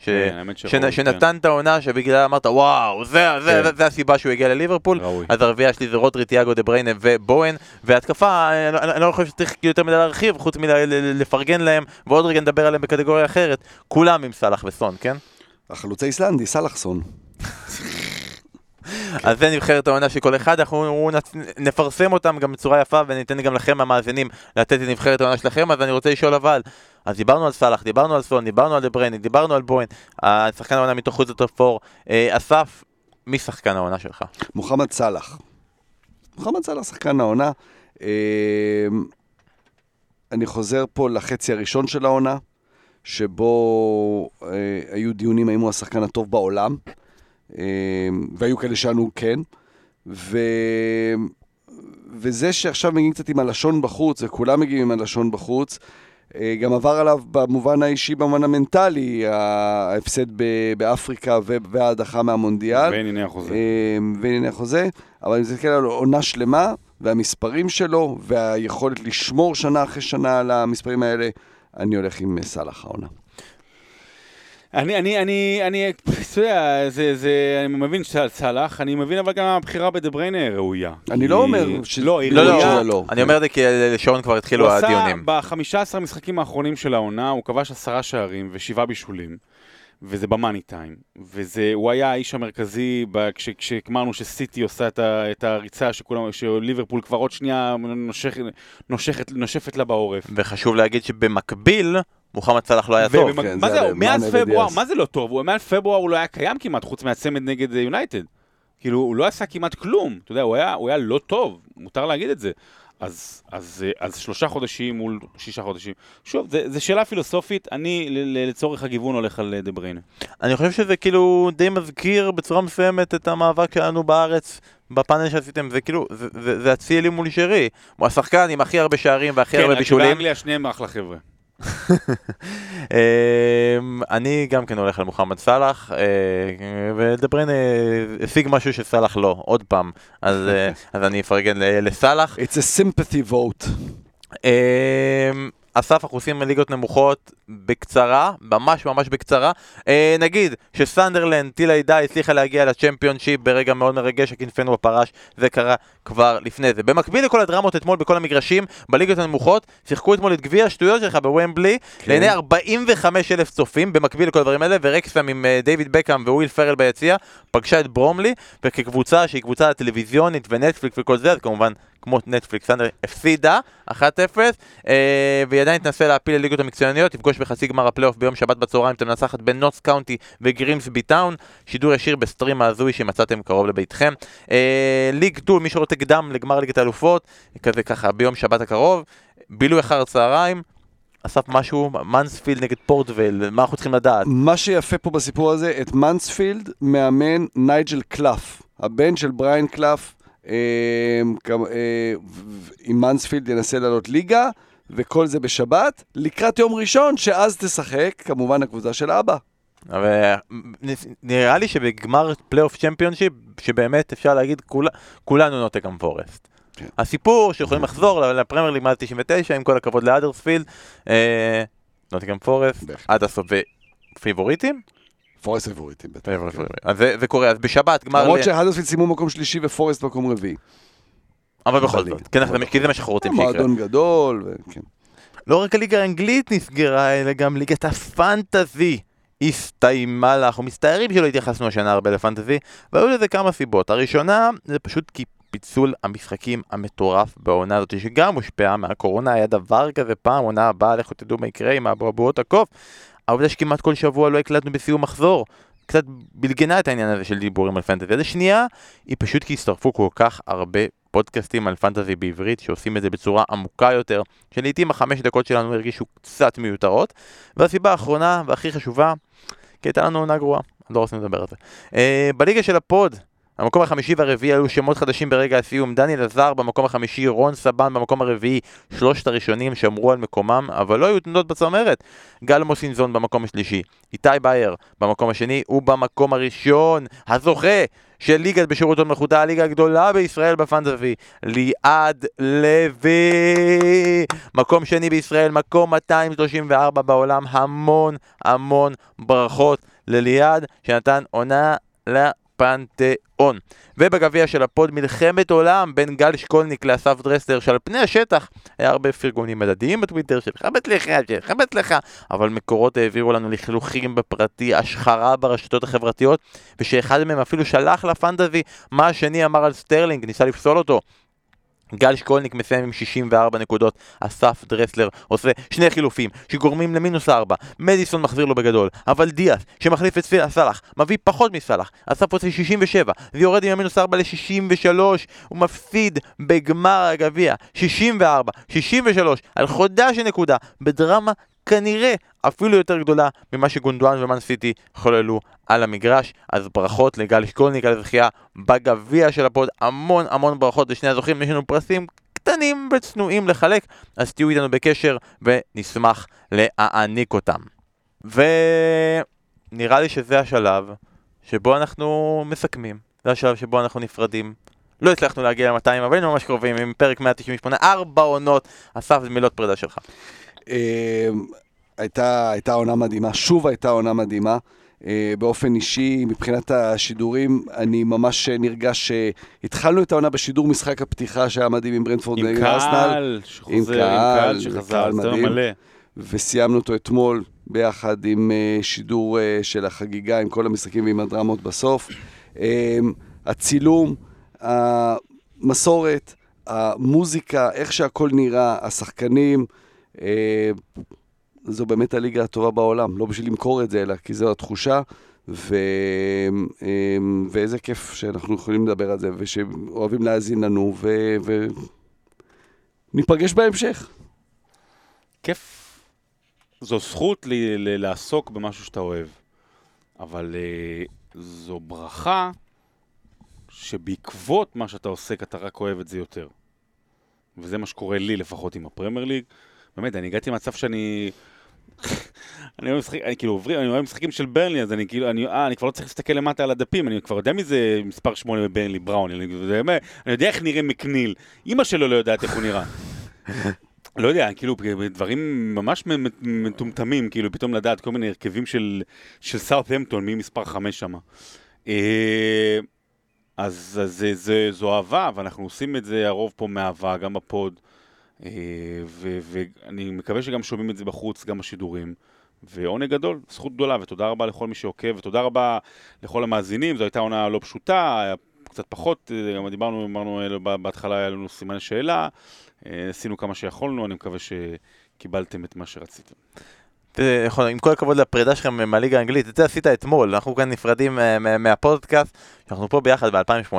ש... כן, האמת שנ- שראוי, שנתן את העונה שבגללה אמרת וואו, זה, זה, כן. זה, זה הסיבה שהוא הגיע לליברפול. ראוי. אז הרביעייה שלי זה רודרי, תיאגו, דה בריינה ובואן, והתקפה, אני לא- אני לא חושב שצריך יותר מדי להרחיב, חוץ מלפרגן להם, ועוד רגע נדבר עליהם בקטגוריה אחרת, כולם עם סאלח וסון, כן? החלוץ האיסלנדי, סלאחסון. אז זה נבחרת העונה של כל אחד, אנחנו נפרסם אותם גם בצורה יפה וניתן גם לכם המאזינים לתת את נבחרת העונה שלכם, אז אני רוצה לשאול אבל, אז דיברנו על סאלח, דיברנו על סון, דיברנו על דה בריינה, דיברנו על בוין, השחקן העונה מתוך חוץ לטופ 4, אסף, מי שחקן העונה שלך? מוחמד סאלח. מוחמד סאלח שחקן העונה. אה, אני חוזר פה לחצי הראשון של העונה, שבו אה, היו דיונים האם הוא השחקן הטוב בעולם, אה, והיו כאלה שענו כן, ו... וזה שעכשיו מגיעים קצת עם הלשון בחוץ, וכולם מגיעים עם הלשון בחוץ, אה, גם עבר עליו במובן האישי, במובן המנטלי, ההפסד באפריקה וההדחה מהמונדיאל. וענייני החוזה. אה, וענייני החוזה, אבל אני מסתכל על עונה שלמה, והמספרים שלו, והיכולת לשמור שנה אחרי שנה על המספרים האלה, אני הולך עם אה, סאלח העונה. אני, אני, אני, אני, אתה יודע, זה, זה, אני מבין שסאלח, אני מבין אבל גם הבחירה בדה בריינה ראויה. אני לא אומר ש- לא, היא לא, ראויה. לא, לא. אני אומר את זה כי לשעון כבר התחילו הוא עשה הדיונים. ב-15 המשחקים האחרונים של העונה, הוא כבש עשרה שערים ושבעה בישולים, וזה במאני טיים. והוא היה האיש המרכזי כשאמרנו שסיטי עושה את, ה, את הריצה שכולם, שליברפול כבר עוד שנייה נושך, נושכת, נושפת לה בעורף. וחשוב להגיד שבמקביל, מוחמד סאלח לא היה טוב. כן, מה זה היה מאז פברואר. מה זה לא טוב? הוא- מאז פברואר הוא לא היה קיים כמעט, חוץ מהצמד נגד יונייטד. כאילו, הוא לא עשה כמעט כלום. אתה יודע, הוא היה, הוא היה לא טוב, מותר להגיד את זה. אז, אז, אה, אז שלושה חודשים מול שישה חודשים. שוב, זו שאלה פילוסופית, אני ל- לצורך הגיוון הולך על אה, דה בריינה. אני חושב שזה כאילו די מזכיר בצורה מסוימת את המאבק שלנו בארץ בפאנל שעשיתם, זה כאילו, זה, זה, זה אצילי מול שרי. הוא השחקן עם הכי הרבה שערים והכי הרבה כן, בישולים. רק שבאנגליה שניהם אחלה חבר'ה. אמ, אני גם כן הולך על מוחמד סאלח, אה, ודבריין אה, השיג משהו שסאלח לא, עוד פעם, אז אה, אז אני אפרגן לסאלח. It's a sympathy vote. אסף, אנחנו עושים ליגות נמוכות בקצרה, ממש ממש בקצרה. אה, נגיד שסנדרלנד, טילה עידה, הצליחה להגיע לצ'מפיונשיפ ברגע מאוד מרגש, הכנפנו בפרש, זה קרה כבר לפני זה. במקביל לכל הדרמות אתמול בכל המגרשים, בליגות הנמוכות, שיחקו אתמול את גביע השטויות שלך בוומבלי, כן. לעיני 45 אלף צופים, במקביל לכל הדברים האלה, ורקסם עם אה, דיוויד בקאם וויל פרל ביציע, פגשה את ברומלי, וכקבוצה שהיא קבוצה טלוויזיונית ונטפליקס וכל זה, אז כמובן, כמו נטפליקס, סנדר הפסידה, 1-0, אה, והיא עדיין תנסה להפיל לליגות המקצועניות, תפגוש בחצי גמר הפלייאוף ביום שבת בצהריים, את המנצחת בין נוטס קאונטי וגרימסבי טאון, שידור ישיר ב stream ההזוי שמצאתם קרוב לביתכם. אה, ליג 2, מי שרוצה קדם לגמר ליגת האלופות, כזה ככה ביום שבת הקרוב, בילוי אחר הצהריים. אסף משהו, מנספילד נגד פורטוויל, מה אנחנו צריכים לדעת? מה שיפה פה בסיפור הזה, את מנספילד מאמן נייג'ל קלאף, הבן של בריאן קלאף, כמה- אה, עם מנספילד ינסה לעלות ליגה, וכל זה בשבת, לקראת יום ראשון, שאז תשחק, כמובן הקבוצה של אבא. אבל נראה לי שבגמר פלייאוף צ'מפיונשיפ, שבאמת אפשר להגיד כול, כולנו נוטגאם פורסט. כן. הסיפור שיכולים לחזור לפרמייר ליג מאז 99, עם כל הכבוד להאדרספילד, אה, נוטגאם פורסט. עד הסוף, ופייבוריטים? פורסט פייבוריטים בטח. כן. אז זה קורה, אז בשבת גמר, למרות שהאדרספילד סיימו מקום שלישי ופורסט מקום רביעי. אבל בכל. זאת, כן, כי זה מה שאנחנו רוצים שיקרה. מועדון גדול, וכן. לא רק הליגה האנגלית נסגרה, אלא גם ליגת הפנטזי הסתיימה לה. אנחנו מצטערים שלא התייחסנו השנה הרבה לפנטזי, והיו לזה כמה סיבות. הראשונה, זה פשוט כי פיצול המשחקים המטורף בעונה הזאת, שגם הושפעה מהקורונה, היה דבר כזה פעם, עונה הבאה, לכו תדעו מה יקרה עם אבעבועות הקוף. העובדה שכמעט כל שבוע לא הקלטנו בסיום מחזור. קצת בלגנה את העניין הזה של דיבורים על פנטזי. אז השנייה, היא פשוט כי הצטרפו כל כך הרבה פודקאסטים על פנטזי בעברית שעושים את זה בצורה עמוקה יותר, שלעיתים החמש דקות שלנו הרגישו קצת מיותרות. והסיבה האחרונה והכי חשובה, כי הייתה לנו עונה גרועה, לא רוצים לדבר על זה. אה, בליגה של הפוד, המקום החמישי והרביעי היו שמות חדשים ברגע הסיום, דני לזר במקום החמישי, רון סבן במקום הרביעי, שלושת הראשונים שמרו על מקומם, אבל לא היו תנודות בצמרת. גל מוסינזון במקום השלישי, איתי בייר במקום השני, ובמקום הראשון, הזוכה של ליגת בשירות הון מלכותה, הליגה הגדולה בישראל בפנטזי, ליעד לוי, מקום שני בישראל, מקום 234 בעולם, המון המון ברכות לליעד, שנתן עונה לפנתיאון. ובגביע של הפוד מלחמת עולם בין גל שקולניק לאסף דרסלר, שעל פני השטח היה הרבה פרגונים הדדיים בטוויטר שלך בהצלחה, שלך בהצלחה, אבל מקורות העבירו לנו לכלוכים בפרטי, השחרה ברשתות החברתיות, ושאחד מהם אפילו שלח ל fantasy מה השני אמר על סטרלינג, ניסה לפסול אותו. גל שקולניק מסיים עם 64 נקודות, אסף דרסלר עושה שני חילופים שגורמים למינוס 4, מדיסון מחזיר לו בגדול, אבל דיאס שמחליף את סאלח מביא פחות מסאלח, אסף עושה 67 ויורד עם המינוס 4 ל-63, הוא מפסיד בגמר הגביע. 64, 63 על חודה של נקודה בדרמה כנראה אפילו יותר גדולה ממה שגונדואן ומן סיטי חוללו על המגרש. אז ברכות לגל שקולניק על הזכייה בגביע של ה pod, המון המון ברכות לשני הזוכים, יש לנו פרסים קטנים וצנועים לחלק, אז תהיו איתנו בקשר ונשמח להעניק אותם. ונראה לי שזה השלב שבו אנחנו מסכמים, זה השלב שבו אנחנו נפרדים. לא הצלחנו להגיע ל-200, אבל היינו ממש קרובים עם פרק 198, ארבע עונות, אסף, זה מילות פרידה שלך. אה, הייתה, הייתה עונה מדהימה, שוב הייתה עונה מדהימה. אה, באופן אישי, מבחינת השידורים, אני ממש נרגש שהתחלנו את העונה בשידור משחק הפתיחה שהיה מדהים עם ברנדפורד עם נגד ארסנל, קהל שחוזר, עם קהל, קהל שחזר, קהל סטר מדהים. מלא. וסיימנו אותו אתמול ביחד עם אה, שידור אה, של החגיגה, עם כל המשחקים ועם הדרמות בסוף. אה, הצילום, המסורת, המוזיקה, איך שהכל נראה, השחקנים, זו באמת הליגה הטובה בעולם. לא בשביל למכור את זה, אלא כי זו התחושה. ו... אה, ואיזה כיף שאנחנו יכולים לדבר על זה, ושאוהבים להאזין לנו, ו... ו... ניפגש בהמשך. כיף. זו זכות ל- ל- לעסוק במשהו שאתה אוהב, אבל uh, זו ברכה שבעקבות מה שאתה עוסק אתה רק אוהב את זה יותר. וזה מה שקורה לי לפחות עם הפרמייר ליג. באמת, אני הגעתי למצב שאני... אני אוהב משחק, אני כאילו עוברים, אני אוהב משחקים של ברנלי, אז אני כאילו, אני, אה, אני כבר לא צריך להסתכל למטה על הדפים, אני כבר יודע מי זה מספר 8 בברנלי, בראון, אני, זה, אני יודע איך נראה מקניל, אימא שלו לא יודעת איך הוא נראה. לא יודע, כאילו, דברים ממש מטומטמים, כאילו, פתאום לדעת כל מיני הרכבים של, של סארטהמפטון, מי מספר 5 שם. אה, אז, אז זה, זה, זו אהבה, ואנחנו עושים את זה הרוב פה מאהבה, גם בפוד. אה, ואני מקווה שגם שומעים את זה בחוץ, גם בשידורים. ועונג גדול, זכות גדולה, ותודה רבה לכל מי שעוקב, ותודה רבה לכל המאזינים, זו הייתה עונה לא פשוטה, קצת פחות, אה, גם דיברנו, אמרנו, אה, בהתחלה היה לנו סימן שאלה, עשינו כמה שיכולנו, אני מקווה שקיבלתם את מה שרציתם. עם כל הכבוד לפרידה שלכם מהליגה האנגלית, את זה עשית אתמול, אנחנו כאן נפרדים מהפודקאסט, אנחנו פה ביחד ב-2018,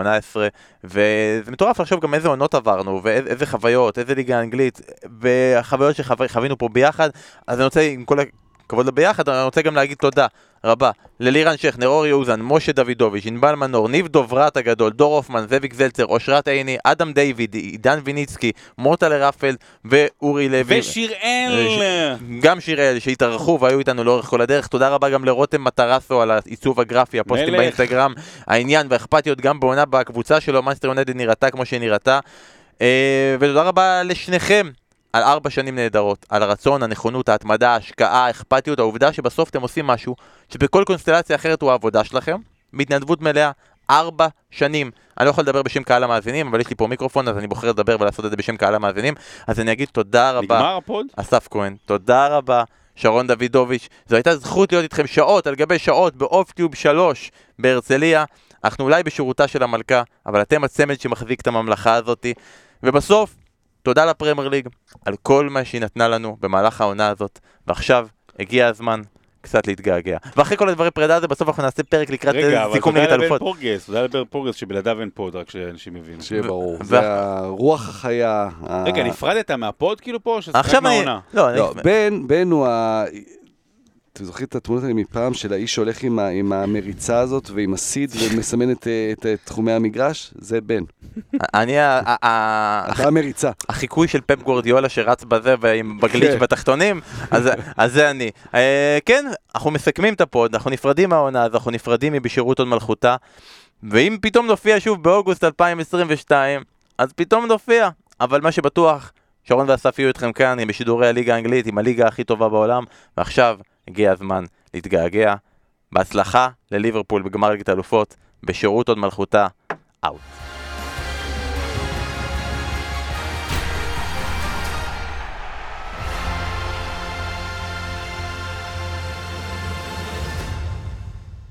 וזה מטורף לחשוב גם איזה עונות עברנו, ואיזה חוויות, איזה ליגה אנגלית, והחוויות שחווינו פה ביחד, אז אני רוצה עם כל הכבוד לביחד, אני רוצה גם להגיד תודה רבה ללירן שכנר, אורי אוזן, משה דוידוביץ', ענבל מנור, ניב דוברת הגדול, דור הופמן, זאביק זלצר, אושרת עיני, אדם דיוויד, עידן ויניצקי, מוטה לרפלד ואורי לוי. ושיראל! גם שיראל שהתארחו והיו איתנו לאורך כל הדרך. תודה רבה גם לרותם מטרסו על העיצוב הגרפי, הפוסטים מלך. באינסטגרם, העניין והאכפתיות גם בעונה בקבוצה שלו, מנסטר יונדד נראתה כמו שהיא נראתה. אה, ותודה רבה לשניכם על ארבע שנים נהדרות, על הרצון, הנכונות, ההתמדה, ההשקעה, האכפתיות, העובדה שבסוף אתם עושים משהו שבכל קונסטלציה אחרת הוא העבודה שלכם, בהתנדבות מלאה, ארבע שנים. אני לא יכול לדבר בשם קהל המאזינים, אבל יש לי פה מיקרופון, אז אני בוחר לדבר ולעשות את זה בשם קהל המאזינים, אז אני אגיד תודה רבה. נגמר הפוד? אסף כהן, תודה רבה. שרון דוידוביץ', זו הייתה זכות להיות איתכם שעות על גבי שעות באופטיוב 3 בהרצליה. אנחנו אולי בשירותה של המלכה, אבל אתם הצמד שמחזיק את הממלכה הזאתי. ובסוף, תודה לפרמייר ליג על כל מה שהיא נתנה לנו במהלך העונה הזאת, ועכשיו הגיע הזמן קצת להתגעגע. ואחרי כל הדברי פרידה הזה, בסוף אנחנו נעשה פרק לקראת סיכום ליגת אלופות. רגע, אבל תודה לבן פורגס, תודה לבן פורגס שבלעדיו אין pod, רק שאנשים יבינו. שיהיה ברור, זה הרוח החיה. רגע, נפרדת מה pod כאילו פה, רק מהעונה? לא, לא בן הוא ה... אתם זוכרים את התמונות האלה מפעם של האיש שהולך עם, ה, עם המריצה הזאת ועם הסיד ומסמן את, את, את תחומי המגרש? זה בן. אני ה... אתה המריצה. החיקוי של פפ גורדיולה שרץ בזה ועם בגליץ' כן. בתחתונים, אז זה אני. אה, כן, אנחנו מסכמים את ה pod, אנחנו נפרדים מהעונה הזו, אנחנו נפרדים מבשירות הוד מלכותה, ואם פתאום נופיע שוב באוגוסט 2022, אז פתאום נופיע. אבל מה שבטוח, שרון ואסף יהיו איתכם כאן עם בשידורי הליגה האנגלית, עם הליגה הכי טובה בעולם, ועכשיו הגיע הזמן להתגעגע. בהצלחה לליברפול בגמר ליגת האלופות, בשירות הוד מלכותה, out.